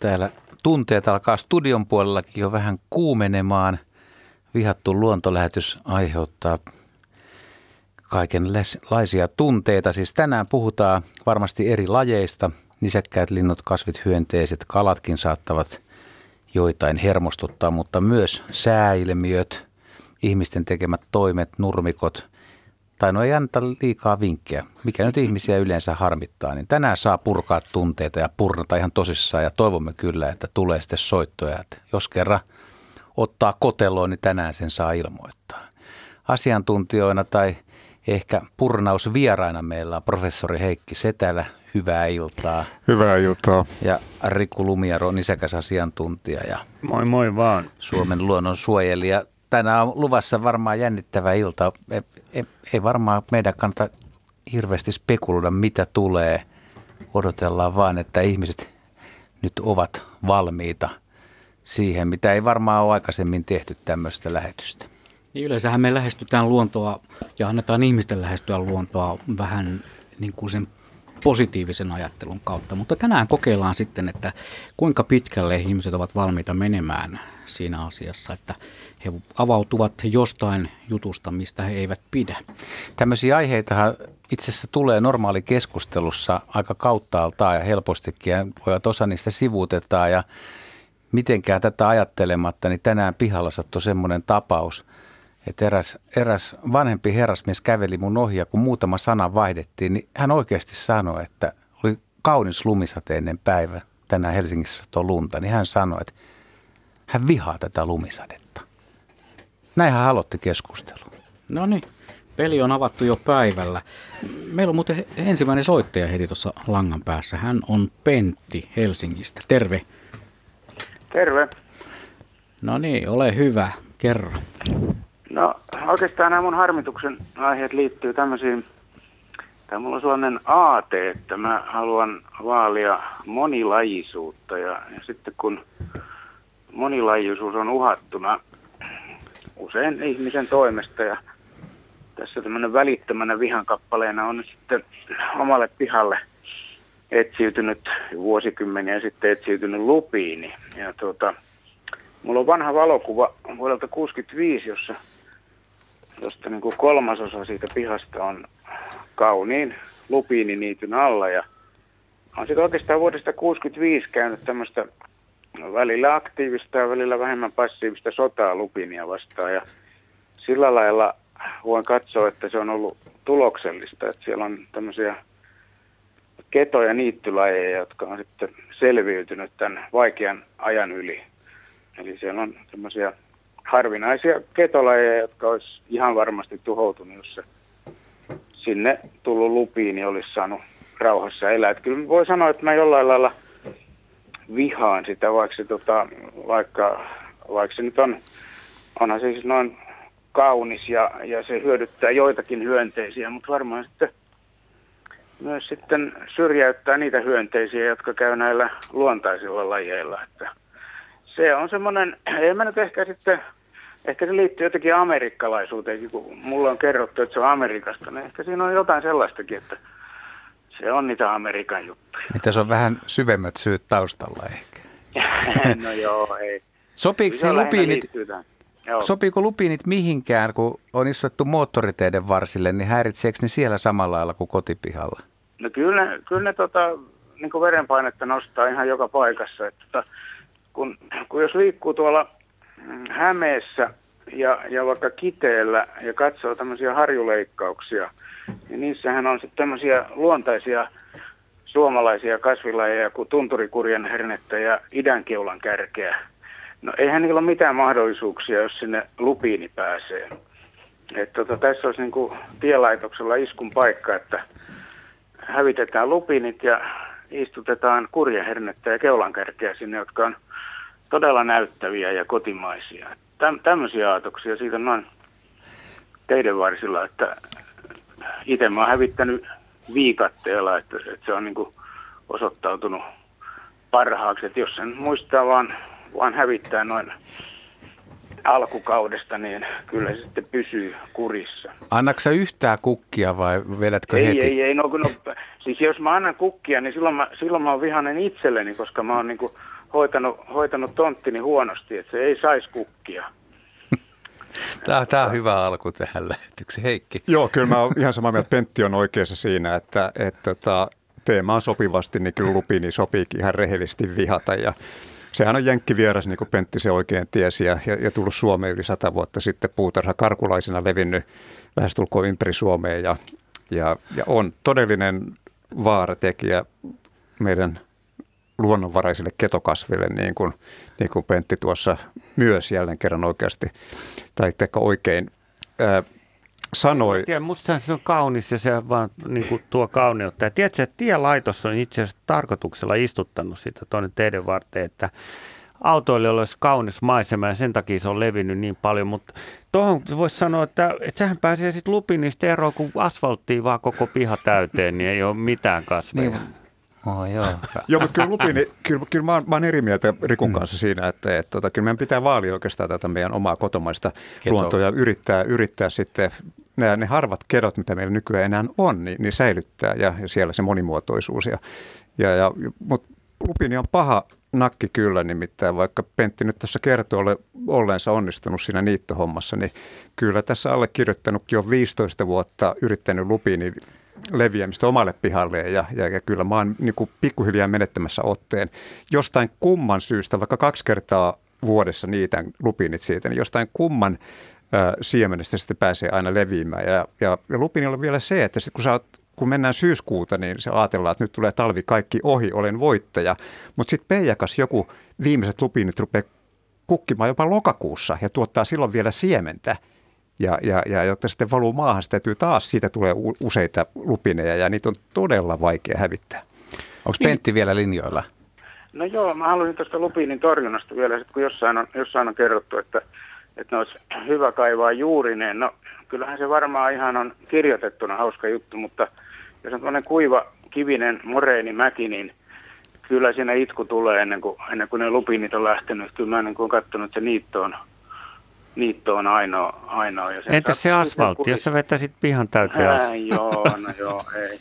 Täällä tunteet alkaa studion puolellakin jo vähän kuumenemaan. Vihattu luontolähetys aiheuttaa kaikenlaisia tunteita. Siis tänään puhutaan varmasti eri lajeista. Nisäkkäät, linnut, kasvit, hyönteiset, kalatkin saattavat joitain hermostuttaa, mutta myös sääilmiöt, ihmisten tekemät toimet, nurmikot – tai no ei anneta liikaa vinkkejä, mikä nyt ihmisiä yleensä harmittaa, niin tänään saa purkaa tunteita ja purnata ihan tosissaan ja toivomme kyllä, että tulee sitten soittoja, että jos kerran ottaa koteloon, niin tänään sen saa ilmoittaa. Asiantuntijoina tai ehkä purnausvieraina meillä on professori Heikki Setälä. Hyvää iltaa. Hyvää iltaa. Ja Riku Lumiaro, nisäkäs asiantuntija ja moi moi vaan. Suomen luonnon suojelija. Tänään on luvassa varmaan jännittävä ilta ei, ei varmaan meidän kannata hirveästi spekuloida, mitä tulee. Odotellaan vaan, että ihmiset nyt ovat valmiita siihen, mitä ei varmaan ole aikaisemmin tehty tämmöistä lähetystä. Niin yleensähän me lähestytään luontoa ja annetaan ihmisten lähestyä luontoa vähän niin kuin sen positiivisen ajattelun kautta, mutta tänään kokeillaan sitten, että kuinka pitkälle ihmiset ovat valmiita menemään siinä asiassa, että he avautuvat jostain jutusta, mistä he eivät pidä. Tämmöisiä aiheita itse asiassa tulee normaali keskustelussa aika kauttaaltaan ja helpostikin, ja voivat osa niistä sivuutetaan ja mitenkään tätä ajattelematta, niin tänään pihalla sattui semmoinen tapaus, että eräs, eräs vanhempi herrasmies käveli mun ohi ja kun muutama sana vaihdettiin, niin hän oikeasti sanoi, että oli kaunis lumisateinen päivä tänään Helsingissä tuo lunta, niin hän sanoi, että hän vihaa tätä lumisadetta. Näin hän aloitti keskustelun. No niin, peli on avattu jo päivällä. Meillä on muuten ensimmäinen soittaja heti tuossa langan päässä. Hän on Pentti Helsingistä. Terve. Terve. No niin, ole hyvä. Kerro. No oikeastaan nämä mun harmituksen aiheet liittyy tämmöisiin, tämä mulla on sellainen aate, että mä haluan vaalia monilajisuutta ja, ja sitten kun monilajisuus on uhattuna usein ihmisen toimesta ja tässä tämmöinen välittömänä vihan kappaleena on sitten omalle pihalle etsiytynyt vuosikymmeniä sitten etsiytynyt lupiini. Ja tuota, mulla on vanha valokuva vuodelta 65, jossa josta niin kuin kolmasosa siitä pihasta on kauniin lupiininiityn alla ja on sitten oikeastaan vuodesta 65 käynyt tämmöistä välillä aktiivista ja välillä vähemmän passiivista sotaa lupinia vastaan. Ja sillä lailla voin katsoa, että se on ollut tuloksellista, että siellä on tämmöisiä keto- ja niittylajeja, jotka on sitten selviytynyt tämän vaikean ajan yli. Eli siellä on tämmöisiä harvinaisia ketolajeja, jotka olisi ihan varmasti tuhoutunut, jos se sinne tullut lupiin, niin olisi saanut rauhassa elää. Että kyllä voi sanoa, että mä jollain lailla – vihaan sitä, vaikka se, tota, vaikka, vaikka se nyt on, onhan se siis noin kaunis ja, ja se hyödyttää joitakin hyönteisiä, mutta varmaan sitten myös sitten syrjäyttää niitä hyönteisiä, jotka käy näillä luontaisilla lajeilla. Että se on semmoinen, ei mä nyt ehkä sitten, ehkä se liittyy jotenkin amerikkalaisuuteen, kun mulla on kerrottu, että se on Amerikasta, niin ehkä siinä on jotain sellaistakin, että se on niitä Amerikan juttuja. Niin tässä on vähän syvemmät syyt taustalla ehkä. no joo, ei. Sopiiko lupiinit, sopiiko lupiinit mihinkään, kun on istuttu moottoriteiden varsille, niin häiritseekö ne siellä samalla lailla kuin kotipihalla? No kyllä ne, kyllä ne tota, niin kuin verenpainetta nostaa ihan joka paikassa. Että, tota, kun, kun jos liikkuu tuolla mm, Hämeessä ja, ja vaikka Kiteellä ja katsoo tämmöisiä harjuleikkauksia – niin niissähän on sitten tämmöisiä luontaisia suomalaisia kasvilajeja kuin tunturikurjen hernettä ja idänkeulan kärkeä. No eihän niillä ole mitään mahdollisuuksia, jos sinne lupiini pääsee. Et tota, tässä olisi niin kuin tielaitoksella iskun paikka, että hävitetään lupinit ja istutetaan kurjehernettä ja keulankärkeä sinne, jotka on todella näyttäviä ja kotimaisia. Täm, tämmöisiä aatoksia siitä on noin teidän varsilla, että itse mä oon hävittänyt viikatteella, että, että se on niin kuin osoittautunut parhaaksi. Että jos sen muistaa vaan, vaan hävittää noin alkukaudesta, niin kyllä se sitten pysyy kurissa. Annatko yhtään kukkia vai vedätkö ei, heti? Ei, ei, no, no, siis jos mä annan kukkia, niin silloin mä, silloin mä oon vihainen itselleni, koska mä oon niin kuin hoitanut, hoitanut tonttini huonosti, että se ei saisi kukkia. Tämä, tämä on hyvä alku tähän lähetykseen. Heikki. Joo, kyllä mä oon ihan samaa mieltä. Pentti on oikeassa siinä, että, että, että teemaan sopivasti, niin kyllä lupiini sopiikin ihan rehellisesti vihata. Ja sehän on jenkkivieras, niin kuin Pentti se oikein tiesi, ja, ja, ja tullut Suomeen yli sata vuotta sitten puutarha karkulaisena levinnyt lähestulkoon ympäri Suomea ja, ja, ja on todellinen vaaratekijä meidän luonnonvaraisille ketokasville, niin kuin, niin kuin Pentti tuossa myös jälleen kerran oikeasti, tai teka oikein ää, sanoi. Tiedän, musta se on kaunis ja se vaan niin kuin tuo kauneutta. Ja tiedätkö, että tielaitos on itse asiassa tarkoituksella istuttanut sitä tuonne teidän varten, että autoille olisi kaunis maisema ja sen takia se on levinnyt niin paljon, mutta tuohon voisi sanoa, että, että sehän pääsee sitten lupinista eroon, kun asfalttiin vaan koko piha täyteen, niin ei ole mitään kasveja. Niin, Oh, joo. joo, mutta kyllä, lupini, kyllä, kyllä mä, oon, mä oon eri mieltä Rikun kanssa mm. siinä, että, että tota, kyllä meidän pitää vaalia oikeastaan tätä meidän omaa kotomaista Keto. luontoa ja yrittää, yrittää sitten ne, ne harvat kedot, mitä meillä nykyään enää on, niin, niin säilyttää ja, ja siellä se monimuotoisuus. Ja, ja, ja, mutta lupini on paha nakki kyllä, nimittäin vaikka Pentti nyt tuossa kertoo ole, olleensa onnistunut siinä niittohommassa, niin kyllä tässä allekirjoittanutkin jo 15 vuotta yrittänyt lupini leviämistä omalle pihalle ja, ja, ja kyllä mä oon niin kuin pikkuhiljaa menettämässä otteen. Jostain kumman syystä, vaikka kaksi kertaa vuodessa niitä lupinit siitä, niin jostain kumman ä, siemenestä sitten pääsee aina leviämään. Ja, ja, ja lupinilla on vielä se, että sit kun, sä oot, kun mennään syyskuuta, niin se ajatellaan, että nyt tulee talvi kaikki ohi, olen voittaja. Mutta sitten peijakas joku viimeiset lupinit rupeaa kukkimaan jopa lokakuussa ja tuottaa silloin vielä siementä – ja, ja, ja jotta sitten valuu maahan, se täytyy taas, siitä tulee useita lupineja ja niitä on todella vaikea hävittää. Onko niin. Pentti vielä linjoilla? No joo, mä haluaisin tuosta lupinin torjunnasta vielä, kun jossain on, jossain on kerrottu, että, että ne olisi hyvä kaivaa juurineen. No kyllähän se varmaan ihan on kirjoitettuna hauska juttu, mutta jos on tuollainen kuiva kivinen moreeni mäki, niin kyllä siinä itku tulee ennen kuin, ennen kuin ne lupinit on lähtenyt. Kyllä mä ennen kuin olen katsonut, että se niitto on niitto on ainoa. ainoa ja Entäs se asfaltti, kun... jos sä vetäisit pihan täyteen Ää, Joo, no joo, ei.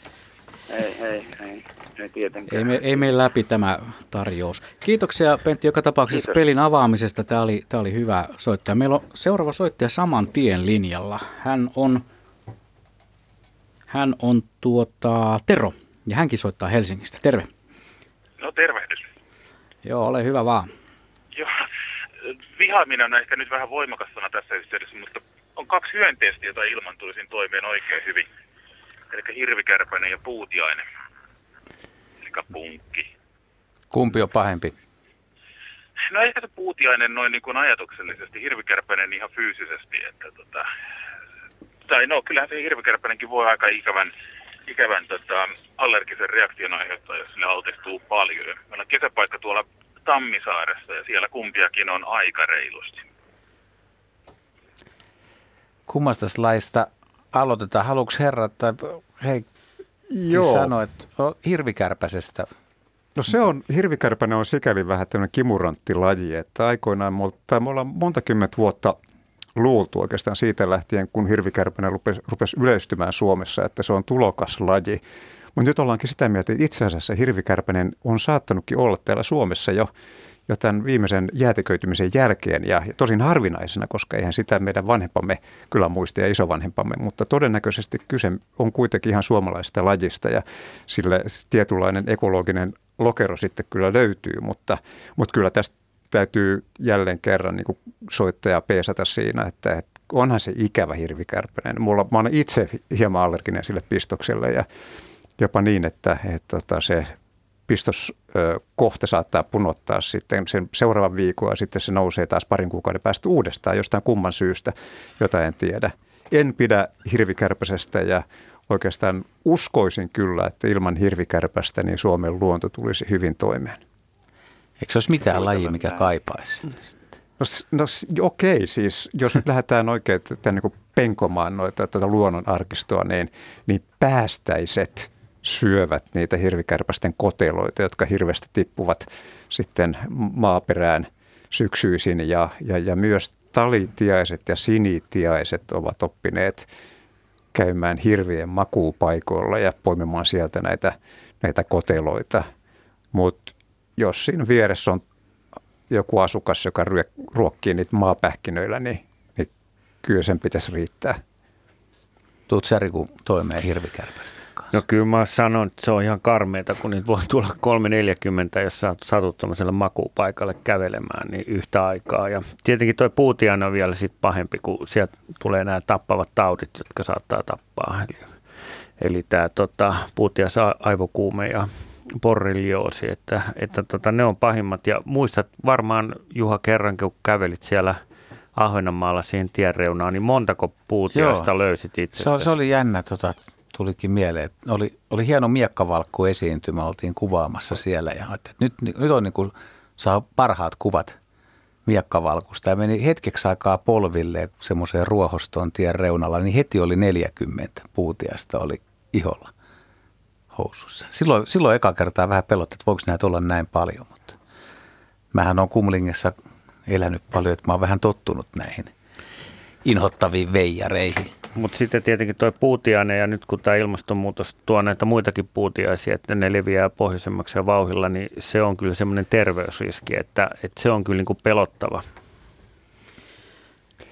Ei, ei, ei, ei. Ei, me, ei mene läpi tämä tarjous. Kiitoksia Pentti joka tapauksessa Kiitos. pelin avaamisesta. Tämä oli, tämä oli hyvä soittaja. Meillä on seuraava soittaja saman tien linjalla. Hän on, hän on tuota, Tero ja hänkin soittaa Helsingistä. Terve. No tervehdys. Joo, ole hyvä vaan. Joo, vihaaminen on ehkä nyt vähän voimakas sana tässä yhteydessä, mutta on kaksi hyönteistä, joita ilman tulisin toimeen oikein hyvin. Eli hirvikärpäinen ja puutiainen. Eli punkki. Kumpi on pahempi? No ehkä se puutiainen noin niin kuin ajatuksellisesti, hirvikärpäinen ihan fyysisesti. Että tota, tai no kyllähän se hirvikärpänenkin voi aika ikävän, ikävän tota, allergisen reaktion aiheuttaa, jos sille altistuu paljon. Meillä on kesäpaikka tuolla Tammisaaressa ja siellä kumpiakin on aika reilusti. Kummasta laista aloitetaan? Haluatko herra tai hei Joo. sanoa, että hirvikärpäsestä? No se on, hirvikärpänen on sikäli vähän tämmöinen kimurantti laji, että aikoinaan tai me ollaan monta kymmentä vuotta luultu oikeastaan siitä lähtien, kun hirvikärpänen rupesi, rupesi yleistymään Suomessa, että se on tulokas laji. Mutta nyt ollaankin sitä mieltä, että itse asiassa hirvikärpänen on saattanutkin olla täällä Suomessa jo, jo tämän viimeisen jäätiköitymisen jälkeen ja, ja tosin harvinaisena, koska eihän sitä meidän vanhempamme kyllä muista ja isovanhempamme, mutta todennäköisesti kyse on kuitenkin ihan suomalaisesta lajista ja sille tietynlainen ekologinen lokero sitten kyllä löytyy, mutta, mutta kyllä tästä täytyy jälleen kerran niin kuin soittaja peesata siinä, että, että onhan se ikävä hirvikärpänen. Mulla, mä olen itse hieman allerginen sille pistokselle ja jopa niin, että, että, tota, se pistoskohta saattaa punottaa sitten sen seuraavan viikon ja sitten se nousee taas parin kuukauden päästä uudestaan jostain kumman syystä, jota en tiedä. En pidä hirvikärpäsestä ja oikeastaan uskoisin kyllä, että ilman hirvikärpästä niin Suomen luonto tulisi hyvin toimeen. Eikö se olisi mitään lajia, mikä kaipaisi? No, no okei, siis jos nyt lähdetään oikein tämän niin penkomaan noita, tätä luonnon arkistoa, niin, niin päästäiset – syövät niitä hirvikärpästen koteloita, jotka hirveästi tippuvat sitten maaperään syksyisin ja, ja, ja myös talitiaiset ja sinitiaiset ovat oppineet käymään hirvien makuupaikoilla ja poimimaan sieltä näitä, näitä koteloita. Mutta jos siinä vieressä on joku asukas, joka ruokkii niitä maapähkinöillä, niin, niin kyllä sen pitäisi riittää. Tuut Säriku toimeen hirvikärpästä? No kyllä mä sanon, että se on ihan karmeita, kun niitä voi tulla 340, jos satut tuollaiselle makuupaikalle kävelemään niin yhtä aikaa. Ja tietenkin toi puutiainen on vielä sit pahempi, kun sieltä tulee nämä tappavat taudit, jotka saattaa tappaa. Eli, eli tämä tota, puutias aivokuume ja borrelioosi, että, että tota, ne on pahimmat. Ja muistat varmaan Juha kerran, kun kävelit siellä Ahvenanmaalla siihen tien reunaan, niin montako puutiaista Joo. löysit itse? Se, se oli jännä tota, tulikin mieleen. Oli, oli hieno miekkavalkku esiintymä, oltiin kuvaamassa siellä ja että nyt, nyt on niin kuin, saa parhaat kuvat miekkavalkusta. Ja meni hetkeksi aikaa polville semmoiseen ruohostoon tien reunalla, niin heti oli 40 puutiasta oli iholla housussa. Silloin, silloin eka kertaa vähän pelotti, että voiko näitä olla näin paljon, mutta mähän on Kumlingessa elänyt paljon, että mä oon vähän tottunut näihin inhottaviin veijareihin. Mutta sitten tietenkin tuo puutiainen ja nyt kun tämä ilmastonmuutos tuo näitä muitakin puutiaisia, että ne leviää pohjoisemmaksi ja vauhilla, niin se on kyllä semmoinen terveysriski, että, että se on kyllä niin kuin pelottava.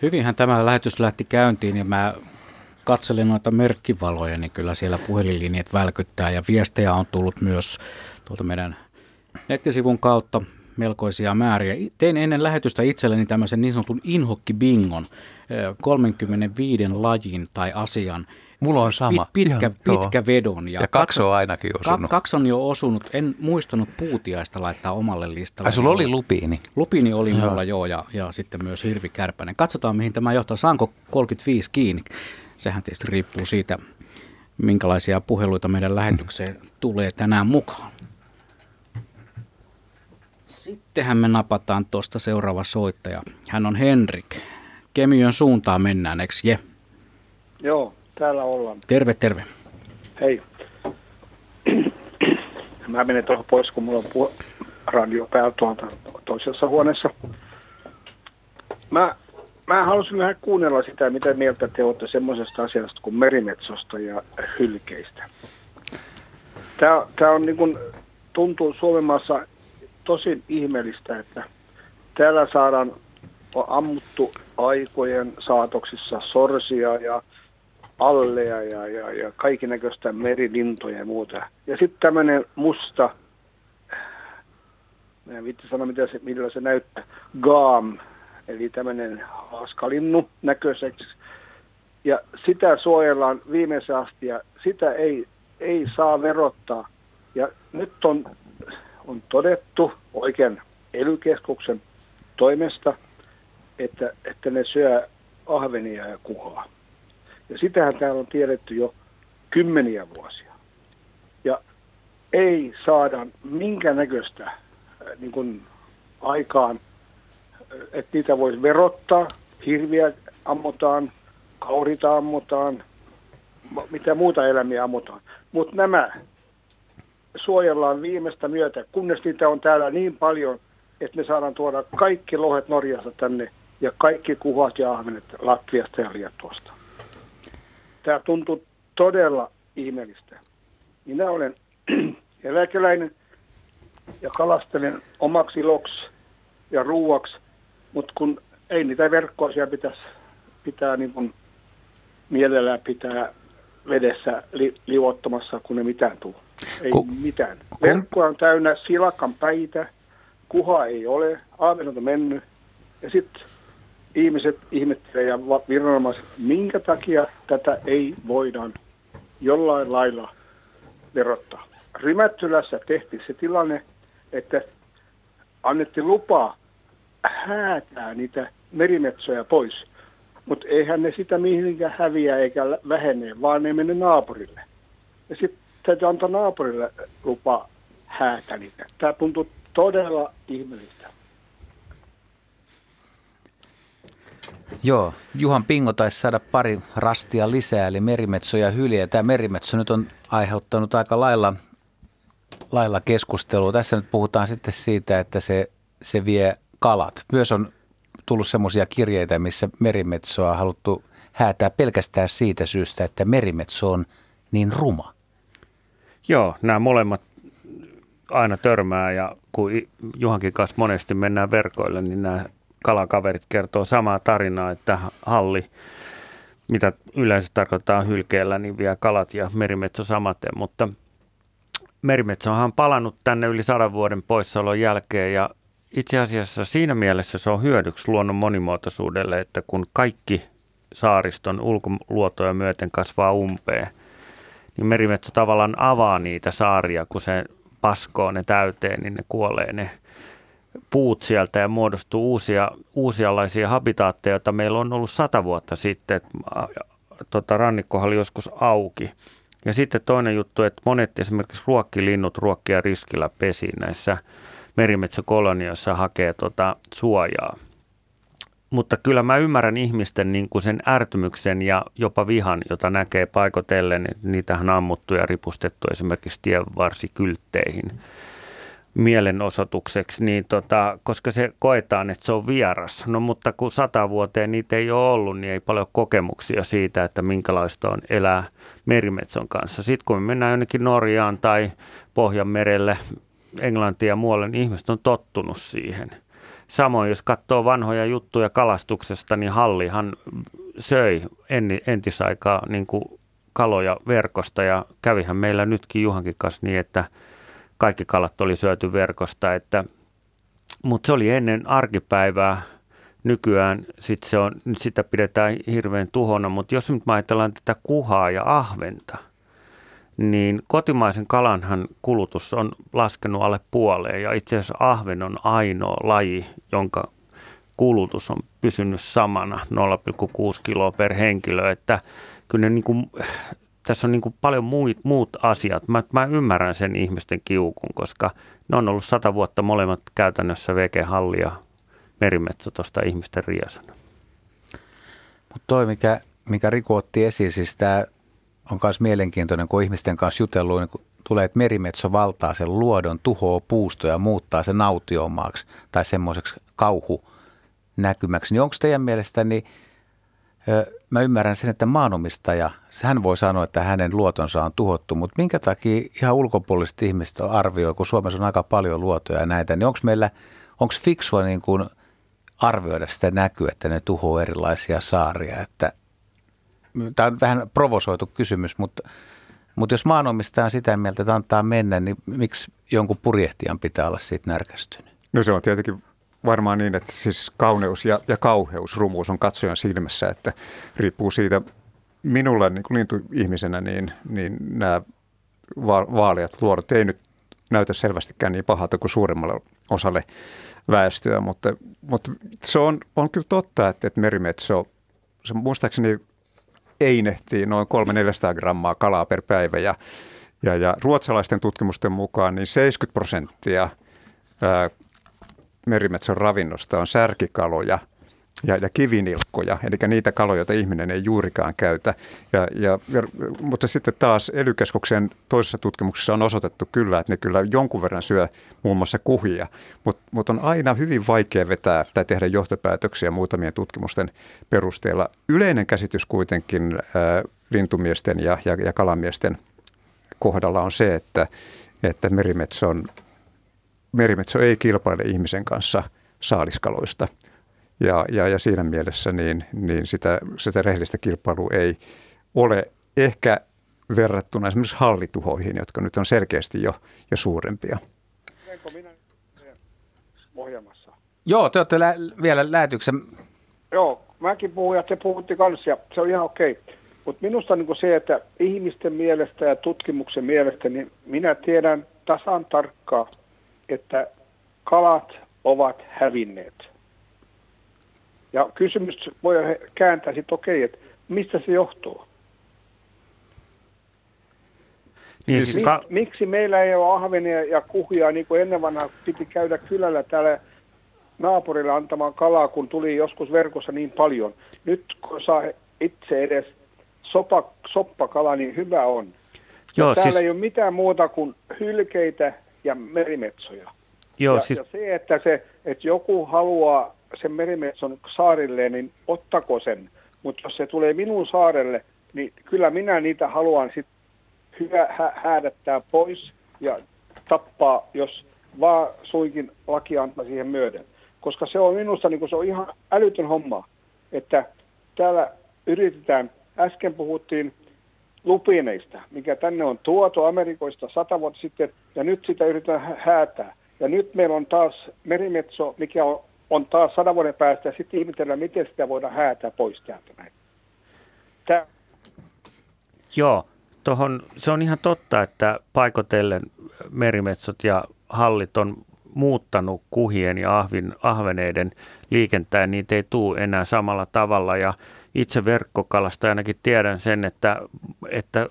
Hyvinhän tämä lähetys lähti käyntiin ja mä katselin noita merkkivaloja, niin kyllä siellä puhelinlinjat välkyttää ja viestejä on tullut myös tuolta meidän nettisivun kautta melkoisia määriä. Tein ennen lähetystä itselleni tämmöisen niin sanotun inhokki-bingon, 35 lajin tai asian. Mulla on sama. Pitkä, Ihan, pitkä vedon. Ja, ja kaksi on ainakin osunut. Kaksi on jo osunut. En muistanut puutiaista laittaa omalle listalle. Ai sulla oli lupiini? Lupiini oli joo. mulla joo ja, ja sitten myös hirvikärpänen. Katsotaan mihin tämä johtaa. Saanko 35 kiinni? Sehän tietysti riippuu siitä, minkälaisia puheluita meidän lähetykseen tulee tänään mukaan. Sittenhän me napataan tuosta seuraava soittaja. Hän on Henrik. Kemiön suuntaan mennään, eikö je? Joo, täällä ollaan. Terve, terve. Hei. Mä menen tuohon pois, kun mulla on pu- radio päällä tuolta toisessa huoneessa. Mä, mä halusin vähän kuunnella sitä, mitä mieltä te olette semmoisesta asiasta kuin merimetsosta ja hylkeistä. Tämä, tämä on niin kuin, tuntuu Suomen maassa tosi ihmeellistä, että täällä saadaan on ammuttu aikojen saatoksissa sorsia ja alleja ja, ja, ja kaikinäköistä merilintoja ja muuta. Ja sitten tämmöinen musta, mä en viitti sanoa mitä se, millä se näyttää, gaam, eli tämmöinen haaskalinnu näköiseksi. Ja sitä suojellaan viimeisen asti ja sitä ei, ei saa verottaa. Ja nyt on on todettu oikein ely toimesta, että, että ne syö ahvenia ja kuhaa. Ja sitähän täällä on tiedetty jo kymmeniä vuosia. Ja ei saada minkä näköistä äh, niin kuin aikaan, äh, että niitä voisi verottaa, hirviä ammutaan, kaurita ammutaan, mitä muuta eläimiä ammutaan. Mutta nämä suojellaan viimeistä myötä, kunnes niitä on täällä niin paljon, että me saadaan tuoda kaikki lohet Norjasta tänne ja kaikki kuhat ja ahvenet Latviasta ja Liettuasta. Tämä tuntuu todella ihmeellistä. Minä olen eläkeläinen ja kalastelen omaksi iloksi ja ruuaksi, mutta kun ei niitä verkkoa siellä pitäisi pitää niin kuin mielellään pitää vedessä li, liuottamassa, kun ne mitään tuu. Ei Ku, mitään. Verkkoa on täynnä silakan päitä, kuha ei ole, on mennyt. Ja sitten ihmiset ihmettelee ja viranomaiset, minkä takia tätä ei voida jollain lailla verottaa. Rymättylässä tehtiin se tilanne, että annettiin lupa häätää niitä merimetsoja pois. Mutta eihän ne sitä mihinkään häviä eikä vähene, vaan ne menee naapurille. Ja sitten täytyy antaa naapurille lupa häätä niitä. Tämä tuntuu todella ihmeellistä. Joo, Juhan Pingo taisi saada pari rastia lisää, eli merimetso ja hylje. Tämä merimetso nyt on aiheuttanut aika lailla, lailla keskustelua. Tässä nyt puhutaan sitten siitä, että se, se vie kalat. Myös on tullut semmoisia kirjeitä, missä merimetsoa on haluttu häätää pelkästään siitä syystä, että merimetso on niin ruma. Joo, nämä molemmat aina törmää ja kun Juhankin kanssa monesti mennään verkoille, niin nämä kalakaverit kertoo samaa tarinaa, että halli, mitä yleensä tarkoittaa hylkeellä, niin vie kalat ja merimetso samaten, mutta merimetso on palannut tänne yli sadan vuoden poissaolon jälkeen ja itse asiassa siinä mielessä se on hyödyksi luonnon monimuotoisuudelle, että kun kaikki saariston ulkoluotoja myöten kasvaa umpeen, niin merimetso tavallaan avaa niitä saaria, kun se paskoo ne täyteen, niin ne kuolee ne puut sieltä ja muodostuu uusia, uusialaisia habitaatteja, joita meillä on ollut sata vuotta sitten. Tota, rannikkohan oli joskus auki. Ja sitten toinen juttu, että monet esimerkiksi ruokkilinnut ruokkia riskillä pesi näissä merimetsokolonioissa hakee tota suojaa. Mutta kyllä mä ymmärrän ihmisten niin kuin sen ärtymyksen ja jopa vihan, jota näkee paikotellen. Niitähän ammuttu ja ripustettu esimerkiksi tienvarsikyltteihin mielenosoitukseksi, niin tota, koska se koetaan, että se on vieras. No mutta kun sata vuoteen niitä ei ole ollut, niin ei paljon kokemuksia siitä, että minkälaista on elää merimetson kanssa. Sitten kun me mennään jonnekin Norjaan tai Pohjanmerelle, Englantia ja muualle, niin ihmiset on tottunut siihen. Samoin jos katsoo vanhoja juttuja kalastuksesta, niin hallihan söi entisaikaa niin kuin kaloja verkosta ja kävihän meillä nytkin Juhankin kanssa niin, että kaikki kalat oli syöty verkosta, että, mutta se oli ennen arkipäivää. Nykyään sit se on, sitä pidetään hirveän tuhona, mutta jos nyt ajatellaan tätä kuhaa ja ahventa – niin kotimaisen kalanhan kulutus on laskenut alle puoleen ja itse asiassa ahven on ainoa laji, jonka kulutus on pysynyt samana 0,6 kiloa per henkilö, että kyllä ne niin kuin, tässä on niin kuin paljon muut, muut asiat. Mä, mä ymmärrän sen ihmisten kiukun, koska ne on ollut sata vuotta molemmat käytännössä vekehalli ja merimetso tuosta ihmisten riasana. Mutta toi, mikä, mikä Riku otti esiin, siis tämä on myös mielenkiintoinen, kun ihmisten kanssa jutellut, niin kun tulee, että merimetso valtaa sen luodon, tuhoaa puustoja ja muuttaa sen nautiomaaksi tai semmoiseksi kauhunäkymäksi. Niin onko teidän mielestä, niin mä ymmärrän sen, että maanomistaja, hän voi sanoa, että hänen luotonsa on tuhottu, mutta minkä takia ihan ulkopuoliset ihmiset arvioi, kun Suomessa on aika paljon luotoja ja näitä, niin onko meillä, onko fiksua niin kuin arvioida sitä näkyä, että ne tuhoaa erilaisia saaria, että tämä on vähän provosoitu kysymys, mutta, mutta jos maanomistaja on sitä mieltä, että antaa mennä, niin miksi jonkun purjehtijan pitää olla siitä närkästynyt? No se on tietenkin varmaan niin, että siis kauneus ja, ja kauheus, rumuus on katsojan silmässä, että riippuu siitä, minulle niin kuin lintuihmisenä, niin, niin nämä va- vaaleat luodot ei nyt näytä selvästikään niin pahalta kuin suuremmalle osalle väestöä, mutta, mutta se on, on kyllä totta, että, että merimetso, se muistaakseni einehtii noin 300-400 grammaa kalaa per päivä. Ja, ja, ja ruotsalaisten tutkimusten mukaan niin 70 prosenttia merimetson ravinnosta on särkikaloja ja, ja kivinilkkoja, eli niitä kaloja, joita ihminen ei juurikaan käytä. Ja, ja, ja, mutta sitten taas ely toisessa tutkimuksessa on osoitettu kyllä, että ne kyllä jonkun verran syö muun muassa kuhia, mutta mut on aina hyvin vaikea vetää tai tehdä johtopäätöksiä muutamien tutkimusten perusteella. Yleinen käsitys kuitenkin ää, lintumiesten ja, ja, ja kalamiesten kohdalla on se, että, että merimetson merimetso ei kilpaile ihmisen kanssa saaliskaloista. Ja, ja, ja siinä mielessä niin, niin sitä, sitä rehellistä kilpailua ei ole ehkä verrattuna esimerkiksi hallituhoihin, jotka nyt on selkeästi jo, jo suurempia. minä ohjelmassa? Joo, te olette lä- vielä lähetyksen. Joo, mäkin puhuin ja te puhutte kanssa ja se on ihan okei. Okay. Mutta minusta niin se, että ihmisten mielestä ja tutkimuksen mielestä, niin minä tiedän tasan tarkkaan, että kalat ovat hävinneet. Ja kysymys voi kääntää sitten, okei, okay, että mistä se johtuu? Niin, siis ka- Miksi meillä ei ole ahvenia ja kuhia, niin kuin ennen vanhaa piti käydä kylällä täällä naapurille antamaan kalaa, kun tuli joskus verkossa niin paljon. Nyt kun saa itse edes sopa, soppakala, niin hyvä on. Joo, täällä siis... ei ole mitään muuta kuin hylkeitä ja merimetsoja. Joo, ja, siis... ja se, että, se, että joku haluaa sen merimetson saarille, niin ottako sen. Mutta jos se tulee minun saarelle, niin kyllä minä niitä haluan sitten hyvä hä- häädättää pois ja tappaa, jos vaan suinkin laki antaa siihen myöden. Koska se on minusta niin se on ihan älytön homma, että täällä yritetään, äsken puhuttiin lupineista, mikä tänne on tuotu Amerikoista sata vuotta sitten, ja nyt sitä yritetään häätää. Ja nyt meillä on taas merimetso, mikä on, on taas sadan vuoden päästä, ja sitten ihmetellään, miten sitä voidaan häätää pois täältä näin. Tää... Joo, tohon, se on ihan totta, että paikotellen merimetsot ja hallit on muuttanut kuhien ja ahvin, ahveneiden liikenteen, niitä ei tule enää samalla tavalla. Ja itse verkkokalasta ainakin tiedän sen, että, että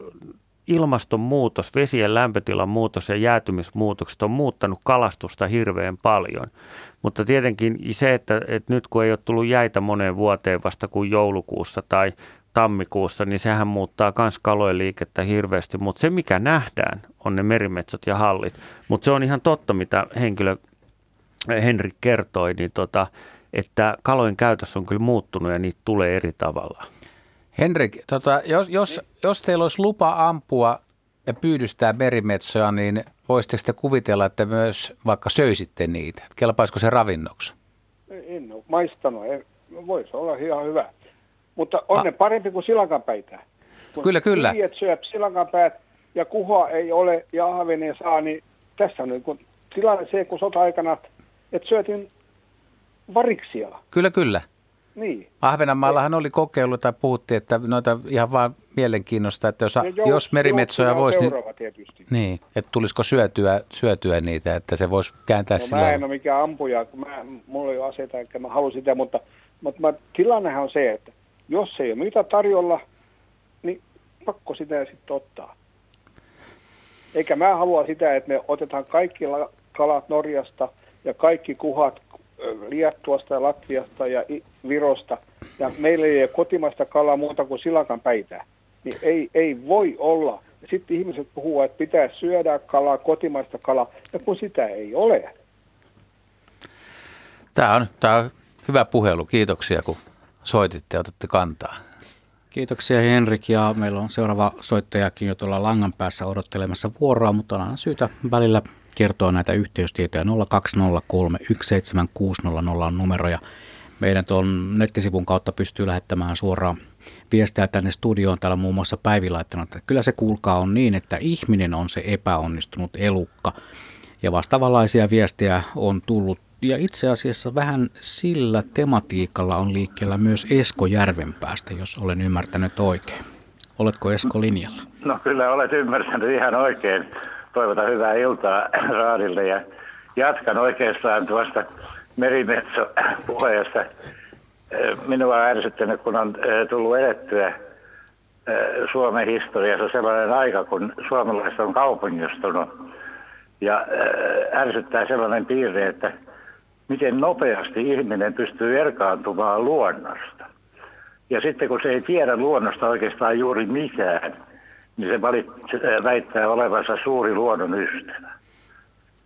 ilmastonmuutos, vesien lämpötilan muutos ja jäätymismuutokset on muuttanut kalastusta hirveän paljon. Mutta tietenkin se, että, että nyt kun ei ole tullut jäitä moneen vuoteen vasta kuin joulukuussa tai tammikuussa, niin sehän muuttaa myös kalojen liikettä hirveästi. Mutta se, mikä nähdään, on ne merimetsot ja hallit. Mutta se on ihan totta, mitä henkilö Henrik kertoi, niin tota, että kalojen käytös on kyllä muuttunut ja niitä tulee eri tavalla. Henrik, tota, jos, jos, jos teillä olisi lupa ampua ja pyydystää merimetsoja, niin voisitteko te kuvitella, että myös vaikka söisitte niitä? Kelpaisiko se ravinnoksi? En ole maistanut. Voisi olla ihan hyvä. Mutta on A- ne parempi kuin silakanpäitä. Kun kyllä, kyllä. Kun silakanpäät ja kuha ei ole ja ahvenen saa, niin tässä on niin tilanne se, kun sota-aikana, että syötin variksia. Kyllä, kyllä. Niin. Ahvenanmaallahan oli kokeilu tai puhuttiin, että noita ihan vaan mielenkiinnosta, että jos, jos, jos merimetsoja voisi, niin, niin, että tulisiko syötyä, syötyä niitä, että se voisi kääntää no, sillä Mä en ole mikään ampuja, kun mä, mulla ei ole aseita, enkä mä haluan sitä, mutta, mutta mä, tilannehan on se, että jos ei ole mitä tarjolla, niin pakko sitä sitten ottaa. Eikä mä halua sitä, että me otetaan kaikki kalat Norjasta ja kaikki kuhat Liettuasta ja Latviasta ja Virosta, ja meillä ei ole kotimaista kalaa muuta kuin silakan päitä, niin ei, ei voi olla. Ja sitten ihmiset puhuu, että pitää syödä kalaa, kotimaista kalaa, ja kun sitä ei ole. Tämä on, tämä on hyvä puhelu. Kiitoksia, kun soititte ja otatte kantaa. Kiitoksia Henrik ja meillä on seuraava soittajakin jo tuolla langan päässä odottelemassa vuoroa, mutta on aina syytä välillä kertoa näitä yhteystietoja 020317600 on numero meidän tuon nettisivun kautta pystyy lähettämään suoraan viestiä tänne studioon. Täällä muun muassa Päivi laittanut, että kyllä se kuulkaa on niin, että ihminen on se epäonnistunut elukka. Ja vastaavanlaisia viestejä on tullut ja itse asiassa vähän sillä tematiikalla on liikkeellä myös Esko Järvenpäästä, jos olen ymmärtänyt oikein. Oletko Esko linjalla? No kyllä olet ymmärtänyt ihan oikein toivotan hyvää iltaa Raadille ja jatkan oikeastaan tuosta merimetso puheesta. Minua on ärsyttänyt, kun on tullut edettyä Suomen historiassa sellainen aika, kun suomalaiset on kaupungistunut. Ja ärsyttää sellainen piirre, että miten nopeasti ihminen pystyy erkaantumaan luonnosta. Ja sitten kun se ei tiedä luonnosta oikeastaan juuri mitään, niin se valitsee, väittää olevansa suuri luonnon ystävä.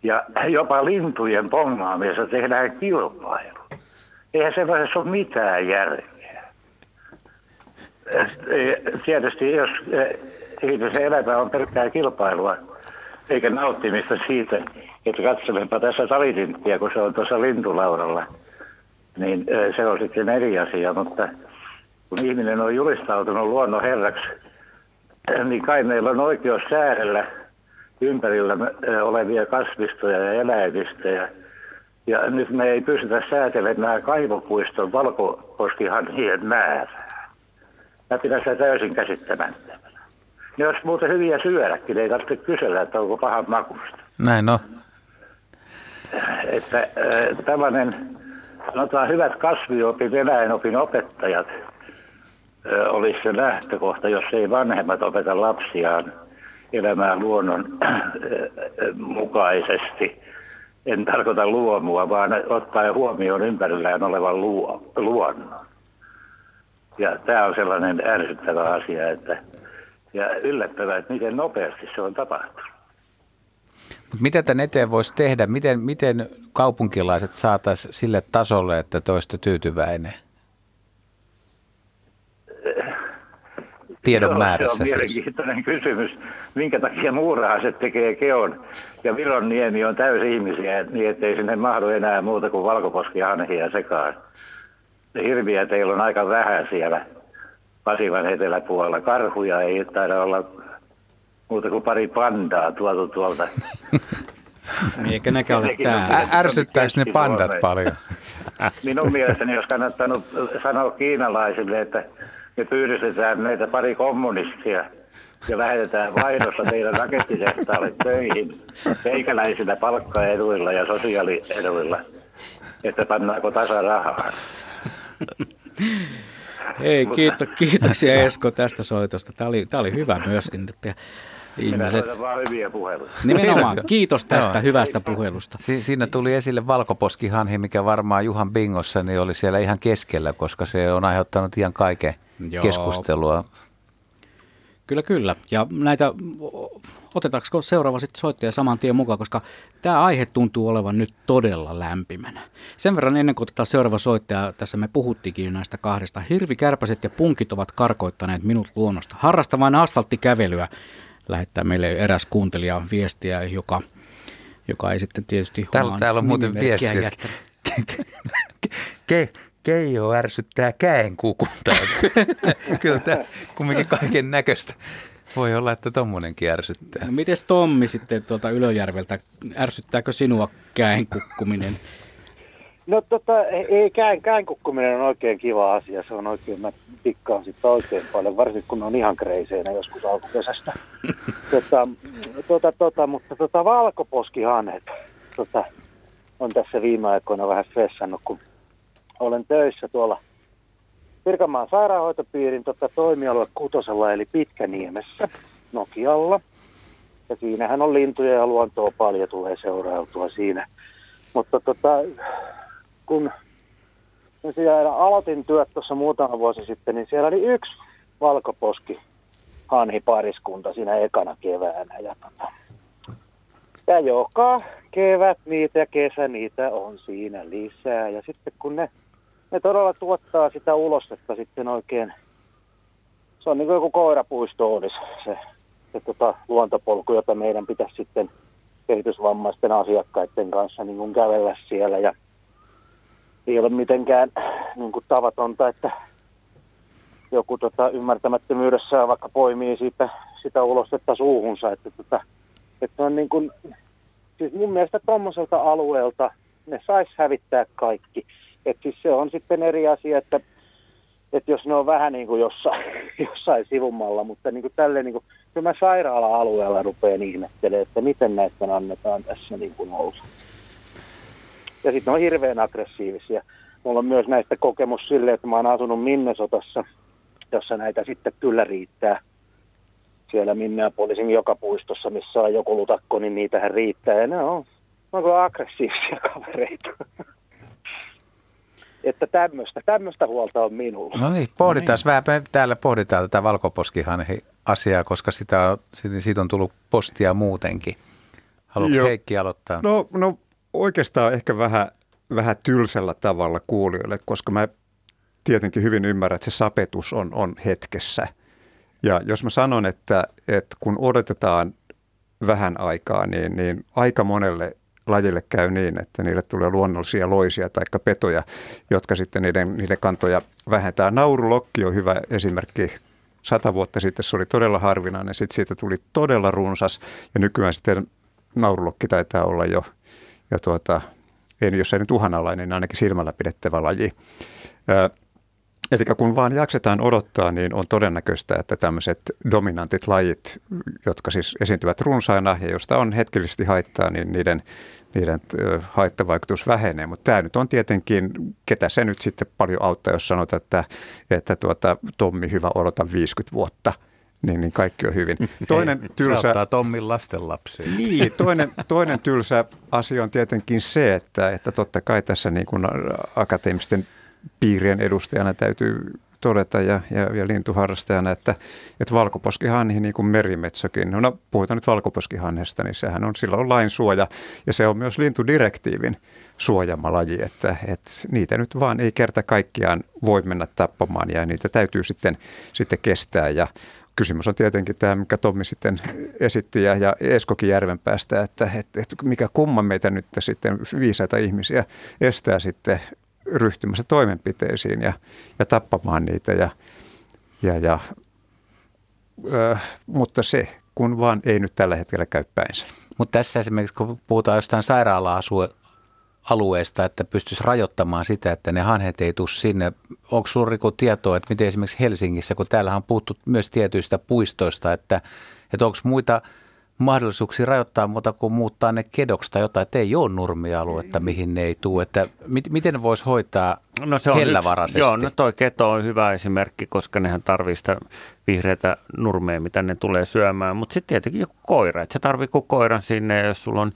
Ja jopa lintujen pongaamisessa tehdään kilpailu. Eihän sellaisessa ole mitään järkeä. Tietysti jos ihmisen elämä on pelkkää kilpailua, eikä nauttimista siitä, että katselempa tässä talitinttiä, kun se on tuossa lintulaudalla, niin se on sitten eri asia, mutta kun ihminen on julistautunut luonnon herraksi, niin kai meillä on oikeus säädellä ympärillä olevia kasvistoja ja eläimistöjä. Ja nyt me ei pystytä säätelemään kaivopuiston valkoposkihanhien määrää. Mä pidän sitä täysin käsittämättömänä. Ne olisi muuten hyviä syödäkin, ei tarvitse kysellä, että onko pahan makusta. Näin no. Että äh, tällainen, sanotaan hyvät kasviopin, eläinopin opettajat – olisi se lähtökohta, jos ei vanhemmat opeta lapsiaan elämään luonnon mukaisesti. En tarkoita luomua, vaan ottaa huomioon ympärillään olevan luo, luonnon. Ja tämä on sellainen ärsyttävä asia, että, ja yllättävää, että miten nopeasti se on tapahtunut. Mut mitä tämän eteen voisi tehdä? Miten, miten kaupunkilaiset saataisiin sille tasolle, että toista tyytyväinen? Tiedon Joo, määrässä. Se on siis. mielenkiintoinen kysymys. Minkä takia muurahaiset tekee keon ja Viron niemi on täysi ihmisiä, niin ettei sinne mahdu enää muuta kuin valkoposkihanhia sekaan. Ja hirviä teillä on aika vähän siellä Pasivan eteläpuolella. Karhuja ei taida olla muuta kuin pari pandaa tuotu tuolta. Niin, Eikä nekään ole täällä. Ä- ärsyttääkö ne pandat paljon? Minun mielestäni olisi kannattanut sanoa kiinalaisille, että me pyydystetään meitä pari kommunistia ja lähetetään vaihdossa teidän rakettitehtaalle töihin teikäläisillä palkkaeduilla ja sosiaalieduilla, että pannaanko tasa rahaa. Hei, kiito, kiitoksia Esko tästä soitosta. Tämä oli, tämä oli hyvä myöskin, ihmiset... vaan hyviä puheluja. Nimenomaan, kiitos tästä Joo. hyvästä puhelusta. Si- siinä tuli esille valkoposkihanhi, mikä varmaan Juhan Bingossa niin oli siellä ihan keskellä, koska se on aiheuttanut ihan kaiken Joo. keskustelua. Kyllä, kyllä. Ja näitä, otetaanko seuraava sitten soittaja saman tien mukaan, koska tämä aihe tuntuu olevan nyt todella lämpimänä. Sen verran ennen kuin otetaan seuraava soittaja, tässä me puhuttiinkin jo näistä kahdesta. Hirvikärpäset ja punkit ovat karkoittaneet minut luonnosta. Harrasta vain asfalttikävelyä, lähettää meille eräs kuuntelija viestiä, joka, joka ei sitten tietysti Täällä, täällä on muuten nimimerkkiä viesti, että jättänyt. ke, Keijo ärsyttää käen kukuntaa. Kyllä tämä kumminkin kaiken näköistä. Voi olla, että tommonenkin ärsyttää. No, mites Tommi sitten tuolta Ylöjärveltä, ärsyttääkö sinua käen kukkuminen? No tota, ei käyn, käyn kukkuminen on oikein kiva asia. Se on oikein, mä tikkaan sitä oikein paljon, varsinkin kun on ihan kreiseinä joskus alkukesästä. tota, tota, tota, mutta tota, valkoposkihanhet tota, on tässä viime aikoina vähän stressannut, kun olen töissä tuolla Pirkanmaan sairaanhoitopiirin tota, toimialue Kutosella eli Pitkäniemessä Nokialla. Ja siinähän on lintuja ja luontoa paljon tulee seurailtua siinä. Mutta tota, kun siellä aloitin työt tuossa muutama vuosi sitten, niin siellä oli yksi valkoposki hanhipariskunta siinä ekana keväänä. Ja, tota, ja joka kevät niitä ja kesä niitä on siinä lisää. Ja sitten kun ne, ne todella tuottaa sitä ulostetta sitten oikein, se on niin kuin joku koirapuisto olisi se, se tota, luontopolku, jota meidän pitäisi sitten kehitysvammaisten asiakkaiden kanssa niin kuin kävellä siellä. Ja ei ole mitenkään niin kuin tavatonta, että joku tota, ymmärtämättömyydessään vaikka poimii siitä, sitä ulostetta suuhunsa. Että, tota, että on niin kuin, siis mun mielestä tuommoiselta alueelta ne sais hävittää kaikki. että siis se on sitten eri asia, että, että jos ne on vähän niin kuin jossain, jossain sivummalla, mutta niin kuin tälleen niin kuin, kyllä mä sairaala-alueella rupean ihmettelemään, että miten näistä annetaan tässä niin kuin olla. Ja sitten ne on hirveän aggressiivisia. Mulla on myös näistä kokemus silleen, että mä oon asunut Minnesotassa, jossa näitä sitten kyllä riittää. Siellä Minneapolisin joka puistossa, missä on joku lutakko, niin niitähän riittää. Ja ne on, ne on aggressiivisia kavereita. että tämmöistä, tämmöistä huolta on minulla. No niin, pohditaan vähän. Me täällä pohditaan tätä valkoposkihanhi-asiaa, koska sitä on, siitä on tullut postia muutenkin. Haluatko Joo. Heikki aloittaa? No, no oikeastaan ehkä vähän, vähän tylsällä tavalla kuulijoille, koska mä tietenkin hyvin ymmärrän, että se sapetus on, on hetkessä. Ja jos mä sanon, että, että kun odotetaan vähän aikaa, niin, niin aika monelle lajille käy niin, että niille tulee luonnollisia loisia tai petoja, jotka sitten niiden, niiden kantoja vähentää. Naurulokki on hyvä esimerkki. Sata vuotta sitten se oli todella harvinainen, sitten siitä tuli todella runsas ja nykyään sitten naurulokki taitaa olla jo, jo tuota, ei, jos ei nyt uhanalainen, niin ainakin silmällä pidettävä laji. Ö, Eli kun vaan jaksetaan odottaa, niin on todennäköistä, että tämmöiset dominantit lajit, jotka siis esiintyvät runsaina ja josta on hetkellisesti haittaa, niin niiden, niiden haittavaikutus vähenee. Mutta tämä nyt on tietenkin, ketä se nyt sitten paljon auttaa, jos sanotaan, että, että tuota, Tommi, hyvä, odota 50 vuotta, niin, niin kaikki on hyvin. Toinen Se tylsä, Tommin lastenlapsia. niin, toinen, toinen tylsä asia on tietenkin se, että, että totta kai tässä niin kuin akateemisten piirien edustajana täytyy todeta ja, ja, ja lintuharrastajana, että, että valkoposkihanhi niin kuin merimetsokin, no puhutaan nyt valkoposkihanhesta, niin sehän on silloin lain suoja ja se on myös lintudirektiivin suojama laji, että, että niitä nyt vaan ei kerta kaikkiaan voi mennä tappamaan ja niitä täytyy sitten, sitten kestää ja kysymys on tietenkin tämä, mikä Tommi sitten esitti ja, ja Eskokin päästä, että, että, että mikä kumma meitä nyt sitten viisaita ihmisiä estää sitten ryhtymässä toimenpiteisiin ja, ja tappamaan niitä. Ja, ja, ja, ö, mutta se, kun vaan ei nyt tällä hetkellä käy päinsä. Mutta tässä esimerkiksi, kun puhutaan jostain sairaala-alueesta, että pystyisi rajoittamaan sitä, että ne hanhet ei tule sinne. Onko sinulla Riku tietoa, että miten esimerkiksi Helsingissä, kun täällä on puhuttu myös tietyistä puistoista, että, että onko muita – mahdollisuuksia rajoittaa muuta kuin muuttaa ne kedoksi tai jotain, että ei ole nurmialuetta, mihin ne ei tule. Että mit, miten ne voisi hoitaa no se on hellävaraisesti? Yksi, joo, no toi keto on hyvä esimerkki, koska nehän tarvitsee sitä vihreitä nurmea, mitä ne tulee syömään. Mutta sitten tietenkin joku koira, että se tarvitsee koiran sinne jos sulla on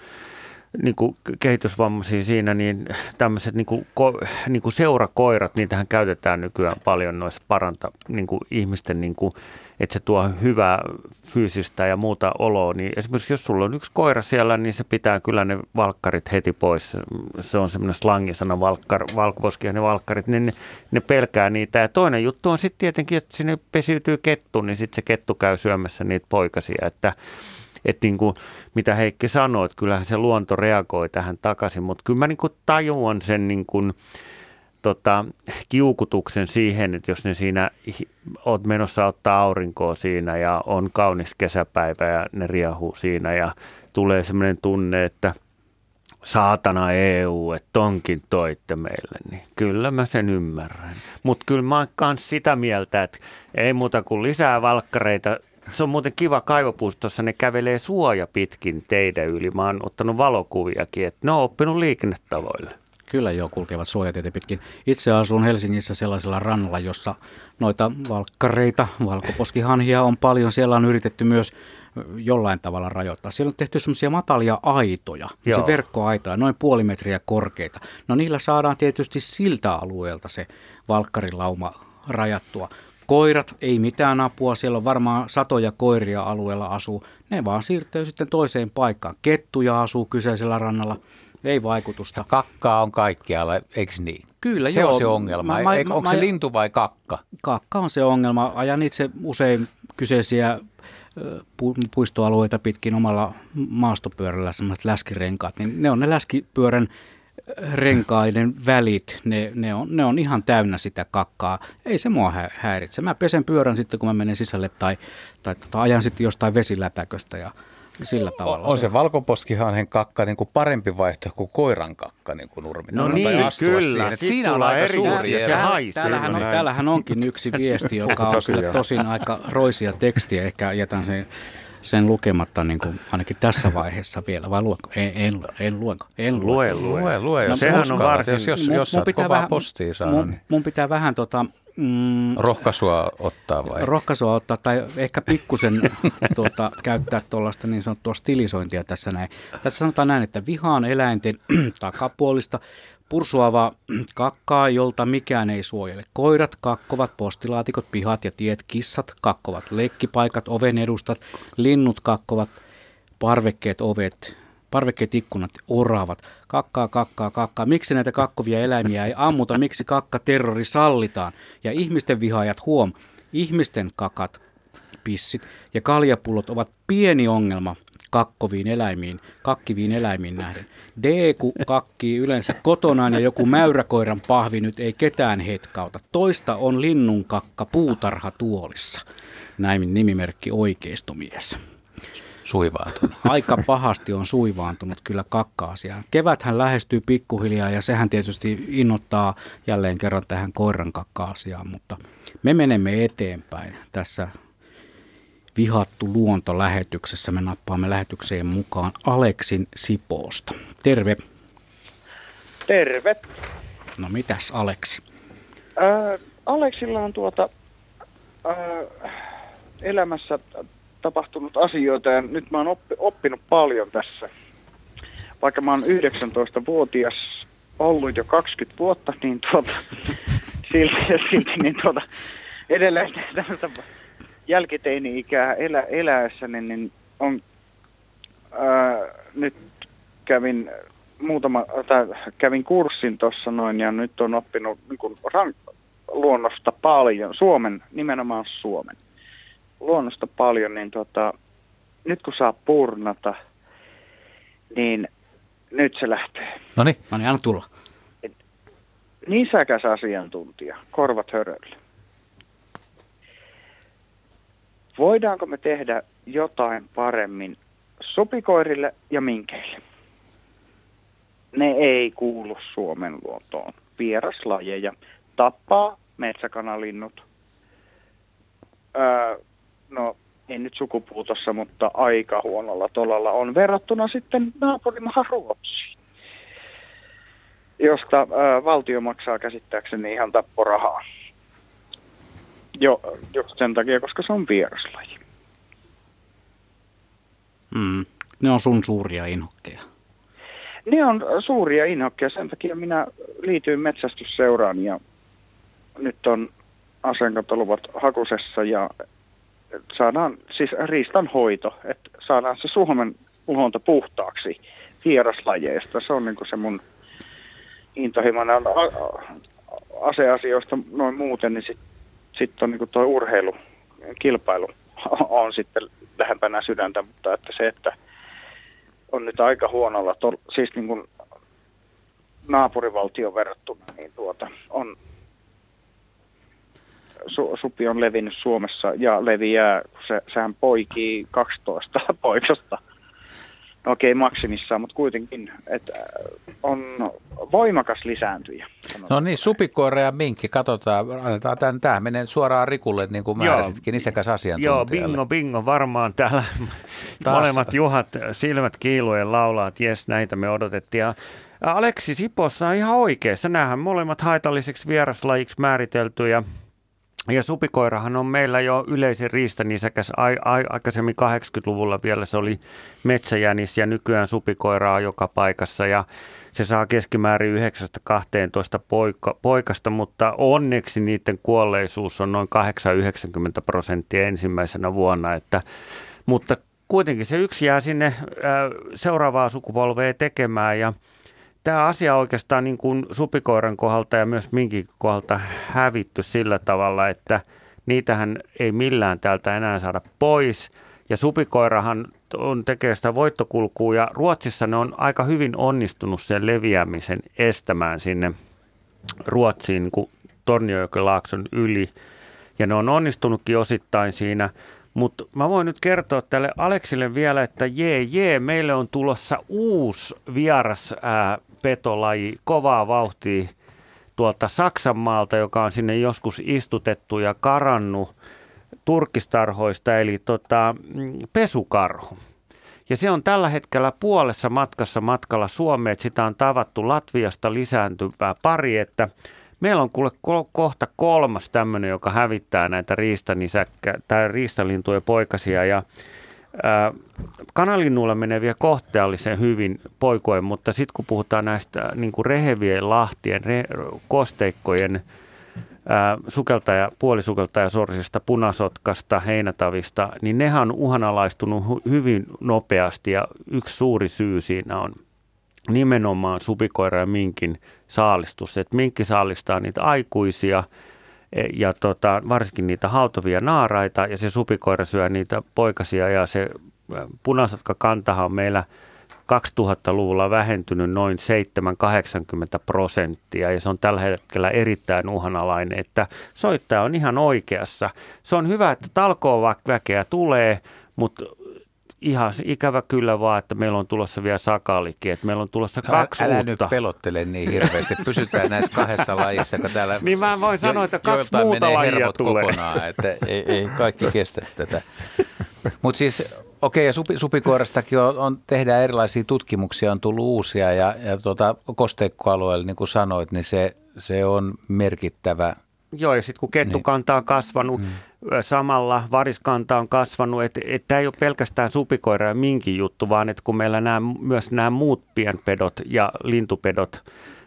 niin kuin kehitysvammaisia siinä, niin tämmöiset niin kuin, niin kuin seurakoirat, niitähän käytetään nykyään paljon noissa paranta niin kuin ihmisten niin kuin että se tuo hyvää fyysistä ja muuta oloa, niin esimerkiksi jos sulla on yksi koira siellä, niin se pitää kyllä ne valkkarit heti pois. Se on semmoinen slangisana, valkkar, valkoposki ne valkkarit, niin ne, ne pelkää niitä. Ja toinen juttu on sitten tietenkin, että sinne pesiytyy kettu, niin sitten se kettu käy syömässä niitä poikasia, että että niin kuin, mitä Heikki sanoi, että kyllähän se luonto reagoi tähän takaisin, mutta kyllä mä niin kuin tajuan sen niin kuin, tota, kiukutuksen siihen, että jos ne siinä oot menossa ottaa aurinkoa siinä ja on kaunis kesäpäivä ja ne riahuu siinä ja tulee semmoinen tunne, että saatana EU, että tonkin toitte meille, niin kyllä mä sen ymmärrän. Mutta kyllä mä oon sitä mieltä, että ei muuta kuin lisää valkkareita. Se on muuten kiva kaivopuistossa, ne kävelee suoja pitkin teidän yli. Mä oon ottanut valokuviakin, että ne on oppinut liikennetavoille. Kyllä jo kulkevat suojatietä pitkin. Itse asun Helsingissä sellaisella rannalla, jossa noita valkkareita, valkoposkihanhia on paljon. Siellä on yritetty myös jollain tavalla rajoittaa. Siellä on tehty semmoisia matalia aitoja, Joo. se verkkoaita, noin puoli metriä korkeita. No niillä saadaan tietysti siltä alueelta se valkkarilauma rajattua. Koirat, ei mitään apua, siellä on varmaan satoja koiria alueella asuu. Ne vaan siirtyy sitten toiseen paikkaan. Kettuja asuu kyseisellä rannalla – ei vaikutusta. Ja kakkaa on kaikkialla, eikö niin? Kyllä, se joo. on se ongelma. Mä, mä, Onko mä, se lintu vai kakka? Kakka on se ongelma. Ajan itse usein kyseisiä puistoalueita pitkin omalla maastopyörällä, semmoiset läskirenkaat, niin ne on ne läskipyörän renkaiden välit, ne, ne, on, ne on ihan täynnä sitä kakkaa. Ei se mua häiritse. Mä pesen pyörän sitten, kun mä menen sisälle tai, tai tota, ajan sitten jostain vesilätäköstä ja sillä tavalla. On se, se valkoposkihanhen kakka niin kuin parempi vaihtoehto kuin koiran kakka niin kuin nurmi. No niin, kyllä. Siinä on aika suuri ero. Se täällähän, on, täällähän onkin yksi viesti, joka on kyllä tosin aika roisia tekstiä. Ehkä jätän sen sen lukematta niin kuin ainakin tässä vaiheessa vielä, vai luenko? En, en, en luenko? En lue. Lue, lue. lue no, sehän on varsin, jos, jos, jos mun, pitää vähän, postia saada, mun, niin. mun pitää vähän tota, Mm, rohkaisua ottaa vai? Rohkaisua ottaa tai ehkä pikkusen tuota, käyttää tuollaista niin sanottua stilisointia tässä näin. Tässä sanotaan näin, että vihaan eläinten takapuolista pursuavaa kakkaa, jolta mikään ei suojele. Koirat kakkovat, postilaatikot, pihat ja tiet, kissat kakkovat, leikkipaikat, oven edustat, linnut kakkovat, parvekkeet, ovet, parvekkeet, ikkunat, oravat, kakkaa, kakkaa, kakkaa. Miksi näitä kakkovia eläimiä ei ammuta? Miksi kakka terrori sallitaan? Ja ihmisten vihaajat huom, ihmisten kakat, pissit ja kaljapullot ovat pieni ongelma kakkoviin eläimiin, kakkiviin eläimiin nähden. Deeku kakkii yleensä kotonaan ja joku mäyräkoiran pahvi nyt ei ketään hetkauta. Toista on linnun kakka puutarhatuolissa. Näin nimimerkki oikeistomies suivaantunut. Aika pahasti on suivaantunut kyllä kakka-asiaan. Keväthän lähestyy pikkuhiljaa ja sehän tietysti innoittaa jälleen kerran tähän koiran kakka-asiaan, mutta me menemme eteenpäin tässä vihattu luontolähetyksessä. Me nappaamme lähetykseen mukaan Aleksin Sipoosta. Terve. Terve. No mitäs Aleksi? Ää, Aleksilla on tuota ää, elämässä tapahtunut asioita ja nyt mä oon oppi, oppinut paljon tässä. Vaikka mä oon 19-vuotias ollut jo 20 vuotta, niin tuota, silti, silti niin tuota, edelleen tämmöistä jälkiteini-ikää elä, eläessäni, niin on, ää, nyt kävin muutama, tai kävin kurssin tuossa noin ja nyt on oppinut niin kuin rank, luonnosta paljon, Suomen, nimenomaan Suomen luonnosta paljon, niin tota, nyt kun saa purnata, niin nyt se lähtee. No niin. Anna tulla. Nisäkäs asiantuntija, korvat hörölle. Voidaanko me tehdä jotain paremmin supikoirille ja minkeille? Ne ei kuulu Suomen luontoon. Vieraslajeja. Tappaa metsäkanalinnut. Öö, no, ei nyt sukupuutossa, mutta aika huonolla tolalla on verrattuna sitten naapurimaahan Ruotsiin, josta ää, valtio maksaa käsittääkseni ihan tapporahaa. Jo, just sen takia, koska se on vieraslaji. Mm. Ne on sun suuria inhokkeja. Ne on suuria inhokkeja, sen takia minä liityin metsästysseuraan ja nyt on aseenkantoluvat hakusessa ja saadaan siis riistan hoito, että saadaan se Suomen luonto puhtaaksi vieraslajeista. Se on niin se mun intohimoinen aseasioista noin muuten, niin sitten sit on niin tuo urheilu, kilpailu on sitten lähempänä sydäntä, mutta että se, että on nyt aika huonolla, to, siis niin kuin naapurivaltion verrattuna, niin tuota, on su, supi on levinnyt Suomessa ja leviää, se, sehän poikii 12 poikasta. No okei, okay, maksimissaan, mutta kuitenkin, että on voimakas lisääntyjä. No niin, supikoira ja minkki, katsotaan, annetaan tämän, tämä menee suoraan Rikulle, niin kuin määräsitkin isäkäs asiantuntijalle. Joo, bingo, bingo, varmaan täällä Taas. molemmat juhat silmät kiiluen laulaa, että jes, näitä me odotettiin. Ja Aleksi Sipossa on ihan oikeassa, nämähän molemmat haitalliseksi vieraslajiksi määriteltyjä ja supikoirahan on meillä jo yleisin riistanisäkäs. Ai, ai, aikaisemmin 80-luvulla vielä se oli metsäjänis ja nykyään supikoiraa joka paikassa. Ja se saa keskimäärin 9-12 poika, poikasta, mutta onneksi niiden kuolleisuus on noin 8-90 prosenttia ensimmäisenä vuonna. Että, mutta kuitenkin se yksi jää sinne seuraavaa sukupolvea tekemään ja tämä asia oikeastaan niin kuin supikoiran kohdalta ja myös minkin kohdalta hävitty sillä tavalla, että niitähän ei millään täältä enää saada pois. Ja supikoirahan on tekee sitä voittokulkua ja Ruotsissa ne on aika hyvin onnistunut sen leviämisen estämään sinne Ruotsiin niin Torniojokilaakson yli. Ja ne on onnistunutkin osittain siinä. Mutta mä voin nyt kertoa tälle Aleksille vielä, että jee, jee, meille on tulossa uusi vieras ää, petolaji kovaa vauhtia tuolta Saksan maalta, joka on sinne joskus istutettu ja karannut turkistarhoista, eli tota, mm, pesukarhu. Ja se on tällä hetkellä puolessa matkassa matkalla Suomeen, että sitä on tavattu Latviasta lisääntyvää pari, että meillä on kuule kohta kolmas tämmöinen, joka hävittää näitä riistanisäkkä, tai riistalintuja poikasia ja kanalinnuilla menee kohteellisen hyvin poikoen, mutta sitten kun puhutaan näistä niin kuin rehevien lahtien, re, kosteikkojen, sukeltaja, puolisukeltajasorsista, punasotkasta, heinätavista, niin nehän on uhanalaistunut hyvin nopeasti ja yksi suuri syy siinä on nimenomaan supikoira ja minkin saalistus. Että minkki saalistaa niitä aikuisia – ja tota, varsinkin niitä hautovia naaraita ja se supikoira syö niitä poikasia ja se punasotka kantahan on meillä 2000-luvulla vähentynyt noin 7-80 prosenttia ja se on tällä hetkellä erittäin uhanalainen, että soittaja on ihan oikeassa. Se on hyvä, että talkoon väkeä tulee, mutta ihan ikävä kyllä vaan, että meillä on tulossa vielä sakalikin, että meillä on tulossa kaksi älä, älä uutta. nyt pelottele niin hirveästi, pysytään näissä kahdessa lajissa, kun täällä niin mä voin sanoa, että kaksi muuta lajia tulee. kokonaan, että ei, ei kaikki kestä tätä. Mutta siis, okei, ja supi, supikoirastakin on, on, tehdään erilaisia tutkimuksia, on tullut uusia, ja, ja tuota, kosteikkoalueella, niin kuin sanoit, niin se, se on merkittävä Joo, ja sitten kun kettukanta on kasvanut mm. samalla, variskanta on kasvanut, että et tämä ei ole pelkästään supikoira ja minkin juttu, vaan että kun meillä nämä, myös nämä muut pienpedot ja lintupedot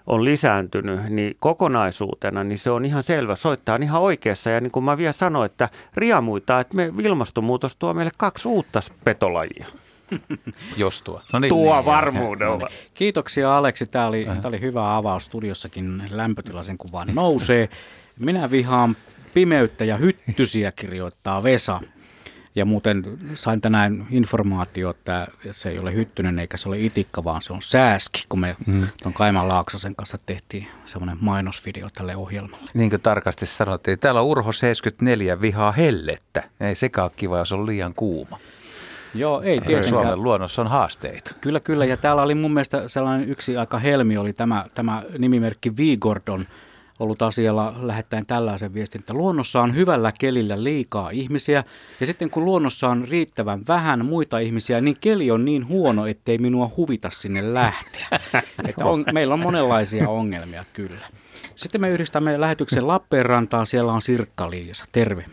on lisääntynyt, niin kokonaisuutena niin se on ihan selvä. Soittaa ihan oikeassa ja niin kuin mä vielä sanoin, että riamuita, että me ilmastonmuutos tuo meille kaksi uutta petolajia. Jos tuo. No niin, tuo niin, varmuudella. No niin. Kiitoksia Aleksi. Tämä oli, tämä oli hyvä avaus. Studiossakin lämpötilaisen kuvaan nousee. Minä vihaan pimeyttä ja hyttysiä, kirjoittaa Vesa. Ja muuten sain tänään informaatio, että se ei ole hyttynen eikä se ole itikka, vaan se on sääski, kun me hmm. tuon Kaiman Laaksosen kanssa tehtiin semmoinen mainosvideo tälle ohjelmalle. Niin kuin tarkasti sanottiin, täällä on Urho 74 vihaa hellettä. Ei sekaan kiva, jos on liian kuuma. Joo, ei tietenkään. Suomen luonnossa on haasteita. Kyllä, kyllä. Ja täällä oli mun mielestä sellainen yksi aika helmi, oli tämä, tämä nimimerkki Vigordon ollut asialla lähettäen tällaisen viestin, että luonnossa on hyvällä kelillä liikaa ihmisiä ja sitten kun luonnossa on riittävän vähän muita ihmisiä, niin keli on niin huono, ettei minua huvita sinne lähteä. että on, meillä on monenlaisia ongelmia kyllä. Sitten me yhdistämme lähetyksen Lappeenrantaan, siellä on Sirkka-Liisa. Terve.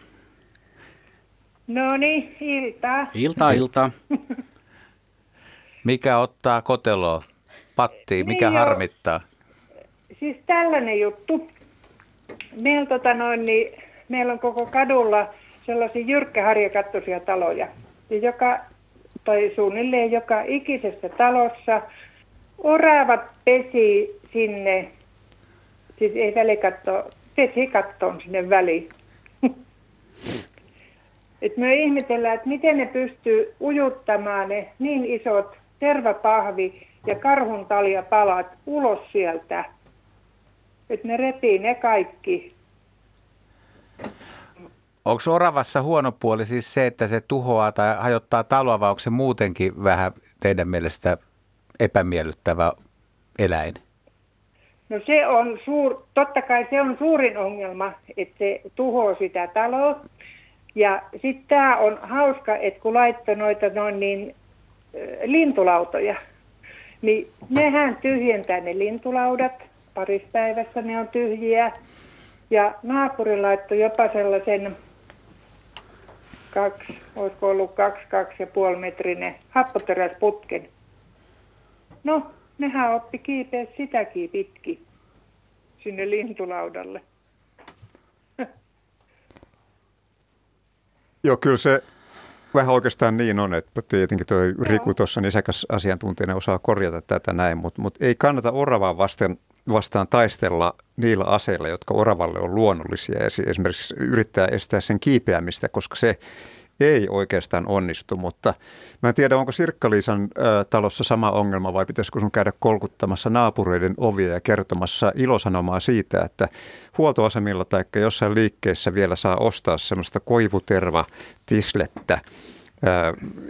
No niin, iltaa. Iltaa, iltaa. Mikä ottaa koteloa? Pattiin, mikä niin harmittaa? Siis tällainen juttu. Meillä, tota noin, niin, meillä on koko kadulla sellaisia jyrkkäharjakattoisia taloja. Ja joka, tai suunnilleen joka ikisessä talossa oravat pesi sinne, siis ei välikatto, pesi kattoon sinne väliin. Et me ihmetellään, että miten ne pystyy ujuttamaan ne niin isot tervapahvi ja karhun palat ulos sieltä. Että ne repii ne kaikki. Onko oravassa huono puoli siis se, että se tuhoaa tai hajottaa taloa, vai onko se muutenkin vähän teidän mielestä epämiellyttävä eläin? No se on suur, totta kai se on suurin ongelma, että se tuhoaa sitä taloa. Ja sitten tämä on hauska, että kun laittoi noita noin niin lintulautoja, niin nehän tyhjentää ne lintulaudat. Parissa päivässä ne on tyhjiä. Ja naapuri laittoi jopa sellaisen kaksi, olisiko ollut kaksi, kaksi ja puoli metrinen happoteräsputken. No, nehän oppi kiipeä sitäkin pitkin sinne lintulaudalle. Joo, kyllä se vähän oikeastaan niin on, että tietenkin tuo Riku tuossa nisäkäs asiantuntijana osaa korjata tätä näin, mutta, mutta ei kannata oravaa vastaan, vastaan taistella niillä aseilla, jotka oravalle on luonnollisia. Ja esimerkiksi yrittää estää sen kiipeämistä, koska se ei oikeastaan onnistu, mutta mä en tiedä, onko Sirkkaliisan äh, talossa sama ongelma vai pitäisikö sun käydä kolkuttamassa naapureiden ovia ja kertomassa ilosanomaa siitä, että huoltoasemilla tai jossain liikkeessä vielä saa ostaa semmoista koivuterva tislettä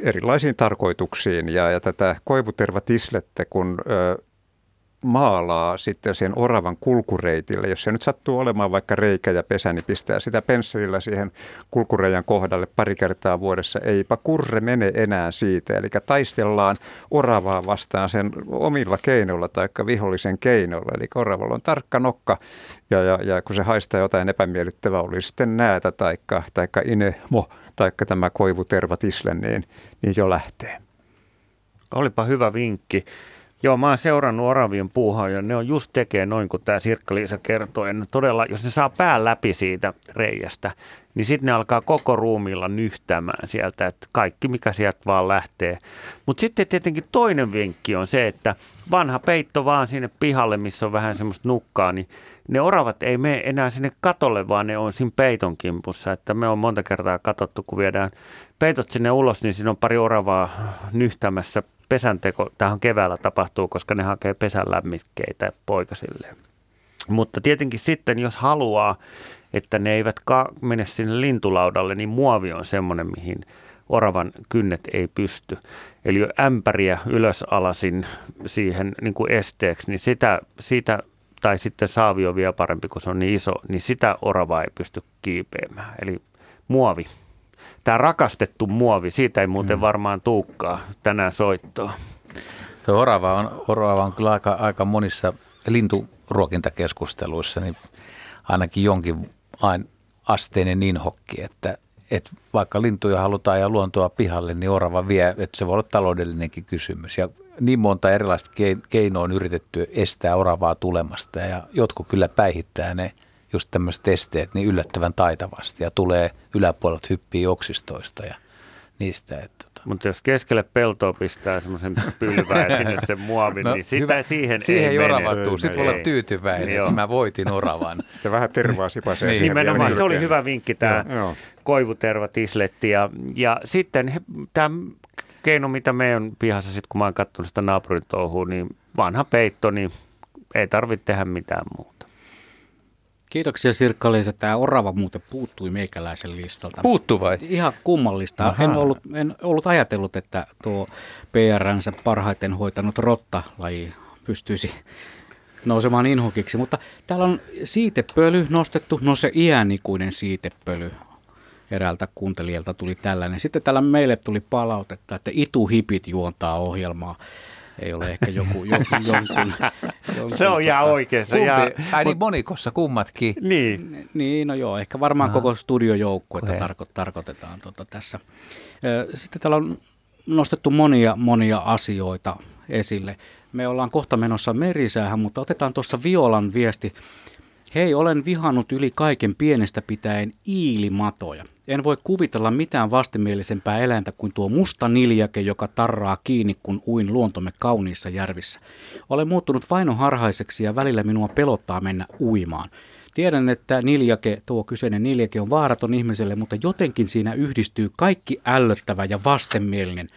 erilaisiin tarkoituksiin. Ja, ja tätä koivutervatislettä, kun maalaa sitten sen oravan kulkureitille. Jos se nyt sattuu olemaan vaikka reikä ja pesä, niin pistää sitä pensselillä siihen kulkureijan kohdalle pari kertaa vuodessa. Eipä kurre mene enää siitä. Eli taistellaan oravaa vastaan sen omilla keinoilla tai vihollisen keinoilla. Eli oravalla on tarkka nokka ja, ja, ja kun se haistaa jotain epämiellyttävää, oli sitten näätä tai inemo tai tämä koivutervatisle, niin, niin jo lähtee. Olipa hyvä vinkki. Joo, mä oon seurannut oravien puuhaa ja ne on just tekee noin kuin tämä Sirkka-Liisa kertoi. Ja todella, jos ne saa pään läpi siitä reiästä, niin sitten ne alkaa koko ruumilla nyhtämään sieltä, että kaikki mikä sieltä vaan lähtee. Mutta sitten tietenkin toinen vinkki on se, että vanha peitto vaan sinne pihalle, missä on vähän semmoista nukkaa, niin ne oravat ei mene enää sinne katolle, vaan ne on siinä peiton kimpussa. Että me on monta kertaa katsottu, kun viedään peitot sinne ulos, niin siinä on pari oravaa nyhtämässä pesänteko, tähän keväällä tapahtuu, koska ne hakee pesän lämmikkeitä poikasille. Mutta tietenkin sitten, jos haluaa, että ne eivät ka- mene sinne lintulaudalle, niin muovi on semmoinen, mihin oravan kynnet ei pysty. Eli ämpäriä ylös alasin siihen niin kuin esteeksi, niin sitä, sitä, tai sitten saavi on vielä parempi, kun se on niin iso, niin sitä orava ei pysty kiipeämään. Eli muovi Tämä rakastettu muovi, siitä ei muuten mm. varmaan tuukkaa tänään soittoa. Tuo orava on, orava on kyllä aika, aika monissa linturuokintakeskusteluissa, niin ainakin jonkin ain asteinen inhokki, että, että vaikka lintuja halutaan ja luontoa pihalle, niin orava vie, että se voi olla taloudellinenkin kysymys. Ja niin monta erilaista keinoa on yritetty estää oravaa tulemasta ja jotkut kyllä päihittää ne just tämmöiset esteet niin yllättävän taitavasti ja tulee yläpuolelta hyppiä oksistoista ja niistä. Että, tota. Mutta jos keskelle peltoa pistää semmoisen pylvään ja sinne sen muovin, no, niin sitä hyvä. siihen, siihen ei, ei oravattu. Sitten voi olla tyytyväinen, että mä voitin oravan. Ja vähän tervaa sipasee niin. Nimenomaan, se oli hyvä vinkki tämä koivuterva tisletti. Ja, ja sitten tämä keino, mitä meidän pihassa, sit, kun mä oon katsonut sitä naapurin touhua, niin vanha peitto, niin ei tarvitse tehdä mitään muuta. Kiitoksia sirkka että Tämä orava muuten puuttui meikäläisen listalta. Puuttu vai? Ihan kummallista. En ollut, en ollut ajatellut, että tuo PRNssä parhaiten hoitanut rotta-laji pystyisi nousemaan inhokiksi. Mutta täällä on siitepöly nostettu, no se iänikuinen siitepöly eräältä kuuntelijalta tuli tällainen. Sitten täällä meille tuli palautetta, että Itu Hipit juontaa ohjelmaa. Ei ole ehkä joku, joku jonkun, jonkun Se on ihan oikein. Kumpi, ja, ai niin monikossa kummatkin. Niin. Niin, no joo, ehkä varmaan no. koko studiojoukkue tarko, tarkoitetaan tuota tässä. Sitten täällä on nostettu monia, monia asioita esille. Me ollaan kohta menossa merisäähän, mutta otetaan tuossa Violan viesti. Hei, olen vihannut yli kaiken pienestä pitäen iilimatoja. En voi kuvitella mitään vastenmielisempää eläintä kuin tuo musta niljake, joka tarraa kiinni, kun uin luontomme kauniissa järvissä. Olen muuttunut vainoharhaiseksi ja välillä minua pelottaa mennä uimaan. Tiedän, että niljake, tuo kyseinen niljake on vaaraton ihmiselle, mutta jotenkin siinä yhdistyy kaikki ällöttävä ja vastenmielinen.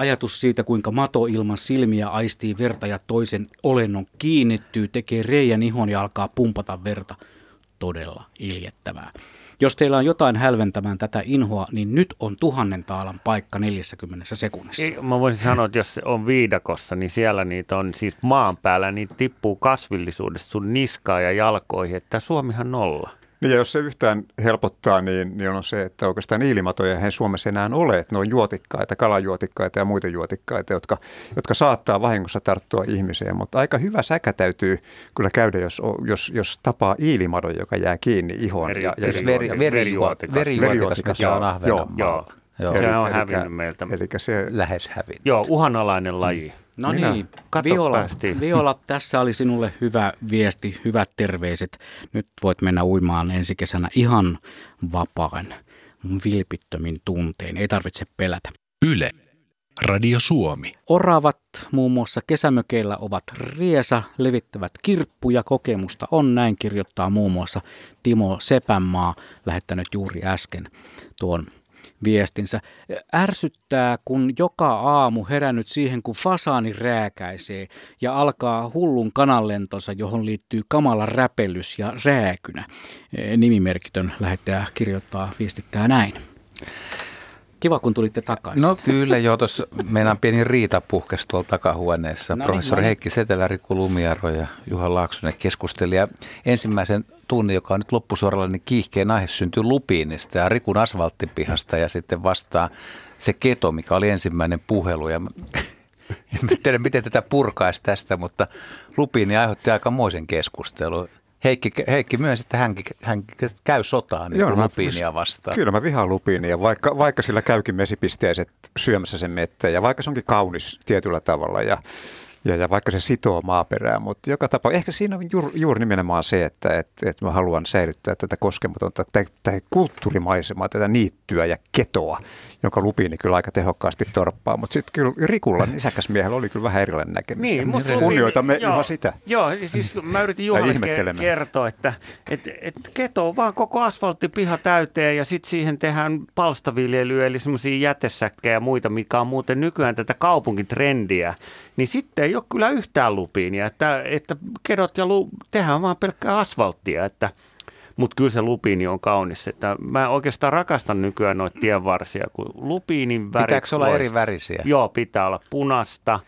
Ajatus siitä, kuinka mato ilman silmiä aistii verta ja toisen olennon kiinnittyy, tekee reijän ihon ja alkaa pumpata verta. Todella iljettävää. Jos teillä on jotain hälventämään tätä inhoa, niin nyt on tuhannen taalan paikka 40 sekunnissa. Ei, mä voisin sanoa, että jos se on viidakossa, niin siellä niitä on siis maan päällä, niin tippuu kasvillisuudesta sun niskaa ja jalkoihin, että Suomihan nolla. Niin ja jos se yhtään helpottaa, niin, niin on se, että oikeastaan ilmatoja ei Suomessa enää ole. Että ne on juotikkaita, kalajuotikkaita ja muita juotikkaita, jotka, jotka saattaa vahingossa tarttua ihmiseen. Mutta aika hyvä säkä täytyy kyllä käydä, jos, jos, jos tapaa iilimadon, joka jää kiinni ihoon. Veri, ja, ja, siis veri, veri, verijuotikas, verijuotikas, se on Ahvenanmaalla. Joo, joo. Joo. Se on hävinnyt meiltä. Eli se, Lähes hävinnyt. Joo, uhanalainen laji. Mm. No Minä. niin, Kato, Viola, Viola, tässä oli sinulle hyvä viesti, hyvät terveiset. Nyt voit mennä uimaan ensi kesänä ihan vapaan, vilpittömin tuntein. Ei tarvitse pelätä. Yle. Radio Suomi. Oravat muun muassa kesämökeillä ovat riesa, levittävät kirppuja, kokemusta on, näin kirjoittaa muun muassa Timo Sepänmaa, lähettänyt juuri äsken tuon viestinsä. Ärsyttää, kun joka aamu herännyt siihen, kun fasaani rääkäisee ja alkaa hullun kananlentonsa, johon liittyy kamala räpellys ja rääkynä. Nimimerkitön lähettäjä kirjoittaa, viestittää näin. Kiva, kun tulitte takaisin. No kyllä, joo, tuossa meidän pieni riita puhkesi tuolla takahuoneessa. No, niin, Professori no. Heikki Setelä, Riku Lumiaro ja Juha Laaksonen keskusteli. Ja ensimmäisen tunnin, joka on nyt loppusuoralla, niin kiihkeen aihe syntyi Lupiinista ja Rikun asfalttipihasta ja sitten vastaa se keto, mikä oli ensimmäinen puhelu. Ja en tiedä, miten tätä purkaisi tästä, mutta Lupiini aiheutti aika moisen keskustelun. Heikki, Heikki myös, että hän, hän käy sotaan niin Joo, lupiinia vastaan. Kyllä mä vihaan lupiinia, vaikka, vaikka sillä käykin mesipisteiset syömässä sen mettä ja vaikka se onkin kaunis tietyllä tavalla ja ja, ja vaikka se sitoo maaperää, mutta joka tapa, ehkä siinä on juuri, juuri nimenomaan se, että et, et mä haluan säilyttää tätä koskematonta, tätä kulttuurimaisemaa, tätä niittyä ja ketoa, jonka lupiini kyllä aika tehokkaasti torppaa. Mutta sitten kyllä Rikulla, miehellä oli kyllä vähän erilainen näkemys. Niin, musta Kunnioitamme joo, Juha sitä. Joo, siis mä yritin Juhalle kertoa, että et, et keto on vaan koko asfalttipiha täyteen ja sitten siihen tehdään palstaviljelyä, eli semmoisia jätesäkkejä ja muita, mikä on muuten nykyään tätä kaupunkitrendiä. Niin sitten ei ole kyllä yhtään lupiinia, että, että kedot ja lu, tehdään vaan pelkkää asfalttia, että mutta kyllä se lupiini on kaunis. Että mä oikeastaan rakastan nykyään noita tienvarsia, kun lupiinin värit Pitääkö olla eri värisiä? Joo, pitää olla punasta,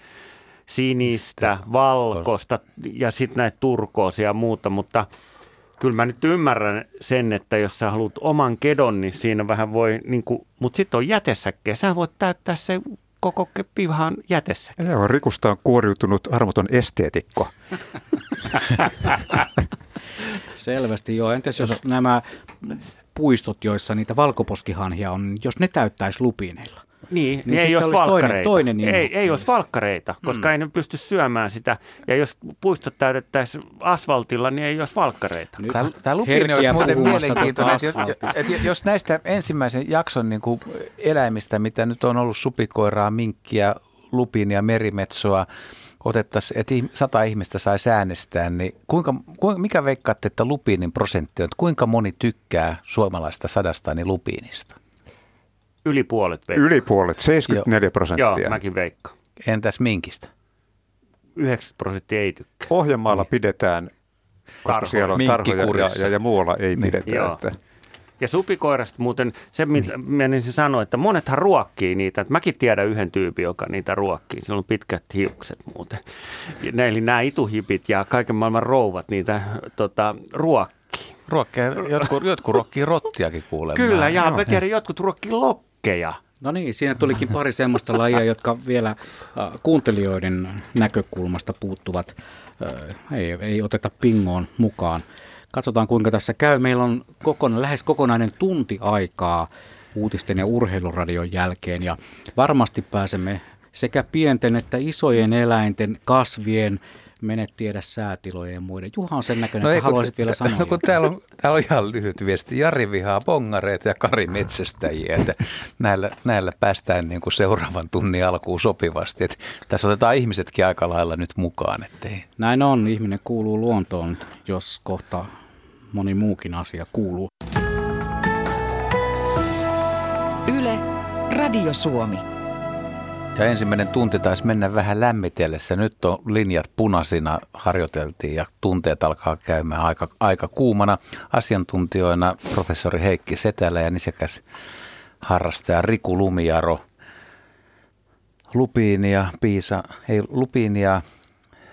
sinistä, Mistä? valkoista ja sitten näitä turkoosia ja muuta, mutta kyllä mä nyt ymmärrän sen, että jos sä haluat oman kedon, niin siinä vähän voi, niin kuin, mutta sitten on jätesäkkeä. Sä voit täyttää se koko pihan jätessä. Joo, Rikusta on kuoriutunut armoton esteetikko. Selvästi joo. Entäs jos nämä puistot, joissa niitä valkoposkihanhia on, jos ne täyttäisi lupineilla? Niin, Niin niin ei olisi toinen- valkkareita. toinen ei, ei olisi olisi. valkkareita, koska Mm. ei ne pysty syömään sitä. Ja jos puistot täytettäisiin asfaltilla, niin ei olisi valkkareita. Tämä, tämä lupini olisi muuten mielenkiintoinen, että, jos- että jos näistä ensimmäisen jakson niin kuin eläimistä, mitä nyt on ollut supikoiraa, minkkiä, lupinia, merimetsoa, otettaisiin, että sata ihmistä saisi äänestää, niin kuinka, kuinka, mikä veikkaatte, että lupiinin prosentti on, että kuinka moni tykkää suomalaista sadastani lupiinista? Yli puolet veikkaa. Yli puolet, 74 prosenttia. Joo, mäkin veikkaan. Entäs minkistä? 90 prosenttia ei tykkää. Pohjanmaalla pidetään, koska Tarhoja. siellä on tarhoja ja, ja, ja muualla ei Niin. pidetä. Joo. Että, Ja supikoirasta muuten, se mitä menisin sanoa, että monethan ruokkii niitä. Että mäkin tiedän yhden tyypin, joka niitä ruokkii. Sillä on pitkät hiukset muuten. Ja ne- Eli nämä ituhipit ja kaiken maailman rouvat niitä tota, ruokkii. Ruokkia, jotkut, jotkut ruokkii rottiakin kuulemma. Kyllä, ja mä tiedän, jotkut ruokkii lokkeja. No niin, siinä tulikin pari semmoista lajia, jotka vielä äh, kuuntelijoiden näkökulmasta puuttuvat. Äh, ei, ei oteta pingoon mukaan. Katsotaan kuinka tässä käy. Meillä on kokona, lähes kokonainen tunti aikaa uutisten ja urheiluradion jälkeen ja varmasti pääsemme sekä pienten että isojen eläinten, kasvien, mene tiedä säätilojen ja muiden. Juha on sen näköinen, että kun- haluaisit vielä sanoa. No kun täällä on, täällä on ihan lyhyt viesti. Jari vihaa bongareita ja Kari metsästäjiä. Että näillä, näillä päästään niin kuin seuraavan tunnin alkuun sopivasti. Että tässä otetaan ihmisetkin aika lailla nyt mukaan. Ettei. Näin on, ihminen kuuluu luontoon, jos kohta moni muukin asia kuuluu. Yle, Radio Suomi. Ja ensimmäinen tunti taisi mennä vähän lämmitellessä. Nyt on linjat punaisina, harjoiteltiin ja tunteet alkaa käymään aika, aika kuumana. Asiantuntijoina professori Heikki Setälä ja nisekäs harrastaja Riku Lumijaro. Lupiinia, piisa, ei lupiinia,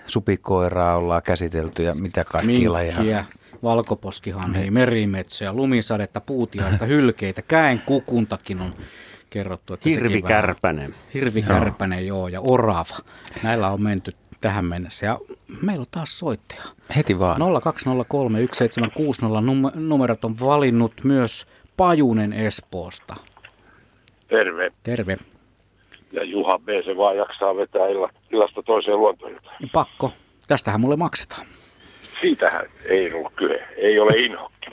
supikoiraa ollaan käsitelty ja mitä kaikkia lajeja. Minkkiä, valkoposkihanhia, merimetsoja, lumisadetta, puutiaista, hylkeitä, käen kukuntakin on kerrottu. Että Hirvikärpänen. Hirvikärpänen, joo. ja orava. Näillä on menty tähän mennessä. Ja meillä on taas soittaja. Heti vaan. 0203 17600 num- numerot on valinnut myös Pajunen Espoosta. Terve. Terve. Ja Juha B. se vaan jaksaa vetää illa- illasta toiseen luontoiltaan. Pakko. Tästähän mulle maksetaan. Siitähän ei ollut kyse. Ei ole inhokki.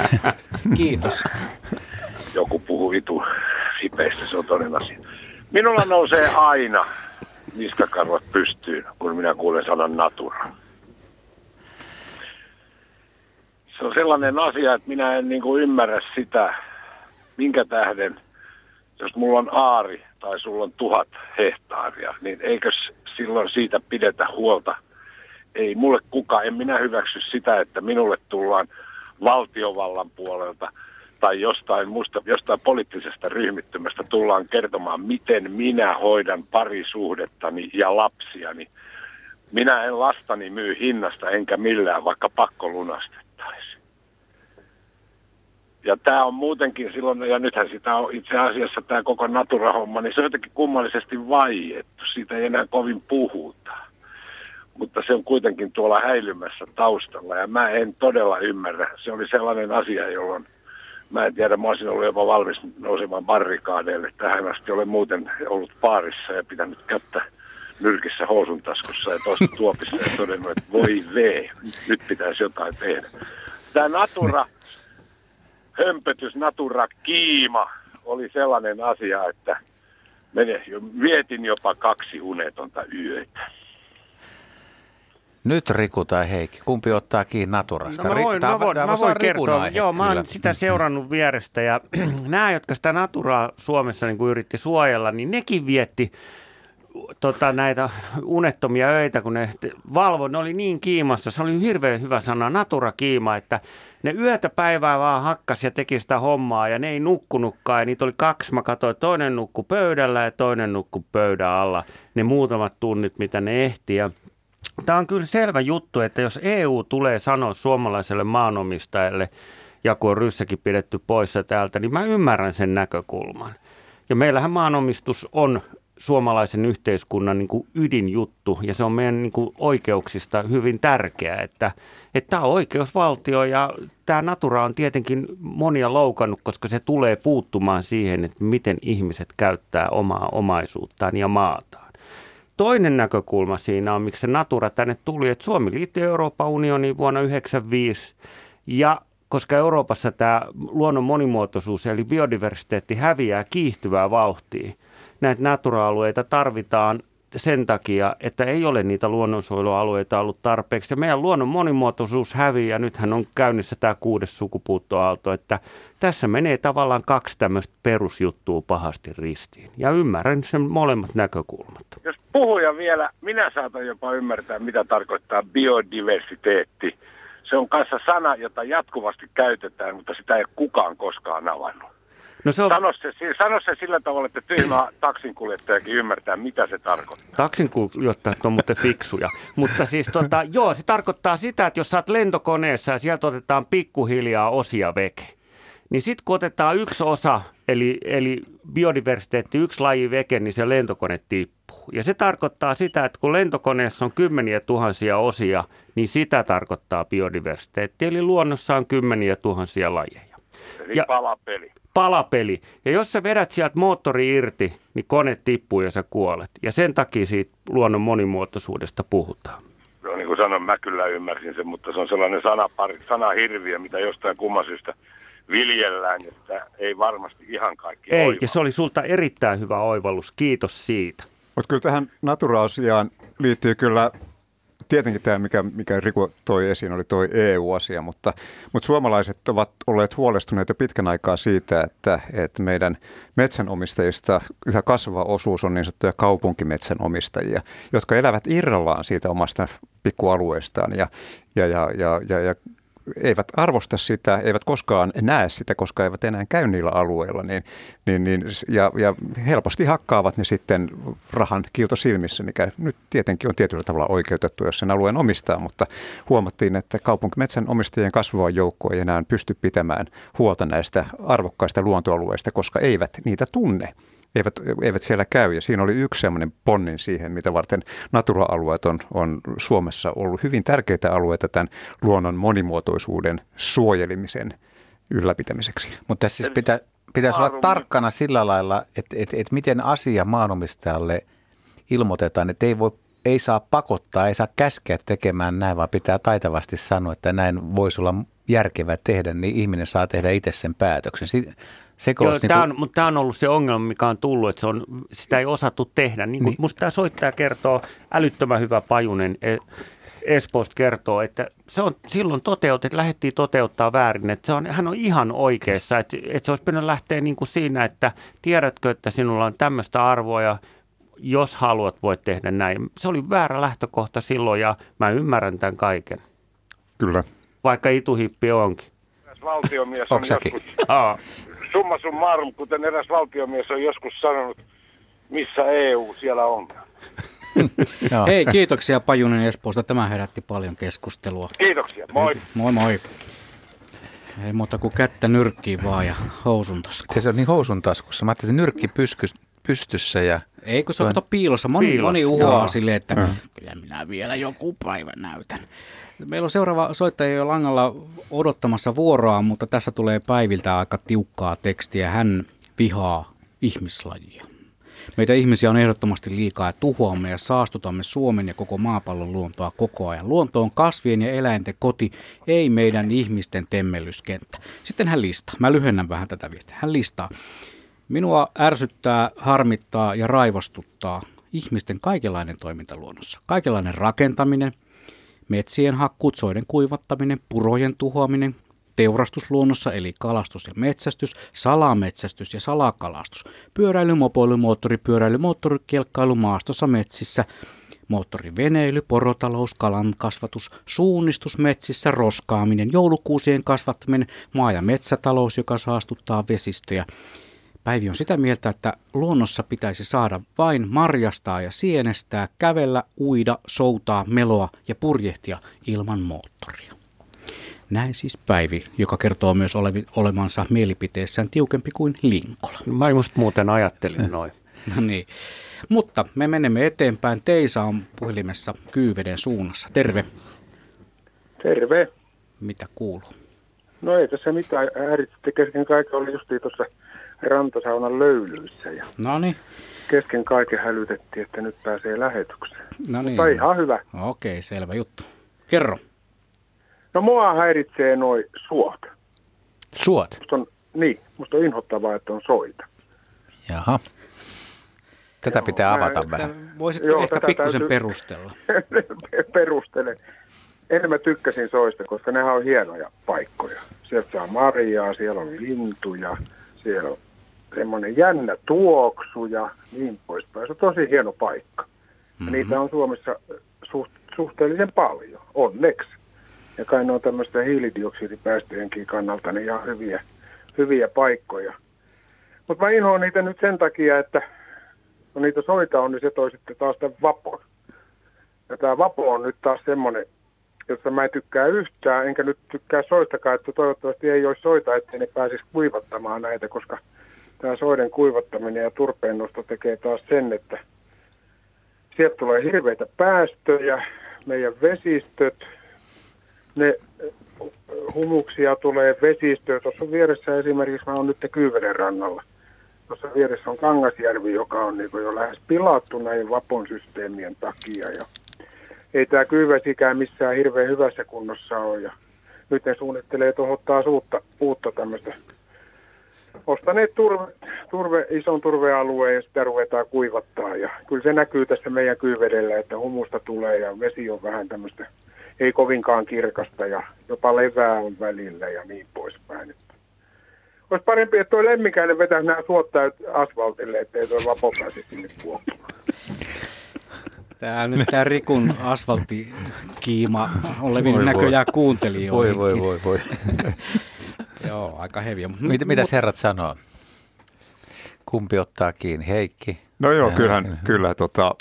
Kiitos. Joku puhuu vitu sipeistä, se on toinen asia. Minulla nousee aina niskakarvat pystyyn, kun minä kuulen sanan natura. Se on sellainen asia, että minä en niin kuin ymmärrä sitä, minkä tähden, jos mulla on aari tai sulla on tuhat hehtaaria, niin eikö silloin siitä pidetä huolta? Ei mulle kukaan, en minä hyväksy sitä, että minulle tullaan valtiovallan puolelta tai jostain, musta, jostain poliittisesta ryhmittymästä tullaan kertomaan, miten minä hoidan parisuhdettani ja lapsiani. Minä en lastani myy hinnasta enkä millään, vaikka pakko lunastettaisiin. Ja tämä on muutenkin silloin, ja nythän sitä on itse asiassa tämä koko naturahomma, niin se on jotenkin kummallisesti vaiettu. Siitä ei enää kovin puhuta. Mutta se on kuitenkin tuolla häilymässä taustalla, ja mä en todella ymmärrä. Se oli sellainen asia, jolloin mä en tiedä, mä olisin ollut jopa valmis nousemaan barrikaadeille. Tähän asti olen muuten ollut paarissa ja pitänyt kättä nyrkissä housun taskussa ja toista tuopissa ja todennut, että voi vee, nyt pitäisi jotain tehdä. Tämä Natura, hömpötys, Natura kiima oli sellainen asia, että mene, vietin jopa kaksi unetonta yötä. Nyt Riku tai Heikki, kumpi ottaa kiinni Naturasta? No mä voin, mä voin, mä voin kertoa. aihe Joo, mä oon sitä seurannut vierestä ja nämä, jotka sitä naturaa Suomessa niin kuin yritti suojella, niin nekin vietti tota, näitä unettomia öitä, kun ne valvoi, ne oli niin kiimassa, se oli hirveän hyvä sana, natura-kiima, että ne yötä päivää vaan hakkas ja teki sitä hommaa ja ne ei nukkunutkaan. Ja niitä oli kaksi, mä katsoin, toinen nukku pöydällä ja toinen nukku pöydän alla, ne muutamat tunnit, mitä ne ehti ja Tämä on kyllä selvä juttu, että jos EU tulee sanoa suomalaiselle maanomistajalle, ja kun on ryssäkin pidetty poissa täältä, niin mä ymmärrän sen näkökulman. Ja meillähän maanomistus on suomalaisen yhteiskunnan niin kuin ydinjuttu ja se on meidän niin kuin oikeuksista hyvin tärkeää, että, että tämä on oikeusvaltio ja tämä Natura on tietenkin monia loukannut, koska se tulee puuttumaan siihen, että miten ihmiset käyttää omaa omaisuuttaan ja maataan. Toinen näkökulma siinä on, miksi se Natura tänne tuli, että Suomi liittyi Euroopan unioniin vuonna 1995 ja koska Euroopassa tämä luonnon monimuotoisuus eli biodiversiteetti häviää kiihtyvää vauhtia, näitä natura-alueita tarvitaan sen takia, että ei ole niitä luonnonsuojelualueita ollut tarpeeksi. Ja meidän luonnon monimuotoisuus häviää. Nythän on käynnissä tämä kuudes sukupuuttoaalto, että tässä menee tavallaan kaksi tämmöistä perusjuttua pahasti ristiin. Ja ymmärrän sen molemmat näkökulmat. Jos puhuja vielä, minä saatan jopa ymmärtää, mitä tarkoittaa biodiversiteetti. Se on kanssa sana, jota jatkuvasti käytetään, mutta sitä ei kukaan koskaan avannut. No se on... sano, se, sano se sillä tavalla, että tyhmä taksinkuljettajakin ymmärtää, mitä se tarkoittaa. Taksinkuljettajat on muuten fiksuja. Mutta siis tota, joo, se tarkoittaa sitä, että jos sä oot lentokoneessa ja sieltä otetaan pikkuhiljaa osia veke, niin sitten kun otetaan yksi osa, eli, eli biodiversiteetti, yksi laji veke, niin se lentokone tippuu. Ja se tarkoittaa sitä, että kun lentokoneessa on kymmeniä tuhansia osia, niin sitä tarkoittaa biodiversiteetti. Eli luonnossa on kymmeniä tuhansia lajeja. Eli ja, palapeli palapeli. Ja jos sä vedät sieltä moottori irti, niin kone tippuu ja sä kuolet. Ja sen takia siitä luonnon monimuotoisuudesta puhutaan. No niin kuin sanoin, mä kyllä ymmärsin sen, mutta se on sellainen sanapari, sanahirviö, mitä jostain kumman syystä viljellään, että ei varmasti ihan kaikki Ei, oiva. ja se oli sulta erittäin hyvä oivallus. Kiitos siitä. Mutta kyllä tähän natura-asiaan liittyy kyllä tietenkin tämä, mikä, mikä Riku toi esiin, oli tuo EU-asia, mutta, mutta suomalaiset ovat olleet huolestuneita pitkän aikaa siitä, että, että meidän metsänomistajista yhä kasvava osuus on niin sanottuja kaupunkimetsänomistajia, jotka elävät irrallaan siitä omasta pikkualueestaan ja, ja, ja, ja, ja, ja eivät arvosta sitä, eivät koskaan näe sitä, koska eivät enää käy niillä alueilla, niin, niin, niin, ja, ja helposti hakkaavat ne sitten rahan kiilto silmissä, mikä nyt tietenkin on tietyllä tavalla oikeutettu, jos sen alueen omistaa, mutta huomattiin, että kaupunkimetsän omistajien kasvava joukko ei enää pysty pitämään huolta näistä arvokkaista luontoalueista, koska eivät niitä tunne eivät, eivät siellä käy. Ja siinä oli yksi sellainen ponnin siihen, mitä varten natura-alueet on, on Suomessa ollut hyvin tärkeitä alueita tämän luonnon monimuotoisuuden suojelimisen ylläpitämiseksi. Mutta tässä siis pitä, pitäisi olla tarkkana sillä lailla, että, että, että miten asia maanomistajalle ilmoitetaan, että ei voi ei saa pakottaa, ei saa käskeä tekemään näin, vaan pitää taitavasti sanoa, että näin voisi olla järkevää tehdä, niin ihminen saa tehdä itse sen päätöksen. Se Joo, niin tämä, on, mutta tämä on ollut se ongelma, mikä on tullut, että se on, sitä ei osattu tehdä. Niin, niin. Musta tämä soittaja kertoo, älyttömän hyvä Pajunen e- Espoosta kertoo, että se on silloin toteutettu, lähdettiin toteuttaa väärin. Että se on, hän on ihan oikeassa, että, että se olisi pitänyt lähteä niin kuin siinä, että tiedätkö, että sinulla on tämmöistä arvoa ja jos haluat, voit tehdä näin. Se oli väärä lähtökohta silloin ja mä ymmärrän tämän kaiken. Kyllä. Vaikka ituhippi onkin. Valtiomies on joskus, summa summarum, kuten eräs valtiomies on joskus sanonut, missä EU siellä on. Hei, kiitoksia Pajunen Espoosta. Tämä herätti paljon keskustelua. Kiitoksia, moi. Moi moi. Ei muuta kuin kättä nyrkkiin vaan ja housun taskuun. Se on niin housun taskussa. Mä ajattelin, että nyrkki pysky, pystyssä ja... Ei kun se on piilossa. Moni, piilossa. moni uhoaa silleen, että mm. kyllä minä vielä joku päivä näytän. Meillä on seuraava soittaja jo langalla odottamassa vuoroa, mutta tässä tulee päiviltä aika tiukkaa tekstiä. Hän vihaa ihmislajia. Meitä ihmisiä on ehdottomasti liikaa ja tuhoamme ja saastutamme Suomen ja koko maapallon luontoa koko ajan. Luonto on kasvien ja eläinten koti, ei meidän ihmisten temmellyskenttä. Sitten hän listaa. Mä lyhennän vähän tätä viestiä. Hän listaa. Minua ärsyttää, harmittaa ja raivostuttaa ihmisten kaikenlainen toiminta luonnossa. Kaikenlainen rakentaminen – Metsien hakkuut, soiden kuivattaminen, purojen tuhoaminen, teurastusluonnossa eli kalastus ja metsästys, salametsästys ja salakalastus, pyöräily, mopoilu, moottoripyöräily, moottorikelkkailu maastossa metsissä, moottoriveneily, porotalous, kalan kasvatus, suunnistus metsissä, roskaaminen, joulukuusien kasvattaminen, maa- ja metsätalous, joka saastuttaa vesistöjä, Päivi on sitä mieltä, että luonnossa pitäisi saada vain marjastaa ja sienestää, kävellä, uida, soutaa, meloa ja purjehtia ilman moottoria. Näin siis Päivi, joka kertoo myös olevi, olemansa mielipiteessään tiukempi kuin Linkola. Mä just muuten ajattelin noin. No niin. Mutta me menemme eteenpäin. Teisa on puhelimessa Kyyveden suunnassa. Terve. Terve. Mitä kuuluu? No ei tässä mitään. Häiritsitte kesken kaiken. Oli justiin tuossa rantasaunan löylyissä ja No niin. kesken kaiken hälytettiin, että nyt pääsee lähetykseen. No niin. Mutta ihan hyvä. Okei, selvä juttu. Kerro. No mua häiritsee noi suot. Suot? Musta on, niin, musta on inhottavaa, että on soita. Jaha. Tätä pitää avata mä- vähän. Voisitko Joo, ehkä pikkusen täytyy- perustella? Perustelen. Enemmän mä tykkäsin soista, koska nehän on hienoja paikkoja. Sieltä saa marjaa, siellä on lintuja, siellä on semmoinen jännä tuoksu ja niin poispäin. Se on tosi hieno paikka. Mm-hmm. Niitä on Suomessa suht, suhteellisen paljon, onneksi. Ja kai ne on tämmöistä hiilidioksidipäästöjenkin kannalta niin ihan hyviä, hyviä paikkoja. Mutta mä inhoan niitä nyt sen takia, että kun niitä soita on, niin se toi sitten taas tämän vapon. Ja tämä vapo on nyt taas semmoinen, josta mä en tykkää yhtään, enkä nyt tykkää soistakaan, että toivottavasti ei olisi soita, ettei ne pääsisi kuivattamaan näitä, koska tämä soiden kuivattaminen ja turpeen nosto tekee taas sen, että sieltä tulee hirveitä päästöjä, meidän vesistöt, ne eh, humuksia tulee vesistöön. Tuossa vieressä esimerkiksi, mä oon nyt Kyyveden rannalla. Tuossa vieressä on Kangasjärvi, joka on niin jo lähes pilattu näiden vapon systeemien takia. Ja ei tämä kyyvesikään missään hirveän hyvässä kunnossa ole. Ja nyt ne suunnittelee tuohon taas uutta, uutta tämmöistä. Ostaneet turve, turve, ison turvealueen ja sitä ruvetaan kuivattaa. Ja kyllä se näkyy tässä meidän kyyvedellä, että humusta tulee ja vesi on vähän tämmöistä, ei kovinkaan kirkasta ja jopa levää on välillä ja niin poispäin. Että olisi parempi, että tuo lemmikäinen vetäisi nämä suottaa asfaltille, ettei tuo vapo pääse sinne kuokkimaan. Tää nyt tämä Rikun asfalttikiima on levinnyt näköjään kuuntelijoihin. Voi, voi, voi, voi. Joo, aika heviä. Mitä, mitäs herrat sanoo? Kumpi ottaa kiinni? Heikki? No joo, kyllähän, kyllä tota,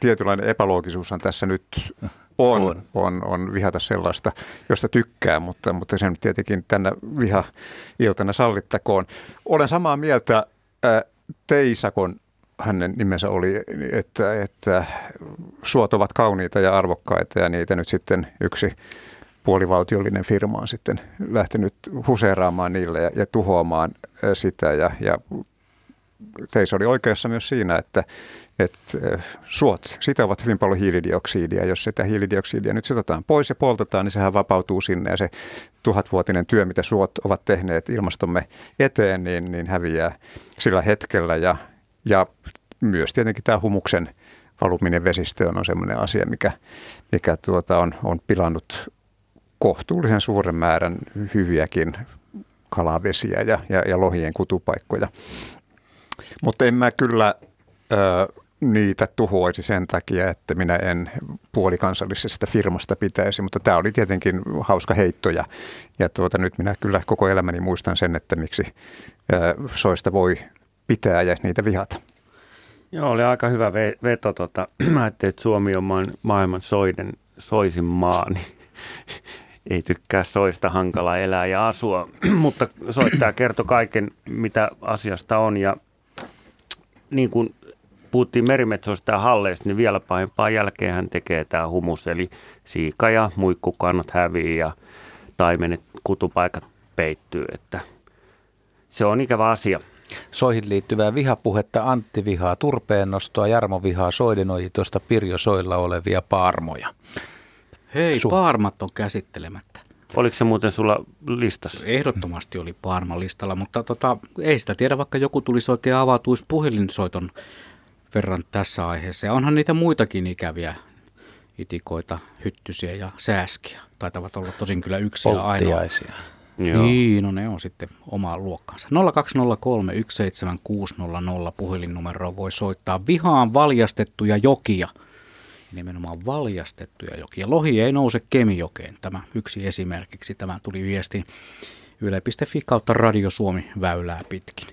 tietynlainen epäloogisuushan tässä nyt on, on. on, on vihata sellaista, josta tykkää, mutta, mutta sen tietenkin tänä viha-iltana sallittakoon. Olen samaa mieltä äh, Teisakon, hänen nimensä oli, että, että suot ovat kauniita ja arvokkaita ja niitä nyt sitten yksi puolivaltiollinen firma on sitten lähtenyt huseeraamaan niille ja, ja tuhoamaan sitä ja, ja Teis oli oikeassa myös siinä, että, että suot sitovat hyvin paljon hiilidioksidia. Jos sitä hiilidioksidia nyt sitotaan pois ja poltetaan, niin sehän vapautuu sinne ja se tuhatvuotinen työ, mitä suot ovat tehneet ilmastomme eteen, niin, niin häviää sillä hetkellä. Ja, ja myös tietenkin tämä humuksen valuminen vesistöön on sellainen asia, mikä, mikä tuota on, on pilannut kohtuullisen suuren määrän hyviäkin kalavesiä ja, ja, ja lohien kutupaikkoja. Mutta en mä kyllä ö, niitä tuhoisi sen takia, että minä en puolikansallisesta firmasta pitäisi, mutta tämä oli tietenkin hauska heitto ja, ja tuota, nyt minä kyllä koko elämäni muistan sen, että miksi ö, soista voi pitää ja niitä vihata. Joo, oli aika hyvä ve- veto. Tota. Mä ajattelin, että Suomi on maailman soiden, soisin maa, niin ei tykkää soista hankala elää ja asua. Mutta soittaja kertoi kaiken, mitä asiasta on. Ja niin kuin puhuttiin merimetsoista ja halleista, niin vielä pahempaa jälkeen hän tekee tämä humus. Eli siika ja muikkukannat häviää ja taimenet kutupaikat peittyy. Että se on ikävä asia. Soihin liittyvää vihapuhetta, Antti vihaa turpeennostoa, Jarmo vihaa soidenojitosta, Pirjo soilla olevia paarmoja. Hei, Su- Paarmat on käsittelemättä. Oliko se muuten sulla listassa? Ehdottomasti oli Paarman listalla, mutta tota, ei sitä tiedä, vaikka joku tulisi oikein avautuisi puhelinsoiton verran tässä aiheessa. Ja onhan niitä muitakin ikäviä itikoita, hyttysiä ja sääskiä. Taitavat olla tosin kyllä yksi ja ainoa. Joo. Niin, no ne on sitten omaa luokkansa. 020317600 puhelinnumeroa voi soittaa vihaan valjastettuja jokia. Nimenomaan valjastettuja jokia. Lohi ei nouse Kemijokeen. Tämä yksi esimerkiksi. Tämä tuli viesti yle.fi kautta Radio Suomi väylää pitkin.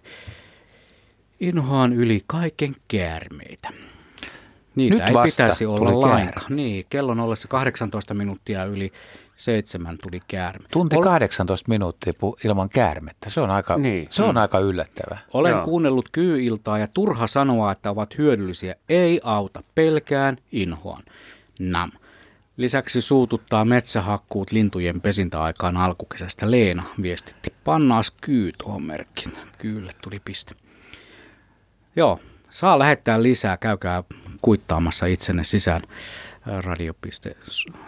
Inhoan yli kaiken käärmeitä. Niitä Nyt ei pitäisi olla lainkaan. Niin, kellon ollessa 18 minuuttia yli seitsemän tuli käärme. Tunti Ol- 18 minuuttia pu- ilman käärmettä. Se on aika, Niin. se on Mm. aika yllättävää. Olen Joo. kuunnellut kyy-iltaa ja turha sanoa, että ovat hyödyllisiä. Ei auta, pelkään, inhoan. Nam. Lisäksi suututtaa metsähakkuut lintujen pesintäaikaan alkukesästä. Leena viestitti. Pannaas kyy tuohon merkkiin. Kyllä tuli piste. Joo, saa lähettää lisää. Käykää kuittaamassa itsenne sisään Ää, radio.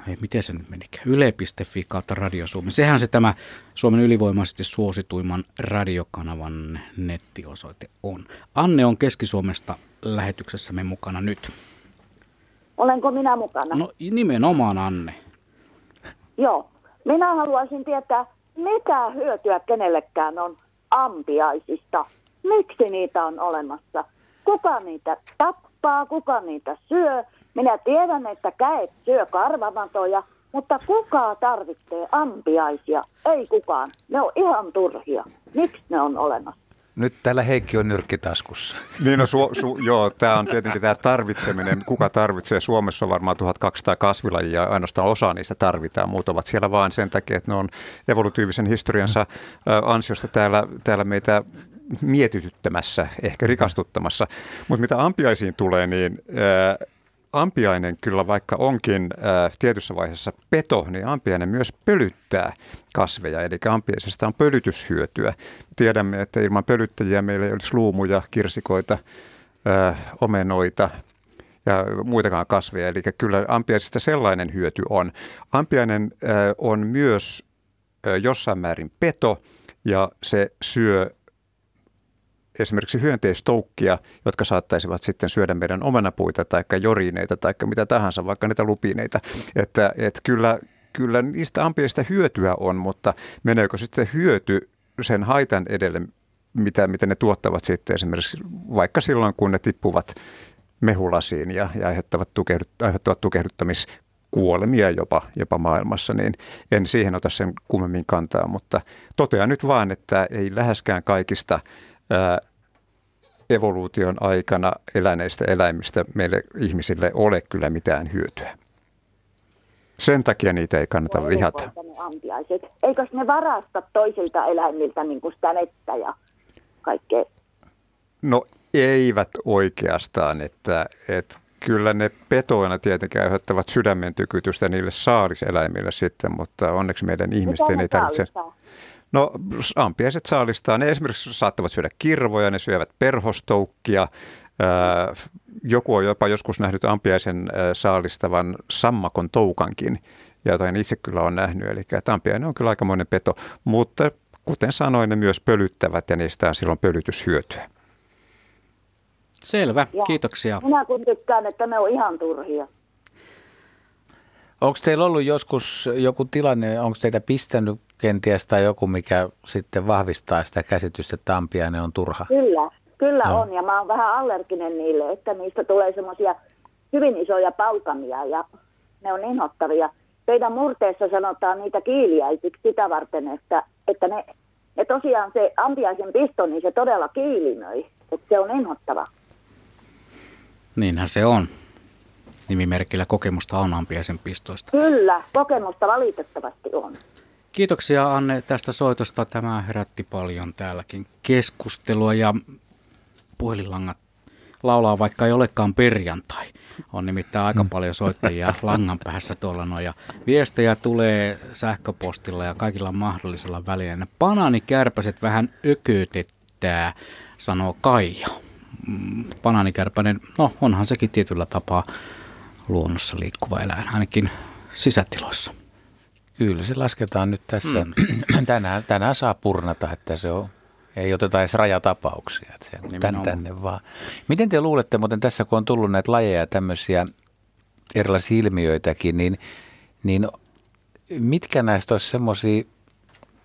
Ei, miten se nyt menikään? Yle.fi kautta Radio Suomi. Sehän se tämä Suomen ylivoimaisesti suosituimman radiokanavan nettiosoite on. Anne on Keski-Suomesta lähetyksessämme mukana nyt. Olenko minä mukana? No nimenomaan Anne. Joo. Minä haluaisin tietää, mitä hyötyä kenellekään on ampiaisista. Miksi niitä on olemassa? Kuka niitä tappaa, kuka niitä syö? Minä tiedän, että käet syö karvamatoja, mutta kuka tarvitsee ampiaisia? Ei kukaan. Ne on ihan turhia. Miksi ne on olemassa? Nyt täällä Heikki on nyrkki taskussa. Niin no, su, su, joo, tämä on tietenkin tämä tarvitseminen. Kuka tarvitsee? Suomessa on varmaan 1200 kasvilajia ja ainoastaan osa niistä tarvitaan. Muut ovat siellä vain sen takia, että ne on evolutiivisen historiansa ansiosta täällä, täällä meitä mietityttämässä, ehkä rikastuttamassa. Mutta mitä ampiaisiin tulee, niin ää, ampiainen kyllä vaikka onkin ää, tietyssä vaiheessa peto, niin ampiainen myös pölyttää kasveja, eli ampiaisesta on pölytyshyötyä. Tiedämme, että ilman pölyttäjiä meillä ei olisi luumuja, kirsikoita, ää, omenoita ja muitakaan kasveja, eli kyllä ampiaisesta sellainen hyöty on. Ampiainen ää, on myös ää, jossain määrin peto, ja se syö esimerkiksi hyönteistoukkia, jotka saattaisivat sitten syödä meidän omenapuita tai jorineita tai mitä tahansa, vaikka niitä lupineita. Että, että kyllä, kyllä niistä ampiaista hyötyä on, mutta meneekö sitten hyöty sen haitan edelle, mitä, mitä ne tuottavat sitten esimerkiksi vaikka silloin, kun ne tippuvat mehulasiin ja, ja aiheuttavat, tukehdut, aiheuttavat tukehduttamiskuolemia jopa, jopa maailmassa, niin en siihen ota sen kummemmin kantaa, mutta totean nyt vaan, että ei läheskään kaikista ää, evoluution aikana eläneistä eläimistä meille ihmisille ole kyllä mitään hyötyä. Sen takia niitä ei kannata vihata. Eikös ne varasta toisilta eläimiltä niin kuin sitä nettä ja kaikkea? No eivät oikeastaan, että, että kyllä ne petoina tietenkin aiheuttavat sydämen tykytystä niille saaliseläimille sitten, mutta onneksi meidän ihmisten ei tarvitse... No ampiaiset saalistaa. Ne esimerkiksi saattavat syödä kirvoja, ne syövät perhostoukkia. Joku on jopa joskus nähnyt ampiaisen saalistavan sammakon toukankin, jota en itse kyllä ole nähnyt. Eli että ampiainen on kyllä aikamoinen peto, mutta kuten sanoin, ne myös pölyttävät ja niistä on silloin pölytyshyötyä. Selvä, Joo. kiitoksia. Minä kun tykkään, että ne on ihan turhia. Onko teillä ollut joskus joku tilanne, onko teitä pistänyt kenties tai joku, mikä sitten vahvistaa sitä käsitystä, että ampiainen on turha? Kyllä, kyllä Joo. on. Ja mä oon vähän allerginen niille, että niistä tulee semmoisia hyvin isoja paukamia ja ne on inhottavia. Teidän murteessa sanotaan niitä kiiliäisiksi sitä varten, että, että ne, ne tosiaan se ampiaisen pisto, niin se todella kiilinöi. Että se on inhottava. Niinhän se on. Nimimerkillä kokemusta on ampiaisen pistoista. Kyllä, kokemusta valitettavasti on. Kiitoksia Anne tästä soitosta. Tämä herätti paljon täälläkin keskustelua ja puhelinlangat laulaa, vaikka ei olekaan perjantai. On nimittäin aika paljon soittajia langan päässä tuolla noin. Ja viestejä tulee sähköpostilla ja kaikilla mahdollisilla välineillä. Banaanikärpäset vähän ökötettää, sanoo Kaija. Mm, Banaanikärpänen, no onhan sekin tietyllä tapaa luonnossa liikkuva eläin, ainakin sisätiloissa. Kyllä se lasketaan nyt tässä. Mm. tänään, tänään saa purnata, että se on, ei oteta edes rajatapauksia. Että se on tän, tänne vaan. Miten te luulette, muuten tässä kun on tullut näitä lajeja ja tämmöisiä erilaisia ilmiöitäkin, niin, niin mitkä näistä olisi semmoisia,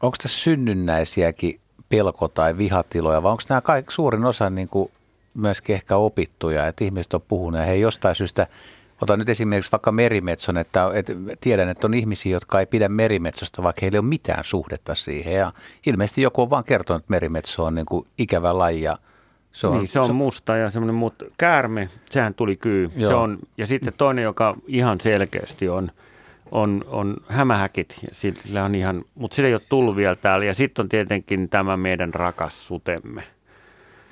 onko tässä synnynnäisiäkin pelko- tai vihatiloja, vai onko nämä kaikki, suurin osa niin kuin myöskin ehkä opittuja, että ihmiset on puhunut ja he jostain syystä, otan nyt esimerkiksi vaikka merimetson, että, että tiedän, että on ihmisiä, jotka ei pidä merimetsosta, vaikka heillä ei ole mitään suhdetta siihen ja ilmeisesti joku on vaan kertonut, että merimetso on niin kuin ikävä laji ja Se on, niin, se on se... musta ja semmoinen mutta käärme, sehän tuli kyy. Se on, ja sitten toinen, joka ihan selkeästi on, on, on hämähäkit, sillä on ihan, mutta sillä ei ole tullut vielä täällä. Ja sitten on tietenkin tämä meidän rakas sutemme.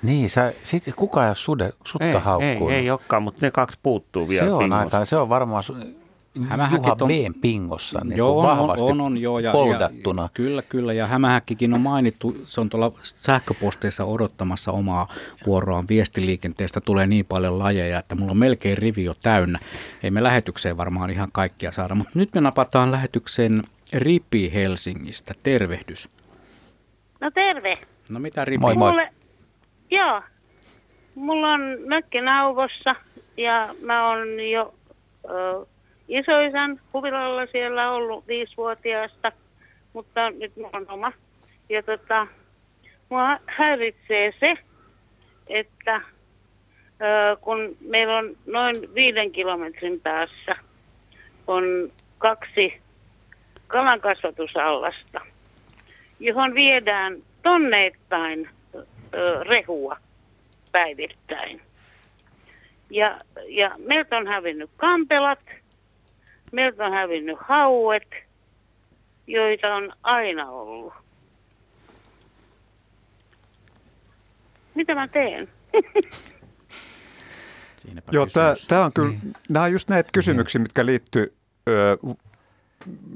Niin, sä, sit, kuka ei ole sude, sutta ei, haukkuun? Ei, ei olekaan, mutta ne kaksi puuttuu vielä Se on aika, se on varmaan Juha on, B. pingossa niin joo, vahvasti on, on, on, joo, ja, poldattuna. Ja, kyllä, kyllä. Ja Hämähäkkikin on mainittu, se on tuolla sähköposteissa odottamassa omaa vuoroaan viestiliikenteestä. Tulee niin paljon lajeja, että mulla on melkein rivi jo täynnä. Ei me lähetykseen varmaan ihan kaikkia saada, mutta nyt me napataan lähetykseen Ripi Helsingistä. Tervehdys. No terve. No mitä Ripi? Moi moi. Mulle, joo, mulla on mökki nauvossa ja mä oon jo... Ö, isoisän huvilalla siellä ollut viisivuotiaasta, mutta nyt mulla on oma. Ja tota, mua häiritsee se, että ö, kun meillä on noin viiden kilometrin päässä on kaksi kalankasvatusallasta, johon viedään tonneittain ö, rehua päivittäin. Ja, ja meiltä on hävinnyt kampelat, Meiltä on hävinnyt hauet, joita on aina ollut. Mitä mä teen? Joo, tämä on kyllä, niin. nämä on just näitä kysymyksiä, mitkä liittyy ö,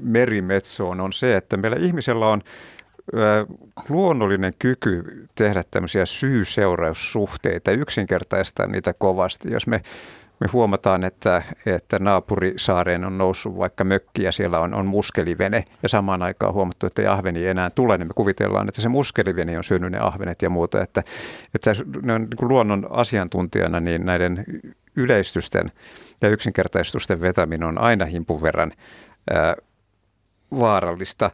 merimetsoon, on se, että meillä ihmisellä on luonnollinen kyky tehdä tämmöisiä syy-seuraussuhteita, yksinkertaistaa niitä kovasti. Jos me me huomataan, että, että naapurisaareen on noussut vaikka mökki ja siellä on, on muskelivene ja samaan aikaan huomattu, että ei ahveni enää tule, niin me kuvitellaan, että se muskelivene on syönyt ne ahvenet ja muuta. Että, että ne on niin luonnon asiantuntijana niin näiden yleistysten ja yksinkertaistusten vetäminen on aina himpun verran ää, vaarallista.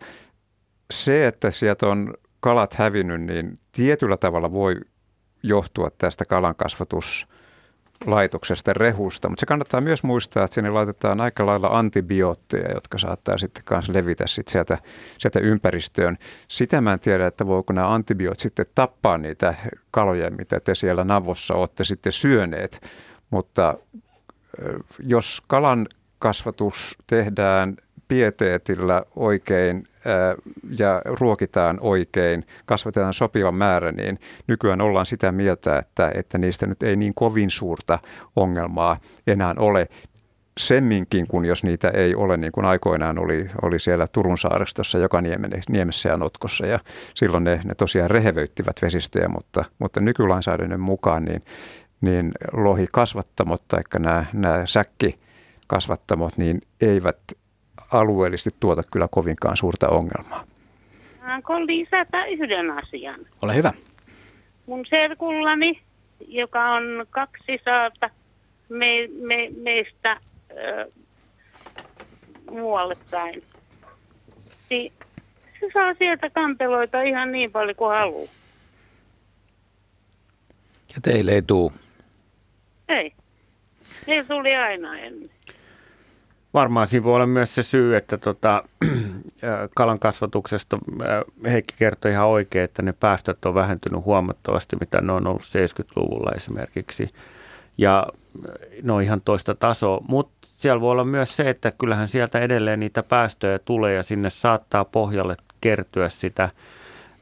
Se, että sieltä on kalat hävinnyt, niin tietyllä tavalla voi johtua tästä kalankasvatus laitoksesta rehusta, mutta se kannattaa myös muistaa, että sinne laitetaan aika lailla antibiootteja, jotka saattaa sitten kanssa levitä sit sieltä, sieltä ympäristöön. Sitä mä en tiedä, että voiko nämä antibioot sitten tappaa niitä kaloja, mitä te siellä navossa olette sitten syöneet, mutta jos kalan kasvatus tehdään pieteetillä oikein ja ruokitaan oikein, kasvatetaan sopivan määrä, niin nykyään ollaan sitä mieltä, että, että niistä nyt ei niin kovin suurta ongelmaa enää ole. Semminkin, kun jos niitä ei ole, niin kuin aikoinaan oli, oli siellä Turun saaristossa, joka niemessä ja notkossa, ja silloin ne, ne tosiaan rehevöittivät vesistöjä, mutta, mutta nykylainsäädännön mukaan niin, niin lohi kasvattamot tai nämä, nämä säkkikasvattamot, niin eivät alueellisesti tuota kyllä kovinkaan suurta ongelmaa. Saanko lisätä yhden asian? Ole hyvä. Mun serkullani, joka on kaksi saata me, me, meistä äh, muualle päin, niin se saa sieltä kanteloita ihan niin paljon kuin haluaa. Ja teille ei tuu? Ei. Se tuli aina ennen varmaan siinä voi olla myös se syy, että tota, kalan kasvatuksesta Heikki kertoi ihan oikein, että ne päästöt on vähentynyt huomattavasti, mitä ne on ollut 70-luvulla esimerkiksi. Ja ne on ihan toista tasoa, mutta siellä voi olla myös se, että kyllähän sieltä edelleen niitä päästöjä tulee ja sinne saattaa pohjalle kertyä sitä,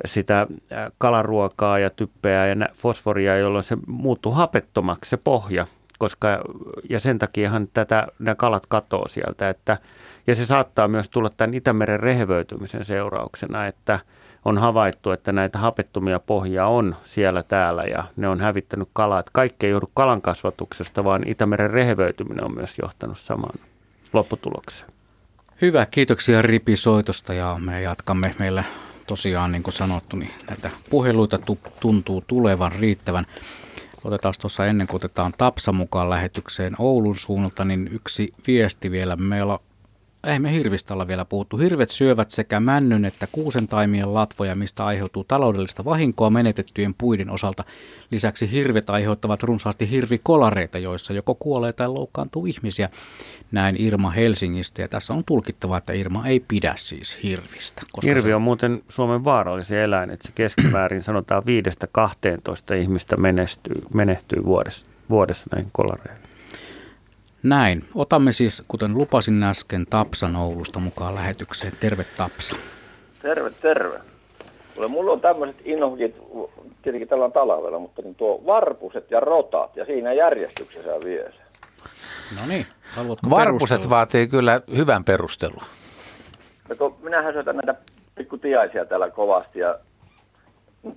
sitä kalaruokaa ja typpeä ja fosforia, jolloin se muuttuu hapettomaksi se pohja koska, ja sen takiahan tätä, nämä kalat katoo sieltä, että, ja se saattaa myös tulla tämän Itämeren rehevöitymisen seurauksena, että on havaittu, että näitä hapettomia pohjia on siellä täällä ja ne on hävittänyt kalaa. Että kaikki ei joudu kalan kasvatuksesta, vaan Itämeren rehevöityminen on myös johtanut samaan lopputulokseen. Hyvä, kiitoksia Ripi soitosta ja me jatkamme. Meillä tosiaan, niin kuin sanottu, niin näitä puheluita tuntuu tulevan riittävän. Otetaan tuossa ennen kuin otetaan Tapsa mukaan lähetykseen Oulun suunnalta, niin yksi viesti vielä. Meillä ei me hirvistä olla vielä puhuttu. Hirvet syövät sekä männyn että kuusen taimien latvoja, mistä aiheutuu taloudellista vahinkoa menetettyjen puiden osalta. Lisäksi hirvet aiheuttavat runsaasti hirvikolareita, joissa joko kuolee tai loukkaantuu ihmisiä. Näin Irma Helsingistä ja tässä on tulkittava, että Irma ei pidä siis hirvistä. Koska Hirvi on se... muuten Suomen vaarallisin eläin, että se keskimäärin sanotaan 5-12 ihmistä menehtyy, menehtyy vuodessa, vuodessa näin kolareilla. Näin. Otamme siis, kuten lupasin äsken, Tapsan Oulusta mukaan lähetykseen. Terve Tapsa. Terve, terve. Kuule, mulla on tämmöiset innohkit, tietenkin tällä on talvella, mutta niin tuo varpuset ja rotat ja siinä järjestyksessä vie se. No niin, haluatko Varpuset perustella? vaatii kyllä hyvän perustelun. No, minähän syötän näitä pikkutiaisia täällä kovasti ja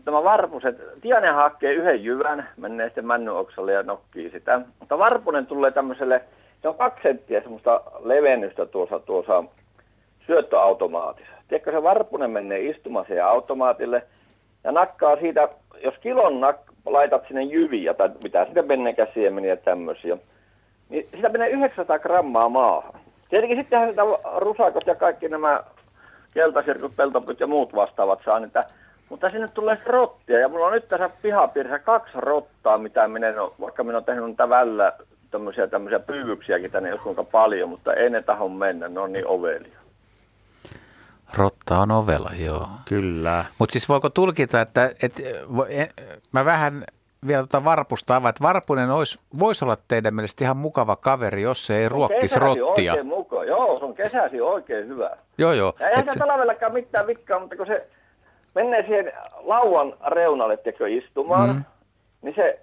tämä varpuset, tiainen hakee yhden jyvän, menee sitten männynoksalle ja nokkii sitä. Mutta varpunen tulee tämmöiselle se on kaksi senttiä semmoista levennystä tuossa, tuossa syöttöautomaatissa. Tiedätkö, se varpunen menee istumaan siihen automaatille ja nakkaa siitä, jos kilon nak- laitat sinne jyviä tai mitä sitä menneekään siemeniä tämmöisiä, niin sitä menee 900 grammaa maahan. Tietenkin sittenhän sitä rusakot ja kaikki nämä keltasirkut, peltopyt ja muut vastaavat saa niitä, mutta sinne tulee rottia ja mulla on nyt tässä pihapiirissä kaksi rottaa, mitä minä en ole, vaikka minä olen tehnyt niitä vällä tämmöisiä, tämmöisiä pyyvyksiäkin tänne jos kuinka paljon, mutta ei ne taho mennä, ne on niin ovelia. Rotta on ovella, joo. Kyllä. Mutta siis voiko tulkita, että, että e, mä vähän vielä tuota varpusta avaa, että varpunen olisi, voisi olla teidän mielestä ihan mukava kaveri, jos se ei ruokkisi rottia. oikein mukaan. Joo, se on kesäsi oikein hyvä. Joo, joo. Ja eihän se talvellakaan mitään vikkaa, mutta kun se menee siihen lauan reunalle tekö istumaan, mm. niin se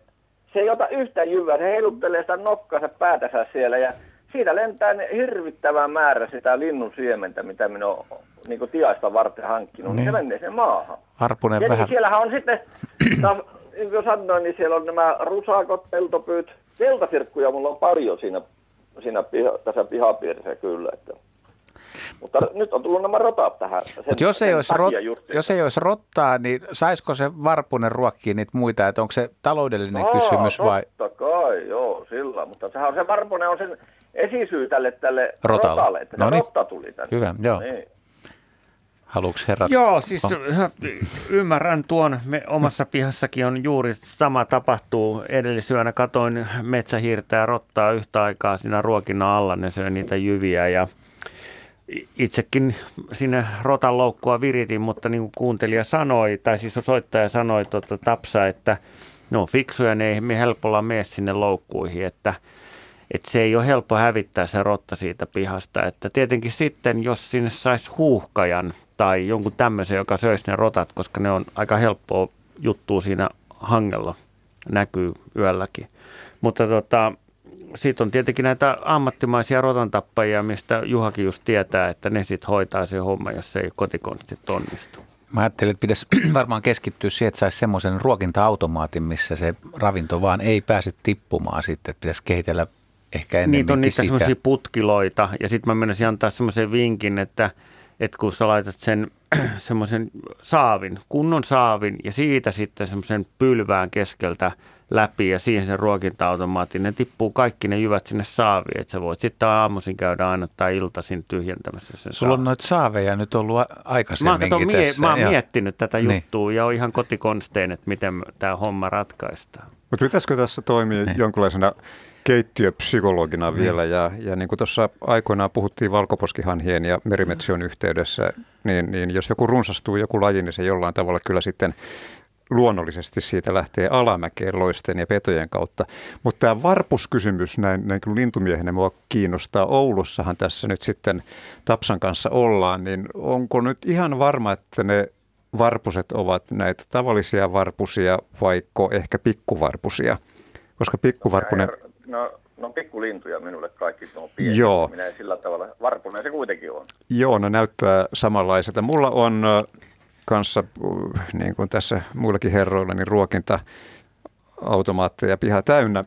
se ei ota yhtä jyvää, se heiluttelee sitä nokkansa päätänsä siellä ja siitä lentää hirvittävä määrä sitä linnun siementä, mitä minä olen niin tiaista varten hankkinut, niin. niin se menee sen maahan. Harpunen ja vähän. siellähän on sitten, taas, niin kuin sanoin, niin siellä on nämä rusakot, peltopyyt, keltasirkkuja mulla on paljon siinä, siinä piha, tässä pihapiirissä kyllä, että mutta nyt on tullut nämä rotat tähän. Mutta jos, ei olisi rot, jos ei olisi rottaa, niin saisiko se varpunen ruokkia niitä muita? Että onko se taloudellinen Aa, kysymys vai? Totta kai, joo, sillä. Mutta sehän on se varpunen on sen esisyy tälle, tälle rotalle, rotalle että no niin. rotta tuli tänne. Hyvä, joo. Niin. Haluatko herrat? Joo, siis oh. ymmärrän tuon. Me omassa pihassakin on juuri sama tapahtuu. Edellisyönä katoin metsähiirtä ja rottaa yhtä aikaa siinä ruokinnan alla. Ne syö niitä jyviä ja itsekin sinne rotan loukkua viritin, mutta niin kuin kuuntelija sanoi, tai siis soittaja sanoi tuota, Tapsa, että no fiksuja, ne ei helpolla mene sinne loukkuihin, että, että se ei ole helppo hävittää se rotta siitä pihasta. Että tietenkin sitten, jos sinne saisi huuhkajan tai jonkun tämmöisen, joka söisi ne rotat, koska ne on aika helppoa juttua siinä hangella, näkyy yölläkin. Mutta tota, sitten on tietenkin näitä ammattimaisia rotantappajia, mistä Juhakin just tietää, että ne sitten hoitaa se homma, jos se ei kotikonstit onnistu. Mä ajattelin, että pitäisi varmaan keskittyä siihen, että saisi semmoisen ruokinta-automaatin, missä se ravinto vaan ei pääse tippumaan sitten, että pitäisi kehitellä ehkä enemmänkin Niitä on niitä semmoisia putkiloita ja sitten mä menisin antaa semmoisen vinkin, että, että kun sä laitat sen semmoisen saavin, kunnon saavin ja siitä sitten semmoisen pylvään keskeltä läpi ja siihen sen ruokinta-automaatti, ne tippuu kaikki ne jyvät sinne saaviin, että sä voit sitten aamuisin käydä aina tai iltaisin tyhjentämässä sen Sulla on noita saaveja nyt ollut aikaisemminkin mä, mie- tässä. mä oon miettinyt tätä niin. juttua ja on ihan kotikonstein, että miten tämä homma ratkaistaan. Mutta pitäisikö tässä toimia niin. jonkinlaisena keittiöpsykologina niin. vielä. Ja, ja niin kuin tuossa aikoinaan puhuttiin valkoposkihanhien ja merimetsion yhteydessä, niin, niin jos joku runsastuu joku laji, niin se jollain tavalla kyllä sitten luonnollisesti siitä lähtee alamäkeen loisten ja petojen kautta. Mutta tämä varpuskysymys näin, näin kuin lintumiehenä mua kiinnostaa. Oulussahan tässä nyt sitten Tapsan kanssa ollaan, niin onko nyt ihan varma, että ne varpuset ovat näitä tavallisia varpusia vaikka ehkä pikkuvarpusia? Koska pikkuvarpunen... No, no pikkulintuja minulle kaikki, on pieni. Joo. Minä sillä tavalla, varpunen se kuitenkin on. Joo, no näyttää samanlaiselta. Mulla on kanssa, niin kuin tässä muillakin herroilla, niin ruokinta automaatteja piha täynnä.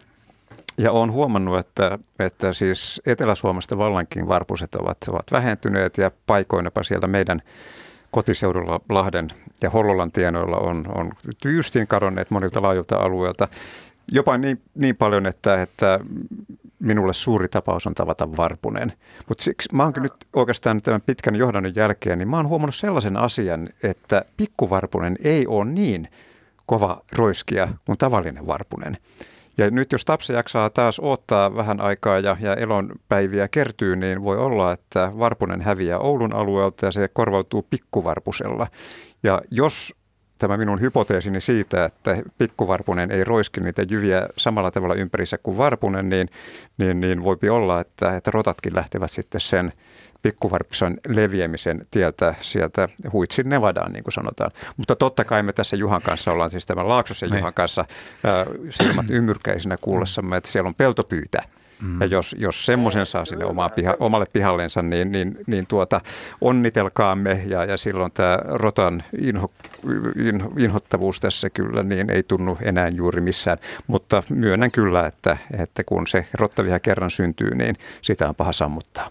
Ja olen huomannut, että, että siis Etelä-Suomesta vallankin varpuset ovat, ovat vähentyneet ja paikoinapa sieltä meidän kotiseudulla Lahden ja Hollolan tienoilla on, on tyystin kadonneet monilta laajilta alueilta. Jopa niin, niin paljon, että, että minulle suuri tapaus on tavata varpunen. Mutta siksi mä oon nyt oikeastaan tämän pitkän johdannon jälkeen, niin mä oon huomannut sellaisen asian, että pikkuvarpunen ei ole niin kova roiskia kuin tavallinen varpunen. Ja nyt jos Tapsa jaksaa taas ottaa vähän aikaa ja, ja elonpäiviä kertyy, niin voi olla, että Varpunen häviää Oulun alueelta ja se korvautuu pikkuvarpusella. Ja jos tämä minun hypoteesini siitä, että pikkuvarpunen ei roiski niitä jyviä samalla tavalla ympärissä kuin varpunen, niin, niin, niin voipi olla, että, että rotatkin lähtevät sitten sen pikkuvarpuksen leviämisen tieltä sieltä huitsin Nevadaan, niin kuin sanotaan. Mutta totta kai me tässä Juhan kanssa ollaan, siis tämän Laaksosen Juhan kanssa äh, silmät ymmyrkäisinä kuullessamme, että siellä on peltopyytä. Mm. Ja jos, jos semmoisen saa sinne omaan piha, omalle pihallensa, niin, niin, niin tuota, onnitelkaamme ja, ja silloin tämä rotan inho, inho, inhottavuus tässä kyllä niin ei tunnu enää juuri missään. Mutta myönnän kyllä, että, että kun se rottaviha kerran syntyy, niin sitä on paha sammuttaa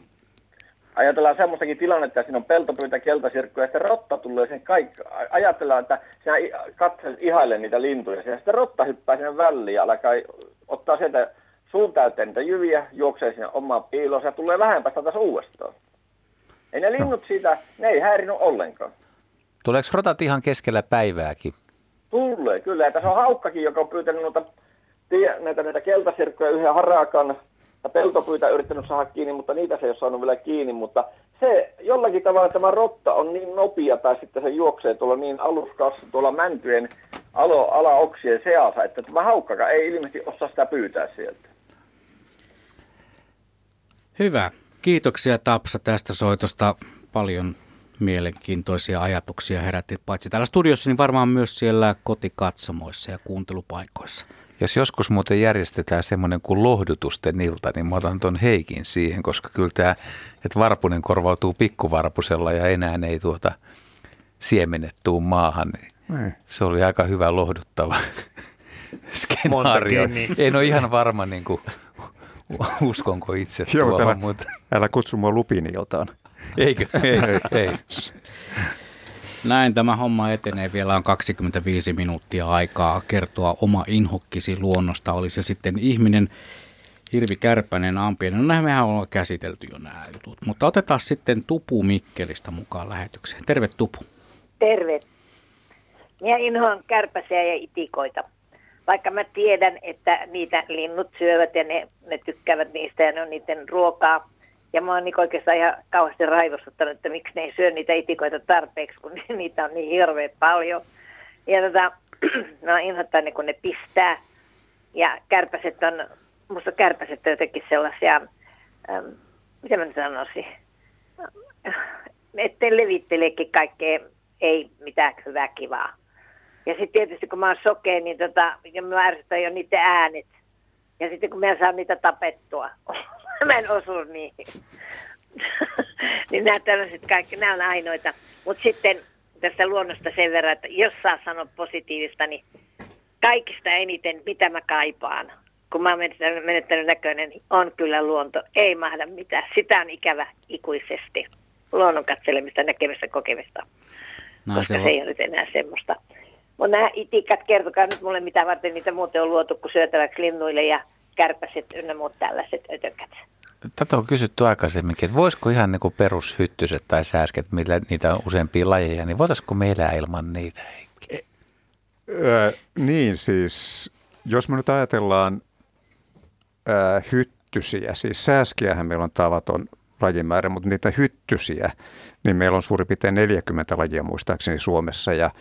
ajatellaan semmoistakin tilannetta, että siinä on peltopyytä, keltasirkku ja sitten rotta tulee sen kaikki. Ajatellaan, että sinä katselet ihaille niitä lintuja ja sitten rotta hyppää sinne väliin ja alkaa ottaa sieltä suun täyteen niitä jyviä, juoksee sinne omaan piiloon ja tulee lähempää taas uudestaan. Ei ne linnut siitä, ne ei häirinyt ollenkaan. Tuleeko rotat ihan keskellä päivääkin? Tulee, kyllä. Ja tässä on haukkakin, joka on pyytänyt noita, näitä, näitä keltasirkkuja yhden harakan peltopyitä yrittänyt saada kiinni, mutta niitä se ei ole saanut vielä kiinni, mutta se jollakin tavalla tämä rotta on niin nopea tai sitten se juoksee tuolla niin aluskassa tuolla mäntyjen alo, alaoksien seassa, että tämä haukkakaan ei ilmeisesti osaa sitä pyytää sieltä. Hyvä. Kiitoksia Tapsa tästä soitosta. Paljon mielenkiintoisia ajatuksia herätti paitsi täällä studiossa, niin varmaan myös siellä kotikatsomoissa ja kuuntelupaikoissa. Jos joskus muuten järjestetään semmoinen kuin lohdutusten ilta, niin mä otan tuon Heikin siihen, koska kyllä tämä, että varpunen korvautuu pikkuvarpusella ja enää ei tuota siemenet tuu maahan, niin ei. se oli aika hyvä lohduttava skenaario. En ole ihan varma, niin kuin, uskonko itse Joo, tuohon, älä, mutta... älä kutsu mua lupiniltaan. Eikö? Ei, ei. ei. Näin tämä homma etenee. Vielä on 25 minuuttia aikaa kertoa oma inhokkisi luonnosta. Olisi se sitten ihminen, hirvi, kärpänen, ampien. No näin mehän ollaan käsitelty jo nämä jutut. Mutta otetaan sitten Tupu Mikkelistä mukaan lähetykseen. Terve Tupu. Terve. Minä inhoan kärpäsiä ja itikoita. Vaikka mä tiedän, että niitä linnut syövät ja ne, ne tykkäävät niistä ja ne on niiden ruokaa, ja mä oon niin oikeastaan ihan kauheasti raivostuttanut, että miksi ne ei syö niitä itikoita tarpeeksi, kun niitä on niin hirveän paljon. Ja tota, no inhottaa ne, kun ne pistää. Ja kärpäset on, musta kärpäset on jotenkin sellaisia, ähm, mitä mä nyt sanoisin, ettei levitteleekin kaikkea, ei mitään hyvää kivaa. Ja sitten tietysti kun mä oon sokea, niin tota, ja mä ärsytän jo niiden äänet. Ja sitten kun mä saan niitä tapettua, mä en osu niihin. niin nämä tällaiset kaikki, nämä on ainoita. Mutta sitten tästä luonnosta sen verran, että jos saa sanoa positiivista, niin kaikista eniten, mitä mä kaipaan, kun mä oon menettänyt näköinen, niin on kyllä luonto. Ei mahda mitään. Sitä on ikävä ikuisesti. Luonnon katselemista, näkemistä, kokemista. No, koska se, on... se ei ole nyt enää semmoista. Mutta nämä itikat, kertokaa nyt mulle, mitä varten niitä muuten on luotu kuin syötäväksi linnuille ja kärpäset ynnä muut tällaiset ötökät. Tätä on kysytty aikaisemminkin, että voisiko ihan niin kuin perushyttyset tai sääsket, millä niitä on useampia lajeja, niin voitaisiko me elää ilman niitä? Öö, niin siis, jos me nyt ajatellaan öö, hyttysiä, siis sääskiähän meillä on tavaton lajimäärä, mutta niitä hyttysiä, niin meillä on suurin piirtein 40 lajia muistaakseni Suomessa ja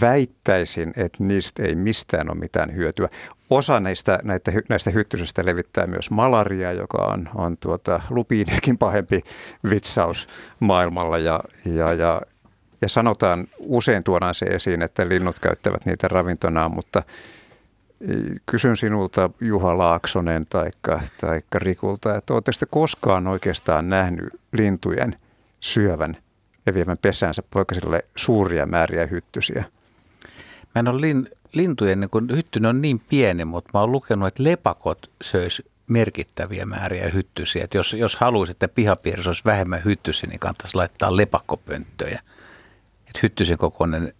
väittäisin, että niistä ei mistään ole mitään hyötyä. Osa näistä, näitä, näistä hyttysistä levittää myös malaria, joka on, on tuota, lupiiniakin pahempi vitsaus maailmalla. Ja, ja, ja, ja sanotaan, usein tuodaan se esiin, että linnut käyttävät niitä ravintonaan, mutta e, kysyn sinulta Juha Laaksonen tai taikka Rikulta, että oletteko koskaan oikeastaan nähnyt lintujen syövän ja viemän pesäänsä poikasille suuria määriä hyttysiä? Mä en ole lin, lintujen, niin kun hyttynen on niin pieni, mutta mä oon lukenut, että lepakot söis merkittäviä määriä hyttysiä. Että jos, jos haluaisi, että pihapiirissä olisi vähemmän hyttysiä, niin kannattaisi laittaa lepakkopönttöjä. Että hyttysen kokoinen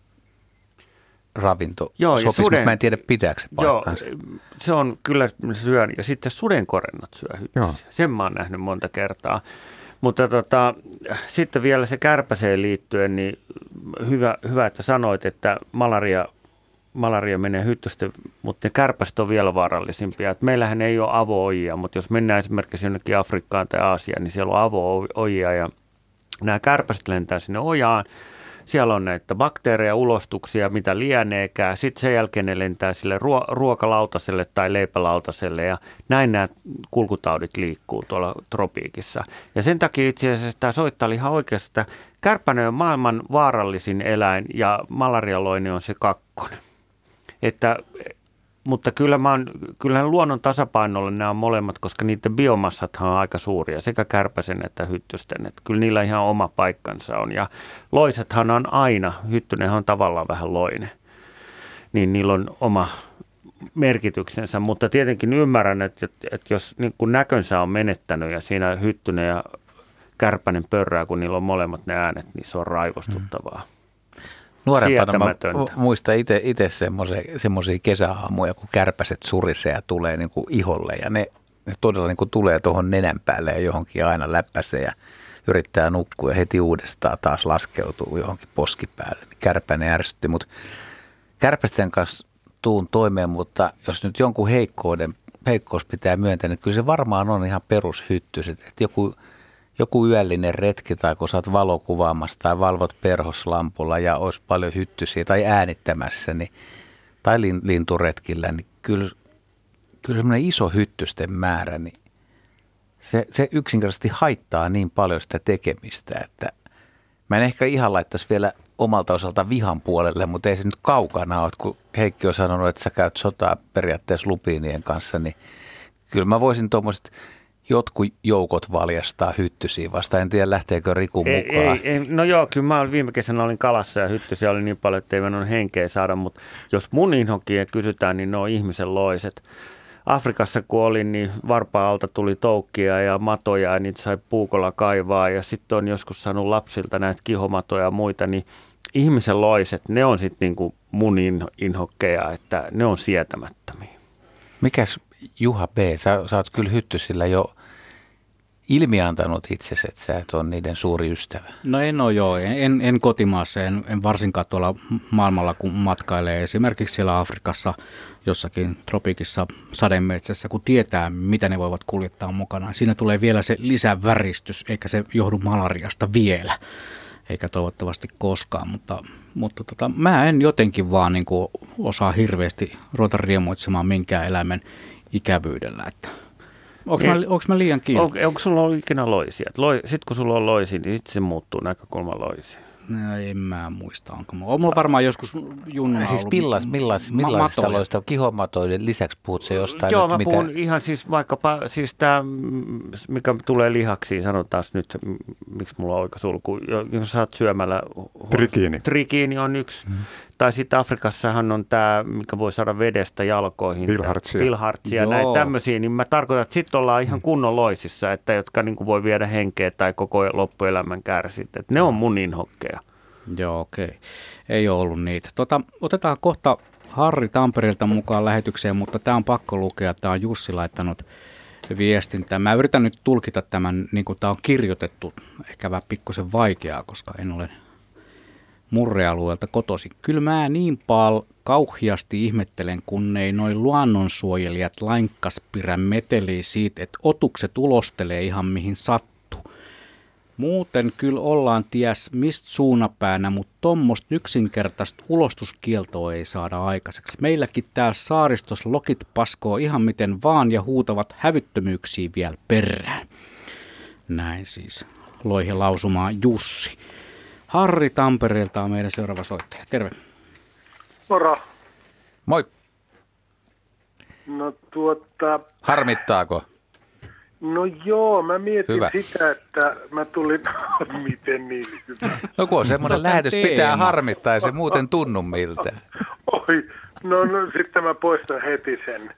ravinto Joo, sopisi, suden- mä en tiedä pitääkö se Joo, paikkaansa. se on kyllä syön. Ja sitten sudenkorennot syö hyttysiä. Sen mä oon nähnyt monta kertaa. Mutta tota, sitten vielä se kärpäseen liittyen, niin hyvä, hyvä että sanoit, että malaria, malaria menee hyttysten, mutta ne kärpäset on vielä vaarallisimpia. Et meillähän ei ole avo mutta jos mennään esimerkiksi jonnekin Afrikkaan tai Aasiaan, niin siellä on avo-ojia ja nämä kärpäset lentää sinne ojaan. Siellä on näitä bakteereja, ulostuksia, mitä lieneekään. Sitten sen jälkeen ne lentää sille ruo- ruokalautaselle tai leipälautaselle ja näin nämä kulkutaudit liikkuu tuolla tropiikissa. Ja sen takia itse asiassa tämä soittaa ihan oikeasti, että on maailman vaarallisin eläin ja malarialoinen on se kakkonen. Että, mutta kyllä mä oon, kyllähän luonnon tasapainolle nämä on molemmat, koska niiden biomassathan on aika suuria, sekä kärpäsen että hyttysten. Että kyllä niillä ihan oma paikkansa on. Ja loisethan on aina, hyttynenhän on tavallaan vähän loinen, niin niillä on oma merkityksensä, mutta tietenkin ymmärrän, että, että jos niin kun näkönsä on menettänyt ja siinä hyttynen ja kärpänen pörrää, kun niillä on molemmat ne äänet, niin se on raivostuttavaa. Nuorempana mä muistan itse semmoisia kesäaamuja, kun kärpäset surisee ja tulee niin kuin iholle ja ne, ne todella niin kuin tulee tuohon nenän päälle ja johonkin aina läppäsee ja yrittää nukkua ja heti uudestaan taas laskeutuu johonkin poskipäälle. Kärpäinen ärsytti, mutta kärpästen kanssa tuun toimeen, mutta jos nyt jonkun heikkouden, heikkous pitää myöntää, niin kyllä se varmaan on ihan perushyttyset. Että joku, joku yöllinen retki tai kun oot valokuvaamassa tai valvot perhoslampulla ja olisi paljon hyttysiä tai äänittämässä niin, tai lin, linturetkillä, niin kyllä, kyllä semmoinen iso hyttysten määrä, niin se, se yksinkertaisesti haittaa niin paljon sitä tekemistä, että mä en ehkä ihan laittaisi vielä omalta osalta vihan puolelle, mutta ei se nyt kaukana ole, kun Heikki on sanonut, että sä käyt sotaa periaatteessa lupiinien kanssa, niin kyllä mä voisin tuommoiset jotkut joukot valjastaa hyttysiä vasta. En tiedä, lähteekö Riku mukaan. ei, ei, no joo, kyllä mä olin viime kesänä olin kalassa ja hyttysiä oli niin paljon, että ei mennyt henkeä saada, mutta jos mun inhokia kysytään, niin ne on ihmisen loiset. Afrikassa kun olin, niin varpaalta tuli toukkia ja matoja ja niitä sai puukolla kaivaa ja sitten on joskus saanut lapsilta näitä kihomatoja ja muita, niin ihmisen loiset, ne on sitten niinku mun in- inhokkeja, että ne on sietämättömiä. Mikäs Juha B, sä, sä oot kyllä hyttysillä jo ilmiantanut itsesi, että sä et ole niiden suuri ystävä. No en ole joo, en, en kotimaassa, en, en varsinkaan tuolla maailmalla, kun matkailee esimerkiksi siellä Afrikassa jossakin tropiikissa sademetsässä, kun tietää, mitä ne voivat kuljettaa mukana. Siinä tulee vielä se lisäväristys, eikä se johdu malariasta vielä, eikä toivottavasti koskaan, mutta, mutta tota, mä en jotenkin vaan niin kuin osaa hirveästi ruveta riemuitsemaan minkään eläimen ikävyydellä, että Onko mä, onko mä liian kiinni? Onko, onko sulla ollut ikinä loisia? Loi, sitten kun sulla on loisia, niin sitten se muuttuu näkökulma loisiin. No, en mä muista, onko mulla. On mulla varmaan joskus junnuna Siis millas, millas, ma- millaisista matoja. taloista kihomatoiden lisäksi puhut se jostain Joo, nyt, mä mitä... puhun ihan siis vaikkapa, siis tämä, mikä tulee lihaksiin, sanotaan nyt, miksi mulla on oikasulku, jo- jos sä oot syömällä... Trikiini. Trikiini on yksi. Mm. Tai sitten Afrikassahan on tämä, mikä voi saada vedestä jalkoihin. Bilhartsia. Bilhartsia, Joo. näitä tämmöisiä, niin mä tarkoitan, että sitten ollaan ihan kunnon loisissa, että jotka niin voi viedä henkeä tai koko loppuelämän kärsit. Et ne on mun inhokkeja. Joo, okei. Ei ole ollut niitä. Tota, otetaan kohta Harri Tampereelta mukaan lähetykseen, mutta tämä on pakko lukea. Tämä on Jussi laittanut viestintää. Mä yritän nyt tulkita tämän, niin kuin tämä on kirjoitettu, ehkä vähän pikkusen vaikeaa, koska en ole murrealueelta kotosi. Kyllä mä niin paljon kauhiasti ihmettelen, kun ei noin luonnonsuojelijat lainkaspirän metelii siitä, että otukset ulostelee ihan mihin sattuu. Muuten kyllä ollaan ties mistä suunapäänä, mutta tuommoista yksinkertaista ulostuskieltoa ei saada aikaiseksi. Meilläkin täällä saaristos lokit paskoo ihan miten vaan ja huutavat hävyttömyyksiä vielä perään. Näin siis loihe lausumaan Jussi. Harri Tampereelta on meidän seuraava soittaja. Terve. Moro. Moi. No tuota, Harmittaako? no joo, mä mietin Hyvä. sitä, että mä tulin, miten niin hyvä. No kun on semmoinen lähetys, teema. pitää harmittaa ja se muuten tunnu miltään. Oi, no, no sitten mä poistan heti sen.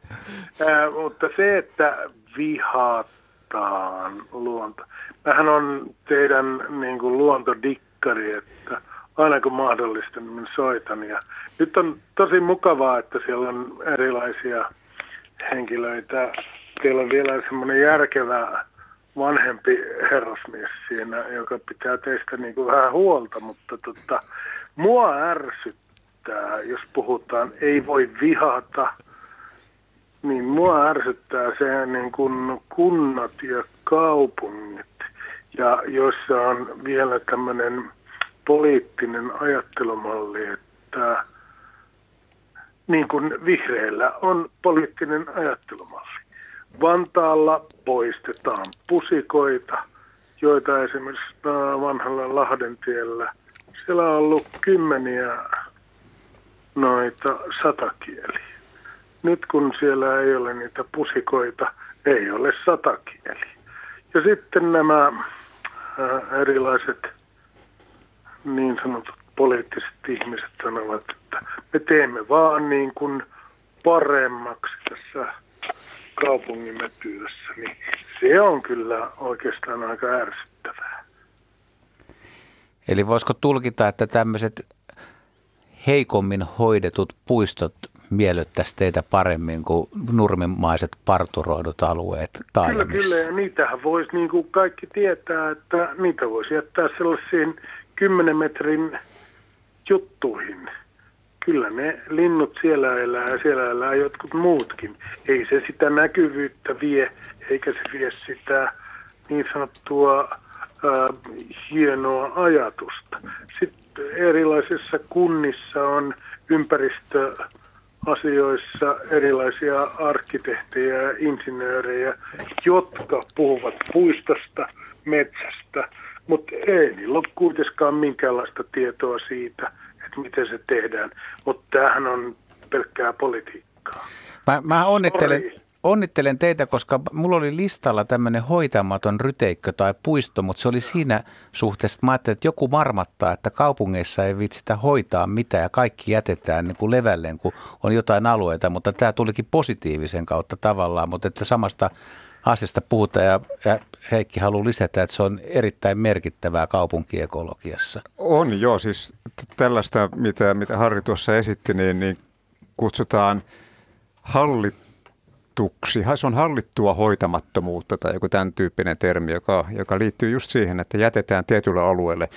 Ää, mutta se, että vihataan luonto. Mähän on teidän niin kuin, luontodikkari, että aina kun mahdollista, niin soitan. Ja nyt on tosi mukavaa, että siellä on erilaisia henkilöitä. Teillä on vielä semmoinen järkevä vanhempi herrasmies siinä, joka pitää teistä niin kuin vähän huolta, mutta tota, mua ärsyttää, jos puhutaan ei voi vihata, niin mua ärsyttää se niin kuin kunnat ja kaupungit, ja joissa on vielä tämmöinen poliittinen ajattelumalli, että niin kuin vihreillä on poliittinen ajattelumalli. Vantaalla poistetaan pusikoita, joita esimerkiksi vanhalla Lahdentiellä, siellä on ollut kymmeniä noita satakieliä. Nyt kun siellä ei ole niitä pusikoita, ei ole satakieli. Ja sitten nämä erilaiset niin sanotut poliittiset ihmiset sanovat, että me teemme vaan niin kuin paremmaksi tässä kaupungimme työssä, niin se on kyllä oikeastaan aika ärsyttävää. Eli voisiko tulkita, että tämmöiset heikommin hoidetut puistot miellyttäisi teitä paremmin kuin nurmimaiset parturoidut alueet taajamissa? Kyllä, kyllä, ja niitähän voisi niin kuin kaikki tietää, että niitä voisi jättää sellaisiin 10 metrin juttuihin. Kyllä ne linnut siellä elää ja siellä elää jotkut muutkin. Ei se sitä näkyvyyttä vie, eikä se vie sitä niin sanottua ää, hienoa ajatusta. Sitten erilaisissa kunnissa on ympäristöasioissa erilaisia arkkitehtejä ja insinöörejä, jotka puhuvat puistosta, metsästä – mutta ei niillä ole kuitenkaan minkäänlaista tietoa siitä, että miten se tehdään. Mutta tämähän on pelkkää politiikkaa. Mä, mä onnittelen, onnittelen teitä, koska mulla oli listalla tämmöinen hoitamaton ryteikkö tai puisto, mutta se oli siinä suhteessa, että mä ajattelin, että joku marmattaa, että kaupungeissa ei vitsitä hoitaa mitään ja kaikki jätetään niin kuin levälleen, kun on jotain alueita, mutta tämä tulikin positiivisen kautta tavallaan, mutta että samasta asiasta puhutaan ja, ja Heikki haluaa lisätä, että se on erittäin merkittävää kaupunkiekologiassa. On joo, siis tällaista, mitä, mitä Harri tuossa esitti, niin, niin kutsutaan hallituksi. Se on hallittua hoitamattomuutta tai joku tämän tyyppinen termi, joka, joka liittyy just siihen, että jätetään tietylle alueelle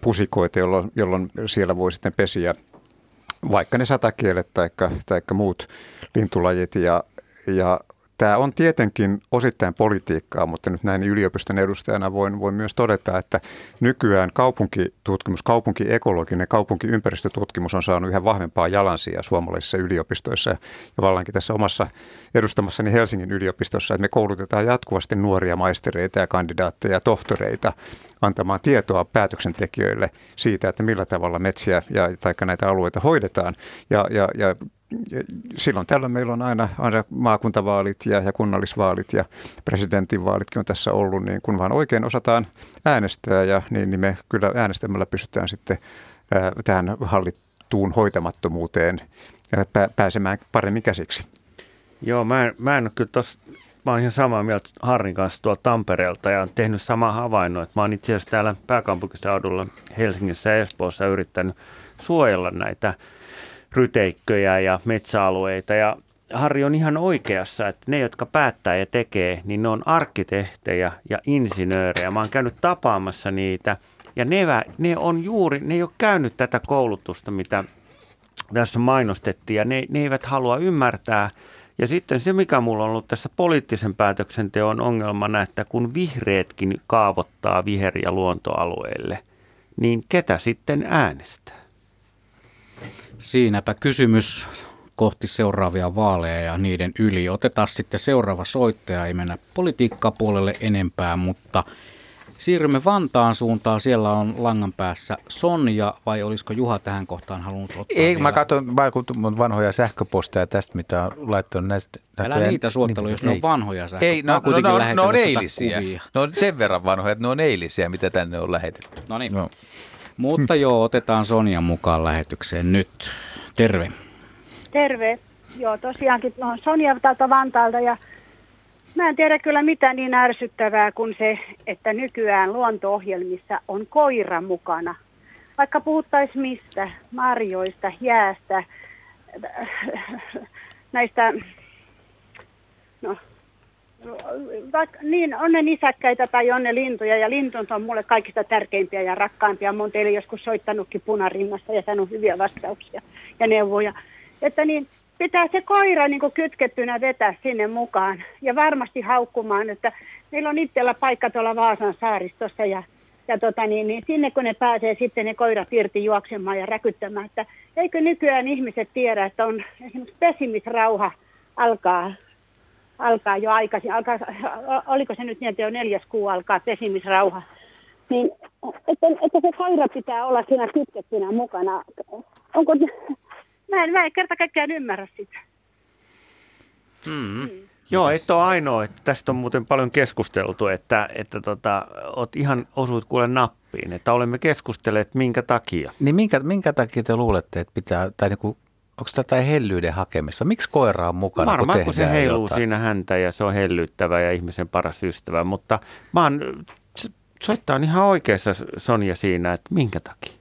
pusikoita, jolloin, jolloin siellä voi sitten pesiä vaikka ne satakielet tai muut lintulajit ja, ja Tämä on tietenkin osittain politiikkaa, mutta nyt näin yliopiston edustajana voin, voin myös todeta, että nykyään kaupunkitutkimus, kaupunkiekologinen, kaupunkiympäristötutkimus on saanut yhä vahvempaa jalansia suomalaisissa yliopistoissa ja vallankin tässä omassa edustamassani Helsingin yliopistossa, että me koulutetaan jatkuvasti nuoria maistereita ja kandidaatteja ja tohtoreita antamaan tietoa päätöksentekijöille siitä, että millä tavalla metsiä ja tai näitä alueita hoidetaan. Ja, ja, ja silloin tällöin meillä on aina, aina maakuntavaalit ja, ja kunnallisvaalit ja presidentinvaalitkin on tässä ollut, niin kun vaan oikein osataan äänestää, ja, niin, niin me kyllä äänestämällä pystytään sitten ää, tähän hallittuun hoitamattomuuteen ää, pääsemään paremmin käsiksi. Joo, mä en, mä en ole kyllä tossa, mä oon ihan samaa mieltä Harrin kanssa tuolla Tampereelta ja on tehnyt sama havainnon, että mä oon itse asiassa täällä pääkaupunkiseudulla Helsingissä ja Espoossa yrittänyt suojella näitä ryteikköjä ja metsäalueita. Ja Harri on ihan oikeassa, että ne, jotka päättää ja tekee, niin ne on arkkitehtejä ja insinöörejä. Mä oon käynyt tapaamassa niitä ja ne, ne on juuri, ne ei ole käynyt tätä koulutusta, mitä tässä mainostettiin ja ne, ne eivät halua ymmärtää. Ja sitten se, mikä mulla on ollut tässä poliittisen päätöksenteon ongelmana, että kun vihreätkin kaavottaa viher- ja niin ketä sitten äänestää? Siinäpä kysymys kohti seuraavia vaaleja ja niiden yli. Otetaan sitten seuraava soittaja, ei mennä politiikkapuolelle enempää, mutta siirrymme Vantaan suuntaan. Siellä on langan päässä Sonja, vai olisiko Juha tähän kohtaan halunnut ottaa Ei, vielä? mä katson vanhoja sähköposteja tästä, mitä on laittanut näistä. Älä niitä suottelu, jos ne on vanhoja sähköposteja. Ei, no, no, no, no on eilisiä. Kuvia. No on sen verran vanhoja, että ne on eilisiä, mitä tänne on lähetetty. No niin. No. Mutta joo, otetaan Sonja mukaan lähetykseen nyt. Terve. Terve. Joo, tosiaankin no, Sonja täältä Vantaalta ja mä en tiedä kyllä mitä niin ärsyttävää kuin se, että nykyään luonto-ohjelmissa on koira mukana. vaikka puhuttaisiin mistä, marjoista, jäästä, näistä, no, vaikka, niin on ne nisäkkäitä tai on ne lintuja ja lintut on mulle kaikista tärkeimpiä ja rakkaimpia. Mä oon teille joskus soittanutkin punarinnassa ja saanut hyviä vastauksia ja neuvoja. Että niin, pitää se koira niin kytkettynä vetää sinne mukaan ja varmasti haukkumaan, että meillä on itsellä paikka tuolla Vaasan saaristossa ja, ja tota niin, niin sinne kun ne pääsee sitten ne koirat irti juoksemaan ja räkyttämään, että eikö nykyään ihmiset tiedä, että on esimerkiksi pesimisrauha alkaa, alkaa jo aikaisin, alkaa, oliko se nyt niin, että jo neljäs kuu alkaa pesimisrauha, niin että, että se koira pitää olla siinä kytkettynä mukana. Onko, mä en, mä en kerta kaikkiaan ymmärrä sitä. Mm. Mm. Joo, et ole ainoa. Että tästä on muuten paljon keskusteltu, että, että tota, oot ihan osuit kuule nappiin, että olemme keskustelleet minkä takia. Niin minkä, minkä takia te luulette, että pitää, tai niinku, onko tätä hellyyden hakemista? Miksi koira on mukana, Varmaan kun, kun se heiluu jotain? siinä häntä ja se on hellyttävä ja ihmisen paras ystävä, mutta mä oon, soittaa on ihan oikeassa Sonja siinä, että minkä takia.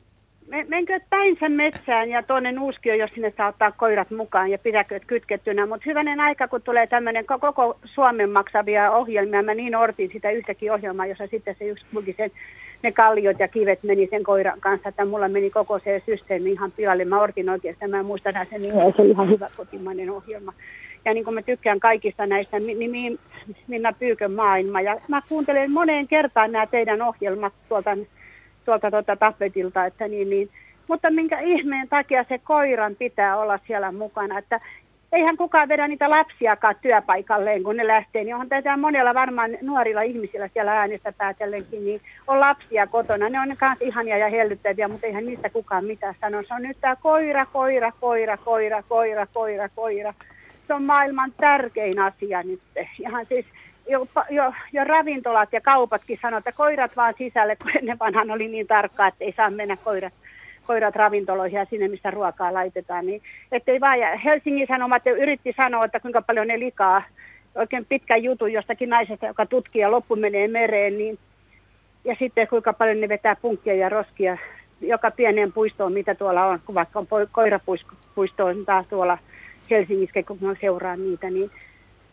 menkö päinsä metsään ja tuonne nuuskio, jos sinne saa ottaa koirat mukaan ja pidäköt kytkettynä. Mutta hyvänen aika, kun tulee tämmöinen koko Suomen maksavia ohjelmia, mä niin ortin sitä yhtäkin ohjelmaa, jossa sitten se yksi kulki sen, ne kalliot ja kivet meni sen koiran kanssa, että mulla meni koko se systeemi ihan pilalle. Mä ortin oikeastaan, mä en muista enää sen nimeä, se oli ihan hyvä kotimainen ohjelma. Ja niin kuin mä tykkään kaikista näistä, niin Minna Pyykön maailma. Ja mä kuuntelen moneen kertaan nämä teidän ohjelmat tuolta tuolta tuota tapetilta, että niin, niin. Mutta minkä ihmeen takia se koiran pitää olla siellä mukana, että eihän kukaan vedä niitä lapsiakaan työpaikalleen, kun ne lähtee, niin onhan tätä monella varmaan nuorilla ihmisillä siellä äänestä päätellenkin, niin on lapsia kotona. Ne on myös ihania ja hellyttäviä, mutta eihän niistä kukaan mitään sano. Se on nyt tämä koira, koira, koira, koira, koira, koira, koira. Se on maailman tärkein asia nyt. Ihan siis jo, jo, jo ravintolat ja kaupatkin sanoo, että koirat vaan sisälle, kun ennen vanhan oli niin tarkkaa, että ei saa mennä koirat, koirat ravintoloihin ja sinne, missä ruokaa laitetaan. Niin, ettei vaan, ja Helsingin Sanomat yritti sanoa, että kuinka paljon ne likaa, oikein pitkä jutu jostakin naisesta, joka tutkii ja loppu menee mereen, niin, ja sitten kuinka paljon ne vetää punkkia ja roskia joka pieneen puistoon, mitä tuolla on, kun vaikka on koirapuisto on taas tuolla Helsingissä, kun mä seuraan niitä, niin,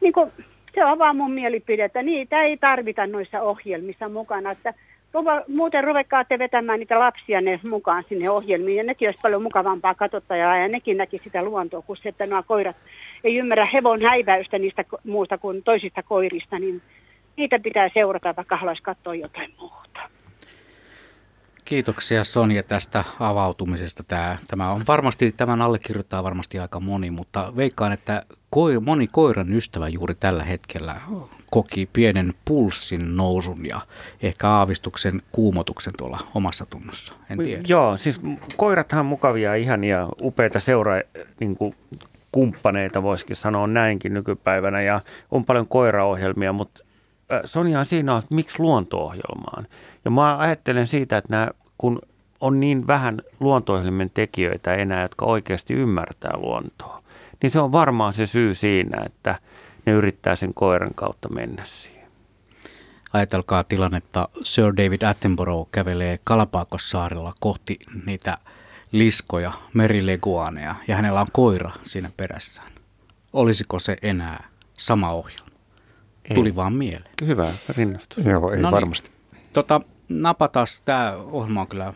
niin kuin, se on vaan mun mielipide, että niitä ei tarvita noissa ohjelmissa mukana. Että muuten ruvekkaatte vetämään niitä lapsia ne mukaan sinne ohjelmiin ja nekin olisi paljon mukavampaa katsottajaa ja nekin näki sitä luontoa, kun se, että nuo koirat ei ymmärrä hevon häiväystä niistä muusta kuin toisista koirista, niin niitä pitää seurata, vaikka haluaisi katsoa jotain muuta. Kiitoksia Sonja tästä avautumisesta. Tämä, tämä on varmasti, tämän allekirjoittaa varmasti aika moni, mutta veikkaan, että koi, moni koiran ystävä juuri tällä hetkellä koki pienen pulssin nousun ja ehkä aavistuksen kuumotuksen tuolla omassa tunnossa. En tiedä. Joo, siis koirathan mukavia, ihania, upeita seura niin kuin kumppaneita, voisikin sanoa näinkin nykypäivänä, ja on paljon koiraohjelmia, mutta Sonja siinä on, että miksi luonto-ohjelmaan. Ja mä ajattelen siitä, että nämä, kun on niin vähän luonto tekijöitä enää, jotka oikeasti ymmärtää luontoa, niin se on varmaan se syy siinä, että ne yrittää sen koiran kautta mennä siihen. Ajatelkaa tilannetta, Sir David Attenborough kävelee Kalapakossaarella kohti niitä liskoja, merileguaneja, ja hänellä on koira siinä perässään. Olisiko se enää sama ohjelma? Ei. Tuli vaan mieleen. Hyvä rinnastus. Joo, ei no varmasti. Niin. Tota, napatas, tämä ohjelma on kyllä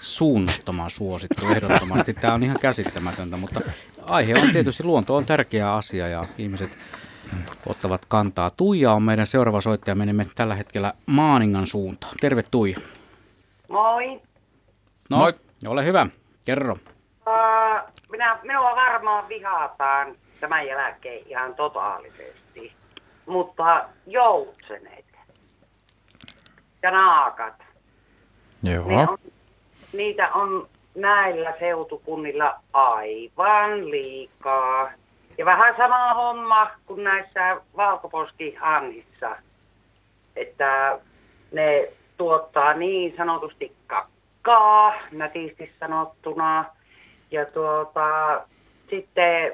suunnattoman suosittu ehdottomasti. Tämä on ihan käsittämätöntä, mutta aihe on tietysti luonto on tärkeä asia ja ihmiset ottavat kantaa. Tuija on meidän seuraava soittaja. Menemme tällä hetkellä Maaningan suuntaan. Terve Tuija. Moi. No, Moi. ole hyvä. Kerro. Uh, minä, minua varmaan vihataan tämän jälkeen ihan totaalisesti. Mutta joutsenet ja naakat. Joo. Ne on, niitä on näillä seutukunnilla aivan liikaa. Ja vähän sama homma kuin näissä valkoposkihannissa, että ne tuottaa niin sanotusti kakkaa, nätisti sanottuna. Ja tuota, sitten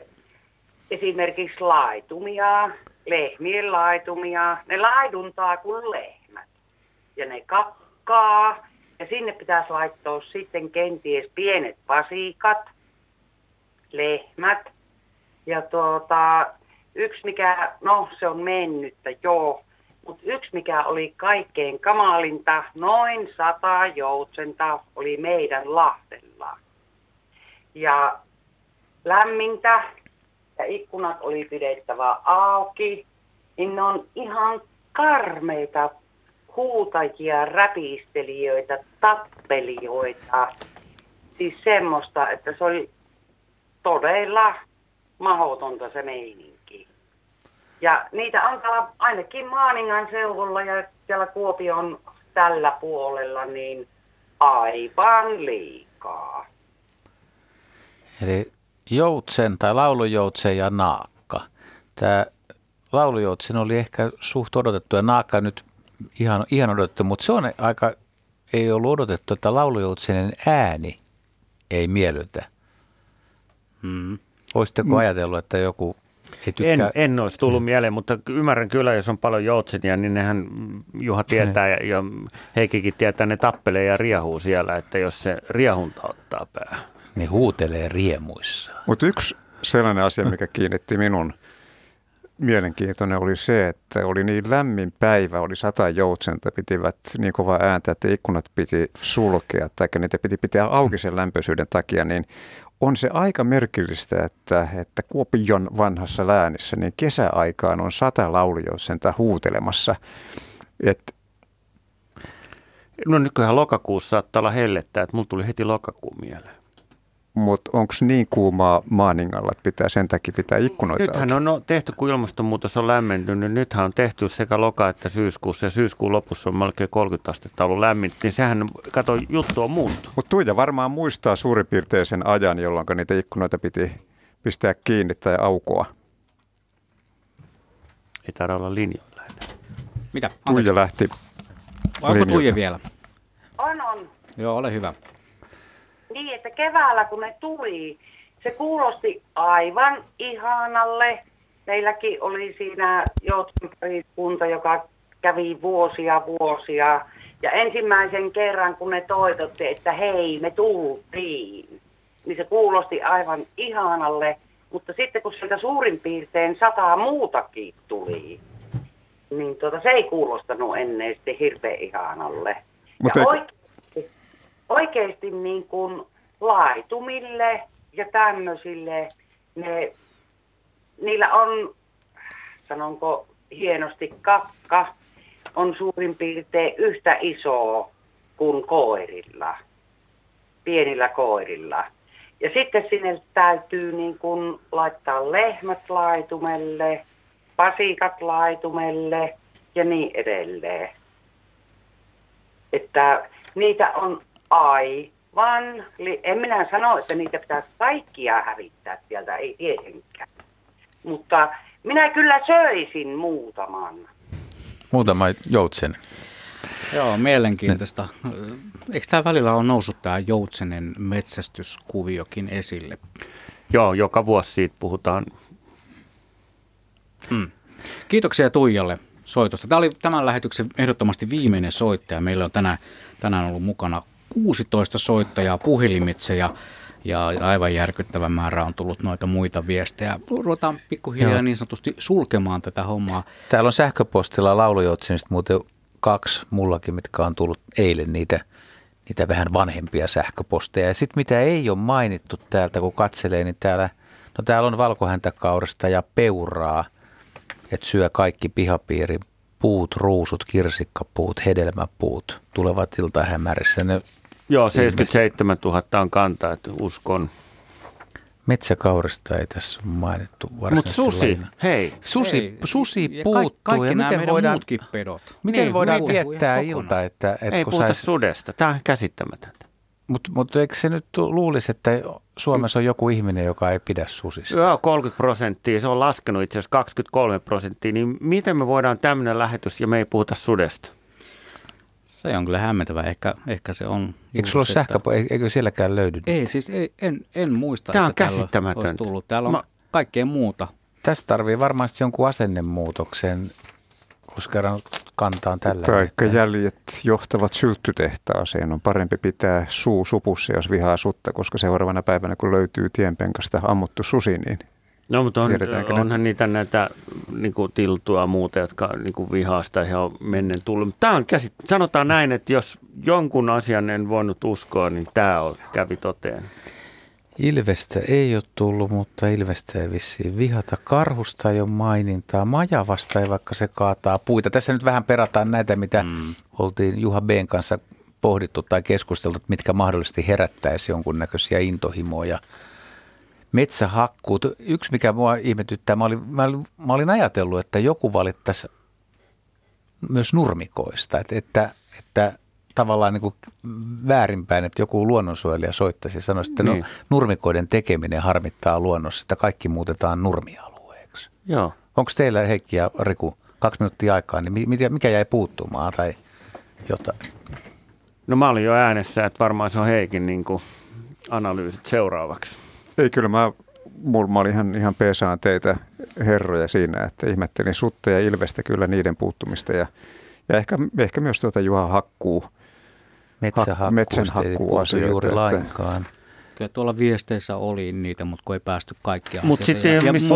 esimerkiksi laitumia, lehmien laitumia, ne laiduntaa kuin lehmät. Ja ne kakkaa, Ja sinne pitäisi laittaa sitten kenties pienet vasikat, lehmät. Ja tuota, yksi mikä, no se on mennyttä, joo. Mutta yksi mikä oli kaikkein kamalinta, noin sata joutsenta oli meidän Lahdella. Ja lämmintä ja ikkunat oli pidettävä auki, niin ne on ihan karmeita huutajia, räpistelijöitä, tappelijoita. Siis semmoista, että se oli todella mahdotonta se meininki. Ja niitä on täällä ainakin Maaningan seudulla ja siellä Kuopion tällä puolella niin aivan liikaa. Eli joutsen tai laulujoutsen ja naakka. Tämä laulujoutsen oli ehkä suht odotettu ja naakka nyt ihan, ihan odotettu, mutta se on aika, ei ollut odotettu, että laulujoutsenen ääni ei miellytä. Hmm. Voisitteko Mm. ajatellut, että joku ei tykkää? En, en olisi tullut mieleen, mutta ymmärrän kyllä, jos on paljon joutsenia, niin nehän Juha tietää ja, ja Heikikin tietää, ne tappelee ja riehuu siellä, että jos se riehunta ottaa päähän. Ne huutelee riemuissa. Mutta yksi sellainen asia, mikä kiinnitti minun mielenkiintoinen oli se, että oli niin lämmin päivä, oli sata joutsenta, pitivät niin kovaa ääntä, että ikkunat piti sulkea tai niitä piti pitää auki sen lämpöisyyden takia, niin on se aika merkillistä, että, että Kuopion vanhassa läänissä niin kesäaikaan on sata laulujoutsenta huutelemassa. Et No nykyään lokakuussa saattaa olla hellettä, että mulla tuli heti lokakuu mieleen. Mutta onko niin kuumaa Maaningalla, että pitää sen takia pitää ikkunoita Nythän on no, tehty, kun ilmastonmuutos on lämmentynyt, nythän on tehty sekä loka- että syyskuussa ja syyskuun lopussa on melkein 30 astetta ollut lämmin, niin sehän, kato, juttu on muuttunut. Mutta Tuija varmaan muistaa suurin piirtein sen ajan, jolloin niitä ikkunoita piti pistää kiinni tai aukoa. Ei tarvitse olla linjoilla. Mitä? Tuija lähti Vai onko. Tuije vielä? On, on. Joo, ole hyvä. Niin, että keväällä kun ne tuli, se kuulosti aivan ihanalle. Meilläkin oli siinä pariskunta, joka kävi vuosia vuosia. Ja ensimmäisen kerran, kun ne toitotti, että hei, me tultiin, niin se kuulosti aivan ihanalle. Mutta sitten kun sieltä suurin piirtein sataa muutakin tuli, niin tuota, se ei kuulostanut ennen sitten hirveän ihanalle. Mutta ja oikeasti, oikeasti niin kuin laitumille ja tämmöisille, ne, niillä on, sanonko hienosti, kakka on suurin piirtein yhtä iso kuin koirilla, pienillä koirilla. Ja sitten sinne täytyy niin kuin laittaa lehmät laitumelle, pasikat laitumelle ja niin edelleen. Että niitä on aivan, en minä sano, että niitä pitäisi kaikkia hävittää sieltä, ei tietenkään. Mutta minä kyllä söisin muutaman. Muutama joutsen. Joo, mielenkiintoista. Eikö tämä välillä ole noussut tämä joutsenen metsästyskuviokin esille? Joo, joka vuosi siitä puhutaan. Mm. Kiitoksia Tuijalle soitosta. Tämä oli tämän lähetyksen ehdottomasti viimeinen soittaja. Meillä on tänään, tänään ollut mukana 16 soittajaa puhelimitse ja, ja aivan järkyttävä määrä on tullut noita muita viestejä. Ruvetaan pikkuhiljaa Joo. niin sanotusti sulkemaan tätä hommaa. Täällä on sähköpostilla laulujoutsenista muuten kaksi mullakin, mitkä on tullut eilen niitä, niitä vähän vanhempia sähköposteja. Ja sitten mitä ei ole mainittu täältä, kun katselee, niin täällä, no täällä on valkohäntäkaurasta ja peuraa, että syö kaikki pihapiirin puut, ruusut, kirsikkapuut, hedelmäpuut tulevat iltahämärissä. Ne Joo, 77 000 on kantaa, että uskon. Metsäkaurista ei tässä ole mainittu Mutta varsinaisesti susi, lajina. hei. Susi, Ei, susi ja puuttuu. kaikki- kaikki ja nämä miten meidän voidaan, muutkin pedot. Miten Niin, voidaan ihan ilta, että, että Ei kun puhuta sais, sudesta, tämä on käsittämätöntä. Mutta mut eikö se nyt luulisi, että Suomessa on joku ihminen, joka ei pidä susista? Joo, 30 prosenttia, se on laskenut itse asiassa 23 prosenttia, niin miten me voidaan tämmöinen lähetys ja me ei puhuta sudesta? Se on kyllä hämmentävä. Ehkä, ehkä se on... Eikö sulla ole se, että- sähkö, eikö sielläkään löydy? Ei, siis ei, en, en muista, Tää on että täällä käsittämätöntä. olisi tullut. Täällä on Mä- kaikkea muuta. Tässä tarvii varmasti jonkun asennemuutoksen, koska kerran kantaan tällä. Taikka jäljet johtavat sylttytehtaaseen. On parempi pitää suu supussa, jos vihaa sutta, koska seuraavana päivänä, kun löytyy tienpenkasta ammuttu susi, niin No, mutta on, Tiedetäänkö onhan näitä? niitä näitä niin kuin tiltua muuta, jotka niin kuin vihaa sitä ihan mennen tullut. Tämä on käsit, sanotaan näin, että jos jonkun asian en voinut uskoa, niin tämä on, kävi toteen. Ilvestä ei ole tullut, mutta Ilvestä ei vissiin vihata. Karhusta ei ole mainintaa. Majavasta ei vaikka se kaataa puita. Tässä nyt vähän perataan näitä, mitä mm. oltiin Juha B. kanssa pohdittu tai keskusteltu, mitkä mahdollisesti herättäisi jonkunnäköisiä intohimoja. Metsähakkuut. Yksi, mikä mua ihmetyttää, mä olin, mä olin, mä olin ajatellut, että joku valittaisi myös nurmikoista, että, että, että tavallaan niin kuin väärinpäin, että joku luonnonsuojelija soittaisi ja sanoisi, että Niin. no, nurmikoiden tekeminen harmittaa luonnossa, että kaikki muutetaan nurmialueeksi. Joo. Onko teillä Heikki ja Riku kaksi minuuttia aikaa, niin mikä jäi puuttumaan tai jotain? No mä olin jo äänessä, että varmaan se on Heikin niin kuin analyysit seuraavaksi. Ei kyllä, mä, mulla, mä olin ihan, ihan pesaan teitä herroja siinä, että ihmettelin sutta ja ilvestä kyllä niiden puuttumista ja, ja ehkä, ehkä myös tuota Juha Hakkuu, Metsähakkuusta metsän ei puutu hakkuuasioita, juuri että- lainkaan. Kyllä tuolla viesteissä oli niitä, mutta kun ei päästy kaikkia Mut asioita. sitten, ja, mistä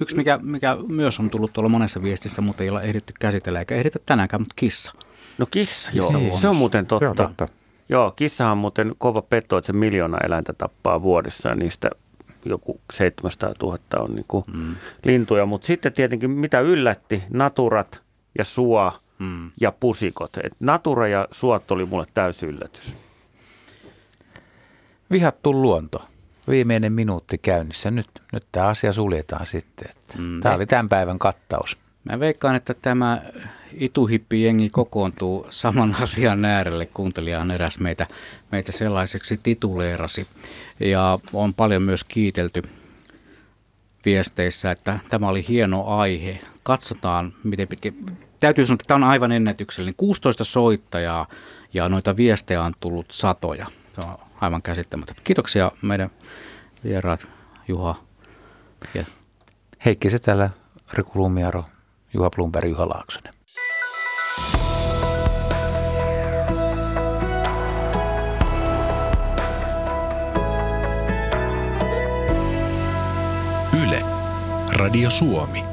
Yksi, mikä, mikä myös on tullut tuolla monessa viestissä, mutta ei ole ehditty käsitellä, eikä ehditä tänäänkään, mutta kissa. No kissa, Kissa joo. luonnossa. Se on muuten totta. Joo, totta. Joo, kissahan on muuten kova petto, että se miljoona eläintä tappaa vuodessa ja niistä joku 700 000 on niin kuin mm. lintuja. Mutta sitten tietenkin mitä yllätti, naturat ja suo mm. ja pusikot. Et natura ja suot oli mulle täysi yllätys. Vihattu luonto. Viimeinen minuutti käynnissä. Nyt, nyt tämä asia suljetaan sitten. Mm, Tämä oli tämän päivän kattaus. Mä veikkaan, että tämä ituhippi-jengi kokoontuu saman asian äärelle. Kuuntelijan eräs meitä, meitä sellaiseksi tituleerasi. Ja on paljon myös kiitelty viesteissä, että tämä oli hieno aihe. Katsotaan, miten pitkä. Täytyy sanoa, että tämä on aivan ennätyksellinen. 16 soittajaa ja noita viestejä on tullut satoja. Se on aivan käsittämätöntä. Kiitoksia meidän vieraat Juha ja Heikki Setälä, Riku Lumiaro, Juha Blumberg, Juha Laaksonen. Radio Suomi.